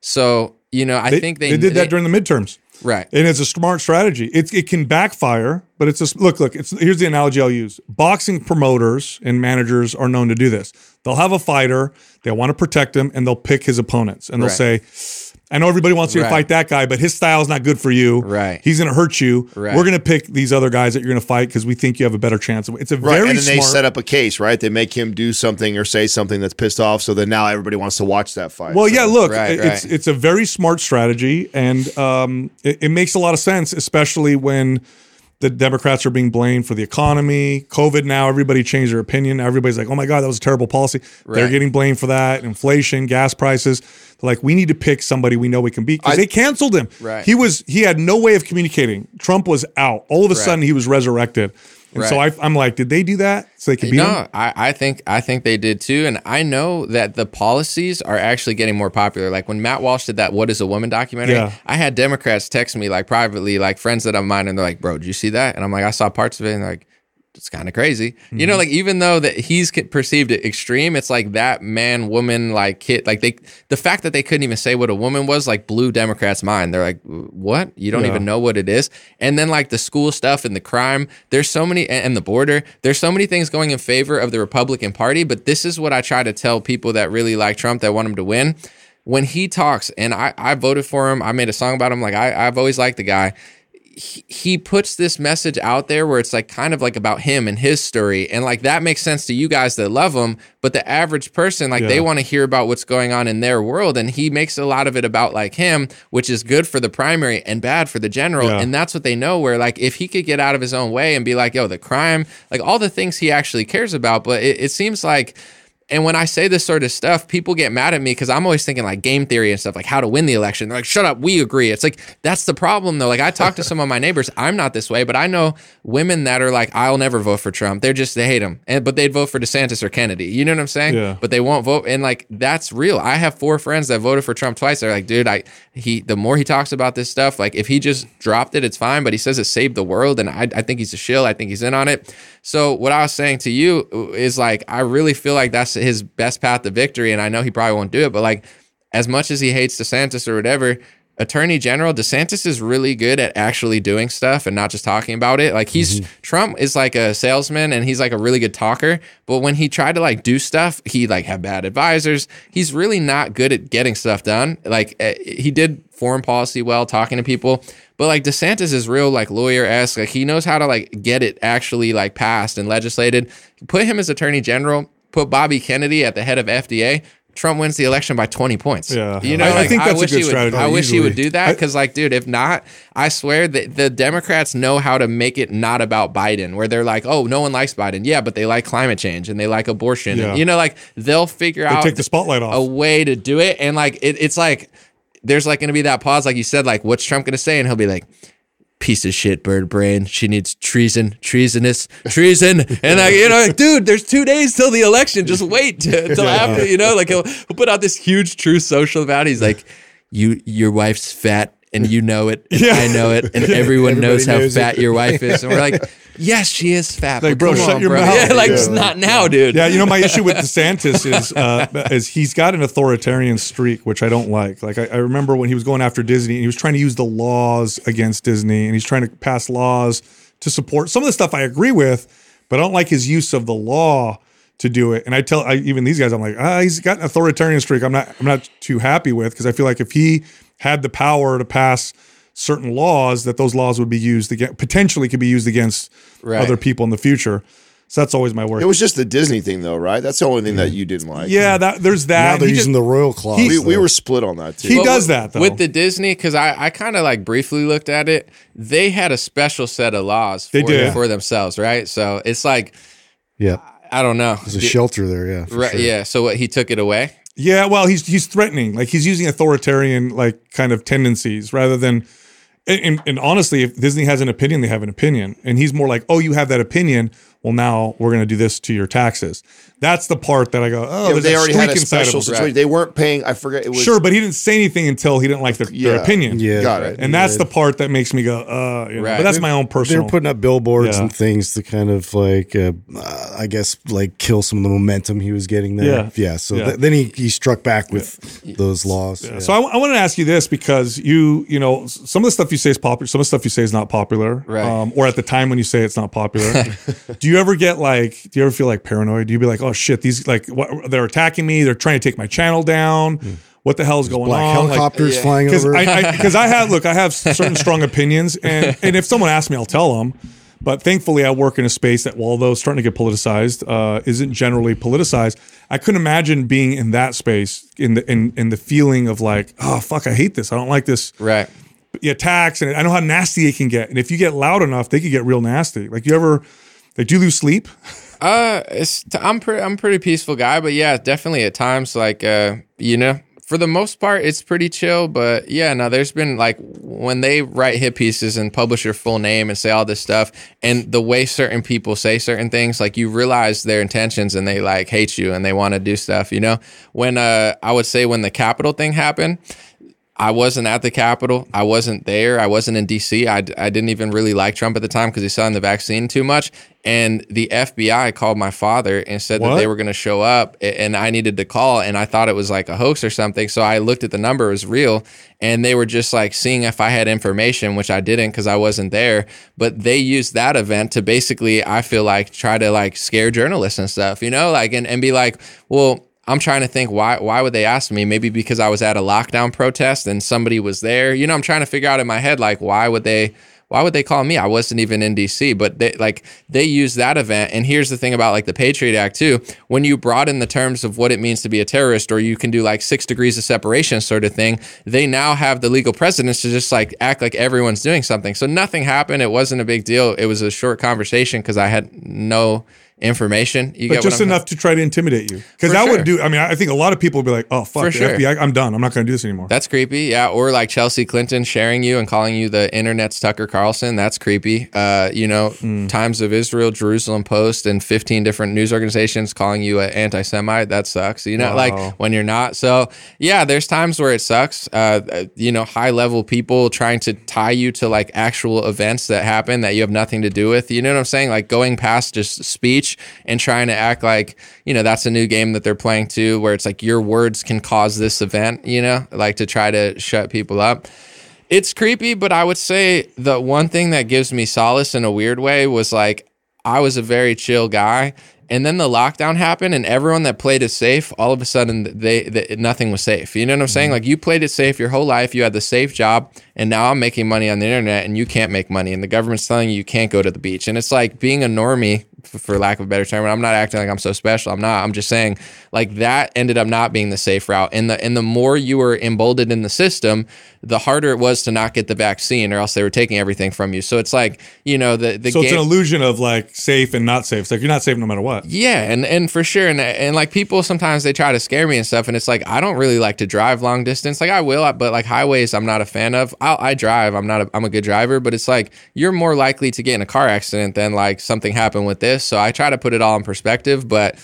C: So you know, I
B: They,
C: think they,
B: they did that during the midterms.
C: Right.
B: and it's a smart strategy. It it can backfire, but it's a look. Look, it's here's the analogy I'll use. Boxing promoters and managers are known to do this. They'll have a fighter, they want to protect him, and they'll pick his opponents, and they'll
C: Right.
B: say. I know everybody wants you to fight that guy, but his style is not good for you.
C: Right.
B: He's going to hurt you.
C: Right.
B: We're going to pick these other guys that you're going to fight because we think you have a better chance. It's a
D: Right.
B: very
D: and then they set up a case, right? They make him do something or say something that's pissed off. So then now everybody wants to watch that fight.
B: Well,
D: So-
B: yeah. Look,
C: Right,
B: it's
C: right.
B: it's a very smart strategy, and um, it, it makes a lot of sense, especially when the Democrats are being blamed for the economy, COVID. Now everybody changed their opinion. Everybody's like, "Oh my God, that was a terrible policy." They're getting blamed for that. Inflation, gas prices. They're like, we need to pick somebody we know we can beat because they canceled him.
C: Right.
B: He was he had no way of communicating. Trump was out. All of a
C: Right.
B: sudden, he was resurrected. And so I, I'm like, did they do that so they could beat?
C: No, I, I think I think they did too, and I know that the policies are actually getting more popular. Like when Matt Walsh did that "What Is a Woman" documentary,
B: Yeah.
C: I had Democrats text me like privately, like friends that of mine, and they're like, "Bro, did you see that?" And I'm like, "I saw parts of it," and like, it's kind of crazy. You know, mm-hmm. like even though that he's perceived it extreme, it's like that man, woman, like kid, like they, the fact that they couldn't even say what a woman was, like blew Democrats' mind. They're like, what? You don't
B: Yeah.
C: even know what it is. And then like the school stuff and the crime, there's so many, and and the border, there's so many things going in favor of the Republican Party. But this is what I try to tell people that really like Trump, that want him to win. When he talks, and I, I voted for him, I made a song about him. Like I, I've always liked the guy he, he puts this message out there where it's like kind of like about him and his story and like that makes sense to you guys that love him but the average person like they want to hear about what's going on in their world and he makes a lot of it about like him which is good for the primary and bad for the general
B: Yeah.
C: and that's what they know where like if he could get out of his own way and be like yo the crime like all the things he actually cares about but it, it seems like and when I say this sort of stuff, people get mad at me because I'm always thinking like game theory and stuff, like how to win the election. They're like, shut up, we agree. It's like, that's the problem though. Like, I talk to some of my neighbors, [LAUGHS] I'm not this way, but I know women that are like, I'll never vote for Trump. They're just, they hate him. And, but they'd vote for DeSantis or Kennedy. You know what I'm saying?
B: Yeah.
C: But they won't vote. And like, that's real. I have four friends that voted for Trump twice. They're like, dude, I, he, the more he talks about this stuff, like if he just dropped it, it's fine. But he says it saved the world. And I, I think he's a shill. I think he's in on it. So what I was saying to you is like, I really feel like that's his best path to victory. And I know he probably won't do it, but like, as much as he hates DeSantis or whatever, Attorney General DeSantis is really good at actually doing stuff and not just talking about it. Like he's Trump is like a salesman and he's like a really good talker, but when he tried to like do stuff, he like had bad advisors. He's really not good at getting stuff done. Like eh, he did foreign policy well, talking to people, but like DeSantis is real like lawyer esque. Like he knows how to like get it actually like passed and legislated. Put him as Attorney General. Put Bobby Kennedy at the head of FDA. Trump wins the election by 20 points.
B: Yeah.
C: You know,
B: I- I think that's a
C: wish
B: good
C: he would,
B: strategy.
C: I wish he would do that because, like, dude, if not, I swear that the Democrats know how to make it not about Biden, where they're like, oh, no one likes Biden. Yeah, but they like climate change and they like abortion.
B: Yeah.
C: And, you know, like, they'll figure out
B: take the spotlight off.
C: a way to do it. And, like, it, it's like, there's like going to be that pause, like you said, like, what's Trump going to say? And he'll be like, piece of shit bird brain. She needs treason, treasonous, treason. [LAUGHS] And like, you know, like, dude, there's two days till the election. Just wait [LAUGHS] till after, you know, like he'll, he'll put out this huge Truth Social about. it. He's like, you, your wife's fat and you know it. And
B: Yeah.
C: I know it. And [LAUGHS] everyone knows how
E: knows it.
C: fat your wife is. And we're like, [LAUGHS] yes, she is fat.
B: Like, bro, shut
C: on,
B: your
C: bro.
B: mouth.
C: Yeah, like
B: Yeah.
C: it's not now, dude.
B: Yeah, you know, my issue with [LAUGHS] DeSantis is uh, is he's got an authoritarian streak, which I don't like. Like I, I remember when he was going after Disney, and he was trying to use the laws against Disney, and he's trying to pass laws to support some of the stuff I agree with, but I don't like his use of the law to do it. And I tell I, even these guys, I'm like, ah, he's got an authoritarian streak. I'm not I'm not too happy with because I feel like if he had the power to pass certain laws, that those laws would be used against potentially could be used against
C: Right.
B: other people in the future. So that's always my worry.
D: It was just the Disney thing, though, right? That's the only thing that you didn't like.
B: Yeah, that there's
E: Now they're
B: He
E: using
B: just-
E: the royal clause.
D: we, we were split on that too.
B: He
C: But
B: does
C: with-
B: that, though.
C: with the Disney because I, I kind of like briefly looked at it. They had a special set of laws for,
B: They did.
C: for themselves, right? So it's like
E: yeah.
C: I don't know.
E: There's a shelter there. Yeah.
C: Right,
E: sure.
C: Yeah. So what? He took it away.
B: Yeah, well, he's he's threatening, like he's using authoritarian like kind of tendencies rather than. And, and, honestly, if Disney has an opinion, they have an opinion, and he's more like, "Oh, you have that opinion. Well, now we're going to do this to your taxes." That's the part that I go, "Oh,
D: Yeah, they already had a special
B: him."
D: situation. They weren't paying. I forget. It was
B: Sure, but he didn't say anything until he didn't like their, their opinion.
E: Yeah.
D: Got it.
B: and that's the part that makes me go, "Uh," you know,
C: Right.
B: but that's my own personal.
E: They're putting up billboards
B: Yeah.
E: and things to kind of like, uh, uh, I guess, like kill some of the momentum he was getting there.
B: Yeah.
E: So
B: Yeah.
E: th- then he, he struck back with those laws. Yeah.
B: So I, I wanted to ask you this because you, you know, some of the stuff you say is popular, some of the stuff you say is not popular,
C: Right.
B: Um, or at the time when you say it's not popular. [LAUGHS] do you ever get like, do you ever feel like paranoid? Do you be like, oh shit, these like, what, they're attacking me, they're trying to take my channel down. What the hell hell's going
E: Black
B: on? Like,
E: helicopters flying
B: because
E: over.
B: I because I, have look, I have [LAUGHS] certain strong opinions, and and if someone asks me, I'll tell them. But thankfully, I work in a space that, although it's starting to get politicized, uh, isn't generally politicized. I couldn't imagine being in that space, in the in in the feeling of like, oh fuck, I hate this. I don't like this.
C: Right.
B: The attacks, and I know how nasty it can get. And if you get loud enough, they could get real nasty. Like you ever, like, do you lose sleep?
C: Uh, it's I'm pretty I'm pretty peaceful guy, but yeah, definitely at times like uh, you know, for the most part, it's pretty chill. But yeah, no, there's been like when they write hit pieces and publish your full name and say all this stuff, and the way certain people say certain things, like you realize their intentions and they like hate you and they want to do stuff. You know, when uh, I would say when the Capitol thing happened. I wasn't at the Capitol. I wasn't there. I wasn't in DC. I, I didn't even really like Trump at the time because he's selling the vaccine too much. And the FBI called my father and said
B: What?
C: that they were going to show up and I needed to call. And I thought it was like a hoax or something. So I looked at the number, it was real. And they were just like seeing if I had information, which I didn't because I wasn't there. But they used that event to basically, I feel like, try to like scare journalists and stuff, you know, like, and, and be like, well, I'm trying to think why why would they ask me? Maybe because I was at a lockdown protest and somebody was there. You know, I'm trying to figure out in my head like why would they why would they call me? I wasn't even in DC, but they like they use that event. And here's the thing about like the Patriot Act too. When you broaden the terms of what it means to be a terrorist, or you can do like six degrees of separation sort of thing, they now have the legal precedence to just like act like everyone's doing something. So nothing happened. It wasn't a big deal. It was a short conversation because I had no information. You
B: But just enough to try to intimidate you. Because that
C: sure.
B: would do, I mean, I think a lot of people would be like, oh, fuck
C: sure.
B: FBI. I'm done. I'm not going to do this anymore.
C: That's creepy, yeah. Or like Chelsea Clinton sharing you and calling you the internet's Tucker Carlson. That's creepy. Uh, you know,
B: Hmm.
C: Times of Israel, Jerusalem Post, and 15 different news organizations calling you an anti-Semite. That sucks. You know,
B: Wow.
C: like when you're not. So yeah, there's times where it sucks. Uh, uh, you know, high level people trying to tie you to like actual events that happen that you have nothing to do with. You know what I'm saying? Like going past just speech and trying to act like you know that's a new game that they're playing too, where it's like your words can cause this event. You know, like to try to shut people up. It's creepy, but I would say the one thing that gives me solace in a weird way was like I was a very chill guy. And then the lockdown happened, and everyone that played it safe, all of a sudden, they, they nothing was safe. You know what I'm saying? Mm-hmm. Like you played it safe your whole life, you had the safe job, and now I'm making money on the internet, and you can't make money, and the government's telling you you can't go to the beach, and it's like being a normie, for lack of a better term. And I'm not acting like I'm so special. I'm not. I'm just saying like that ended up not being the safe route, and the and the more you were emboldened in the system, the harder it was to not get the vaccine, or else they were taking everything from you. So it's like you know the the
B: so it's an illusion of like safe and not safe. It's like you're not safe no matter what.
C: yeah, and and for sure, and and like people sometimes they try to scare me and stuff, and it's like I don't really like to drive long distance. Like I will, but like highways, I'm not a fan of. I'll, I drive. I'm not. A, I'm a good driver, but it's like you're more likely to get in a car accident than like something happened with this. So I try to put it all in perspective, but.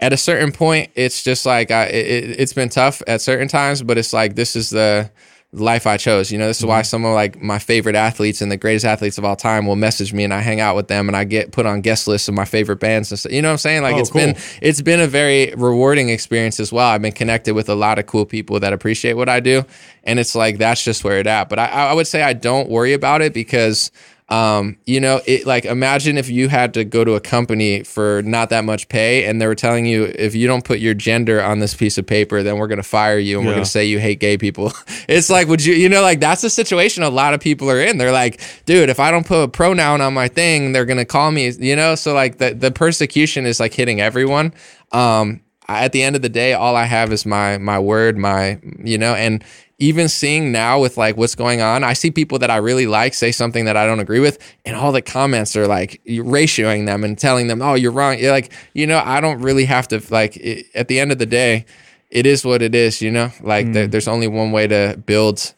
C: At a certain point, it's just like I, it, it's been tough at certain times, but it's like this is the life I chose. You know, this is why mm-hmm. some of like my favorite athletes and the greatest athletes of all time will message me and I hang out with them and I get put on guest lists of my favorite bands and stuff. You know what I'm saying? Like
B: Oh,
C: it's
B: cool.
C: been it's been a very rewarding experience as well. I've been connected with a lot of cool people that appreciate what I do. And it's like that's just where it at. But I, I would say I don't worry about it because um, you know, it like imagine if you had to go to a company for not that much pay and they were telling you if you don't put your gender on this piece of paper, then we're gonna fire you and we're gonna say you hate gay people. [LAUGHS] it's like, would you, you know, like that's the situation a lot of people are in. They're like, dude, if I don't put a pronoun on my thing, they're gonna call me, you know. So like the the persecution is like hitting everyone. Um, at the end of the day, all I have is my my word, my you know, and even seeing now with like what's going on, I see people that I really like say something that I don't agree with, and all the comments are like ratioing them and telling them, "Oh, you're wrong." You're like, you know, I don't really have to like. It, at the end of the day, it is what it is. You know, like there, there's only one way to build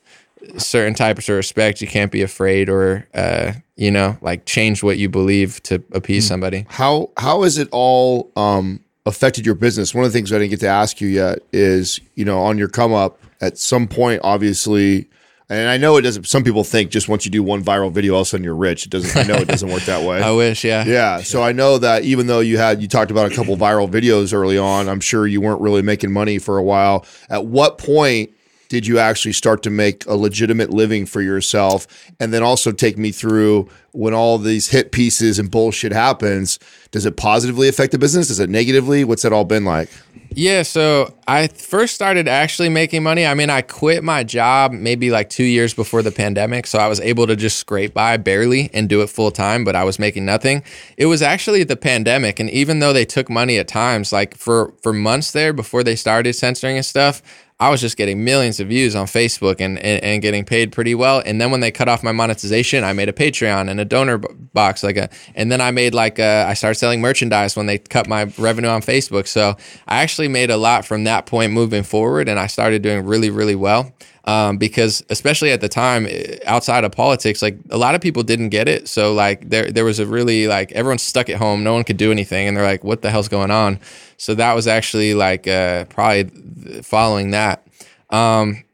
C: certain types of respect. You can't be afraid or uh, you know, like change what you believe to appease somebody.
D: How how is it all um, affected your business? One of the things I didn't get to ask you yet is, you know, on your come up at some point, obviously, and I know it doesn't. Some people think just once you do one viral video, all of a sudden you're rich. It doesn't. I know it doesn't work that way. [LAUGHS]
C: I wish, yeah.
D: Yeah. So I know that even though you had you talked about a couple viral videos early on, I'm sure you weren't really making money for a while. At what point did you actually start to make a legitimate living for yourself? And then also take me through when all these hit pieces and bullshit happens, does it positively affect the business? Does it negatively? What's that all been like?
C: Yeah, so I first started actually making money. I mean, I quit my job maybe like two years before the pandemic. So I was able to just scrape by barely and do it full time, but I was making nothing. It was actually the pandemic. And even though they took money at times, like for, for months there before they started censoring and stuff, I was just getting millions of views on Facebook and, and, and getting paid pretty well. And then when they cut off my monetization, I made a Patreon and a donor box, like a, and then I made like a, I started selling merchandise when they cut my revenue on Facebook. So I actually made a lot from that point moving forward, and I started doing really, really well. Um, because especially at the time eh, outside of politics, like a lot of people didn't get it. So like there, there was a really like everyone's stuck at home. No one could do anything. And they're like, what the hell's going on? So that was actually like, uh, probably following that. Um,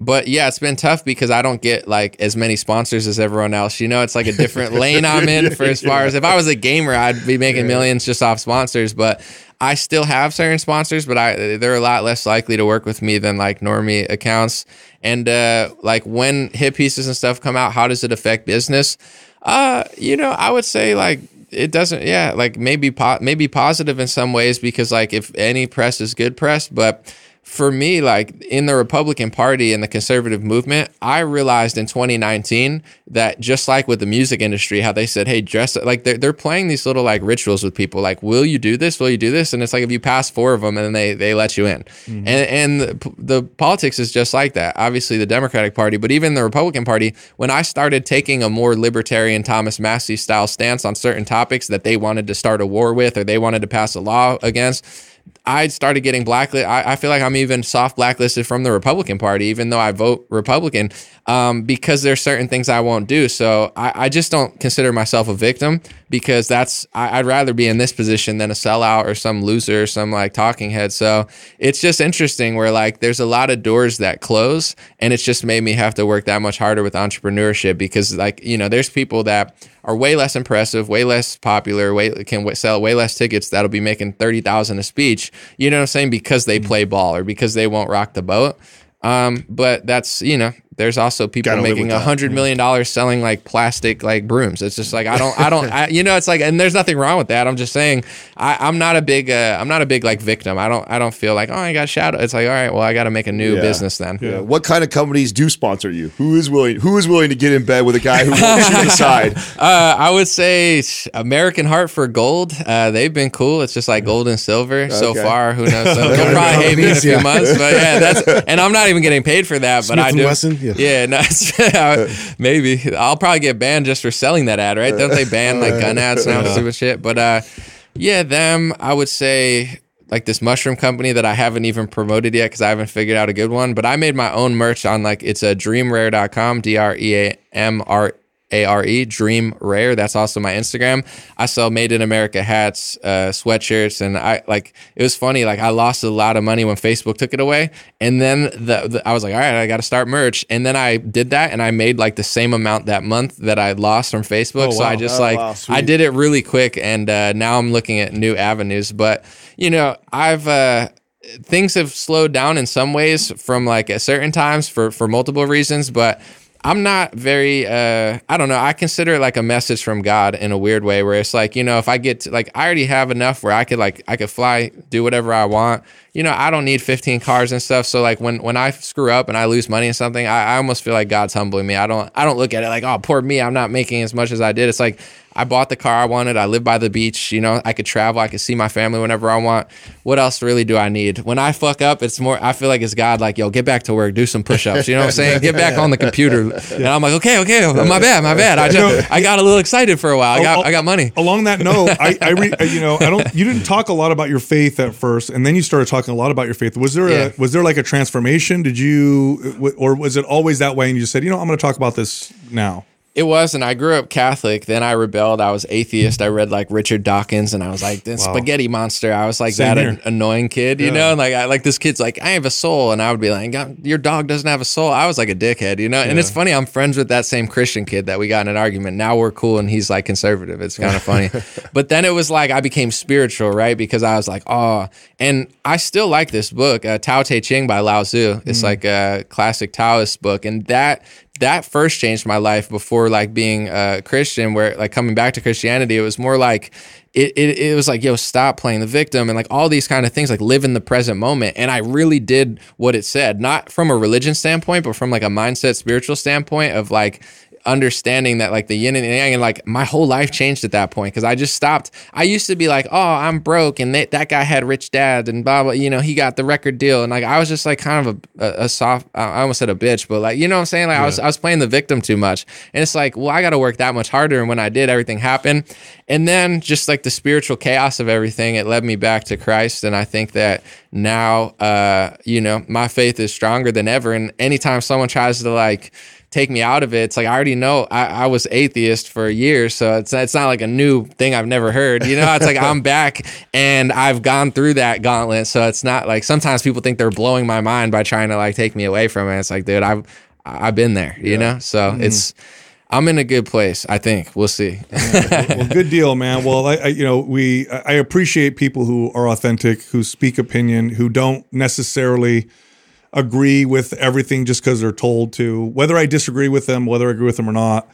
C: but yeah, it's been tough because I don't get like as many sponsors as everyone else. You know, it's like a different [LAUGHS] lane I'm in for as far as if I was a gamer, I'd be making millions just off sponsors. But I still have certain sponsors, but I they're a lot less likely to work with me than like normie accounts. And uh, like when hit pieces and stuff come out, how does it affect business? Uh, you know, I would say like it doesn't. Yeah, like maybe po- maybe positive in some ways because like if any press is good press, but for me, like in the Republican Party and the conservative movement, I realized in 2019 that just like with the music industry, how they said, "Hey, dress like they're they're playing these little like rituals with people, like, will you do this? Will you do this?" And it's like if you pass four of them, and then they they let you in. Mm-hmm. And and the, the politics is just like that. Obviously, the Democratic Party, but even the Republican Party, when I started taking a more libertarian Thomas Massie style stance on certain topics that they wanted to start a war with or they wanted to pass a law against I started getting blacklisted. I, I, feel like I'm even soft blacklisted from the Republican Party, even though I vote Republican, um, because there's certain things I won't do. So I, I, just don't consider myself a victim because that's I, would rather be in this position than a sellout or some loser or some like talking head. So it's just interesting where like there's a lot of doors that close, and it's just made me have to work that much harder with entrepreneurship because like you know there's people that are way less impressive, way less popular, way can sell way less tickets that'll be making 30,000 a speech. You know what I'm saying? Because they mm. play ball or because they won't rock the boat. Um, but that's, you know, there's also people Gotta making a hundred million dollars selling like plastic like brooms. It's just like I don't, I don't, [LAUGHS] I, you know, it's like, and there's nothing wrong with that. I'm just saying, I, am not a big, uh, I'm not a big like victim. I don't, I don't feel like oh I got shadow. It's like all right, well I got to make a new yeah. business then.
D: Yeah. What kind of companies do sponsor you? Who is willing? Who is willing to get in bed with a guy who wants you aside? [LAUGHS]
C: Uh, I would say American Hartford Gold. Uh, they've been cool. It's just like gold and silver okay. so far. Who knows? So [LAUGHS] they'll probably hate me in a few months, but yeah, that's and I'm not even getting paid for that. Smith but I do. Wesson? Yeah, yeah [LAUGHS] no, maybe I'll probably get banned just for selling that ad, right? Don't they ban like gun ads now and stupid shit? But uh, yeah, them I would say like this mushroom company that I haven't even promoted yet because I haven't figured out a good one. But I made my own merch on like it's a dreamrare.com, D R E A M R a R E, Dream Rare. That's also my Instagram. I sell made in America hats, uh, sweatshirts, and I like it was funny. Like I lost a lot of money when Facebook took it away, and then the, the I was like, all right, I got to start merch, and then I did that, and I made like the same amount that month that I lost from Facebook. Oh, so I just oh, like wow, I did it really quick, and uh, now I'm looking at new avenues. But you know, I've. Uh, things have slowed down in some ways from like at certain times for for multiple reasons but I'm not very uh I don't know, I consider it like a message from God in a weird way where it's like, you know, if I get to, like I already have enough where I could like I could fly, do whatever I want. You know, I don't need 15 cars and stuff. So like when when I screw up and I lose money and something, I, I almost feel like God's humbling me. I don't I don't look at it like, oh poor me, I'm not making as much as I did. It's like I bought the car I wanted. I live by the beach. You know, I could travel. I could see my family whenever I want. What else really do I need? When I fuck up, it's more, I feel like it's God, like, yo, get back to work, do some push ups. You know what I'm saying? Get back on the computer. [LAUGHS] And I'm like, okay, okay, oh, my bad, my bad. I just, I got a little excited for a while. I got, I got money.
B: Along that note, I, I re, [LAUGHS] you know, I don't, you didn't talk a lot about your faith at first, and then you started talking a lot about your faith. Was there yeah. a, was there like a transformation? Did you, uh, or was it always that way? And you just said, you know, I'm going to talk about this now.
C: It was, and I grew up Catholic. Then I rebelled. I was atheist. I read like Richard Dawkins, and I was like this wow. spaghetti monster. I was like Same that an, annoying kid, you yeah. know. And like I like this kid's like I have a soul, and I would be like, your dog doesn't have a soul. I was like a dickhead, you know. Yeah. And it's funny. I'm friends with that same Christian kid that we got in an argument. Now we're cool, and he's like conservative. It's kind of [LAUGHS] funny. but then it was like I became spiritual, right? Because I was like, oh, and I still like this book, uh, Tao Te Ching by Lao Tzu. It's mm. like a classic Taoist book, and that that first changed my life before like being a Christian, where like coming back to Christianity, it was more like it, it, it was like, yo, stop playing the victim and like all these kind of things, like live in the present moment. And I really did what it said, not from a religion standpoint, but from like a mindset, spiritual standpoint of like, understanding that like the yin and yang and like my whole life changed at that point because I just stopped. I used to be like, oh, I'm broke and they, that guy had rich dad and blah blah. You know, he got the record deal and like I was just like kind of a, a, a soft. I almost said a bitch, but like you know what I'm saying. Like yeah. I was I was playing the victim too much, and it's like, well, I got to work that much harder. And when I did, everything happened. And then just like the spiritual chaos of everything, it led me back to Christ. And I think that now, uh, you know, my faith is stronger than ever. And anytime someone tries to like take me out of it, it's like I already know I, I was atheist for a year, so it's it's not like a new thing I've never heard. You know, it's like I'm [LAUGHS] back and I've gone through that gauntlet, so it's not like sometimes people think they're blowing my mind by trying to like take me away from it. It's like, dude, I've I've been there, you know. So
B: Mm-hmm.
C: it's I'm in a good place. I think we'll see. [LAUGHS]
B: well, good deal, man. Well, I, I you know we I appreciate people who are authentic, who speak opinion, who don't necessarily agree with everything just because they're told to. Whether I disagree with them, whether I agree with them or not,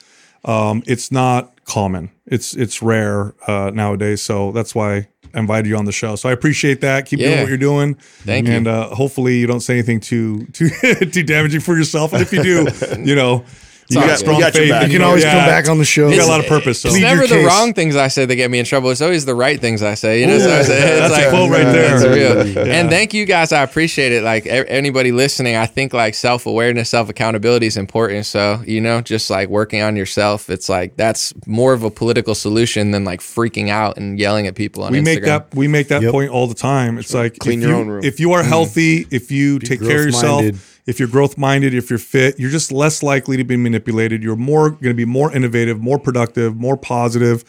B: um, it's not common. It's it's rare uh, nowadays. So that's why I invited you on the show. So I appreciate that. Keep doing what you're doing.
C: Thank you.
B: and, uh, hopefully you don't say anything too too [LAUGHS] too damaging for yourself. And if you do, [LAUGHS] you know. You got strong
D: We got your
B: faith.
D: back.
E: You
B: you
E: can always
B: yeah.
E: come back on the show.
B: You got a lot of purpose. So.
C: It's
E: Plead
C: never the
E: case.
C: wrong things I say that get me in trouble. It's always the right things I say. You know, so it's, it's
B: That's a
C: like,
B: quote right there.
C: Real.
B: Yeah.
C: And thank you guys. I appreciate it. Like anybody listening, I think like self awareness, self accountability is important. So you know, just like working on yourself, it's like that's more of a political solution than like freaking out and yelling at people on
B: we
C: Instagram.
B: make that we make that
E: Yep.
B: point all the time. It's like
D: Clean
B: if
D: your
B: you,
D: own room.
B: If you are mm. healthy, if you take care of yourself,
E: growth-minded.
B: If you're growth minded, if you're fit, you're just less likely to be manipulated. You're more going to be more innovative, more productive, more positive.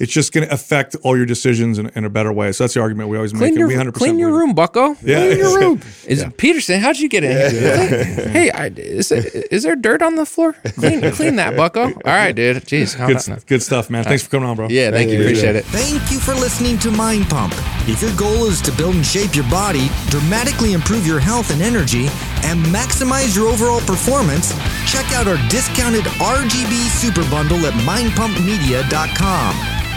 B: It's just going to affect all your decisions in, in a better way. So that's the argument we always make.
C: Clean
B: and
C: your,
B: we 100%
C: clean your room, Bucko.
B: Yeah.
C: Clean your [LAUGHS] room. Is Peterson? How'd you get in here? [LAUGHS] hey, I, is, there, is there dirt on the floor? Clean, clean that, Bucko. All right, dude. Jeez, calm
B: Good,
C: down.
B: good stuff, man. Thanks for coming on, bro.
C: Yeah, thank you. Appreciate it.
F: Thank you for listening to Mind Pump. If your goal is to build and shape your body, dramatically improve your health and energy, and maximize your overall performance, check out our discounted RGB Super Bundle at mindpumpmedia.com.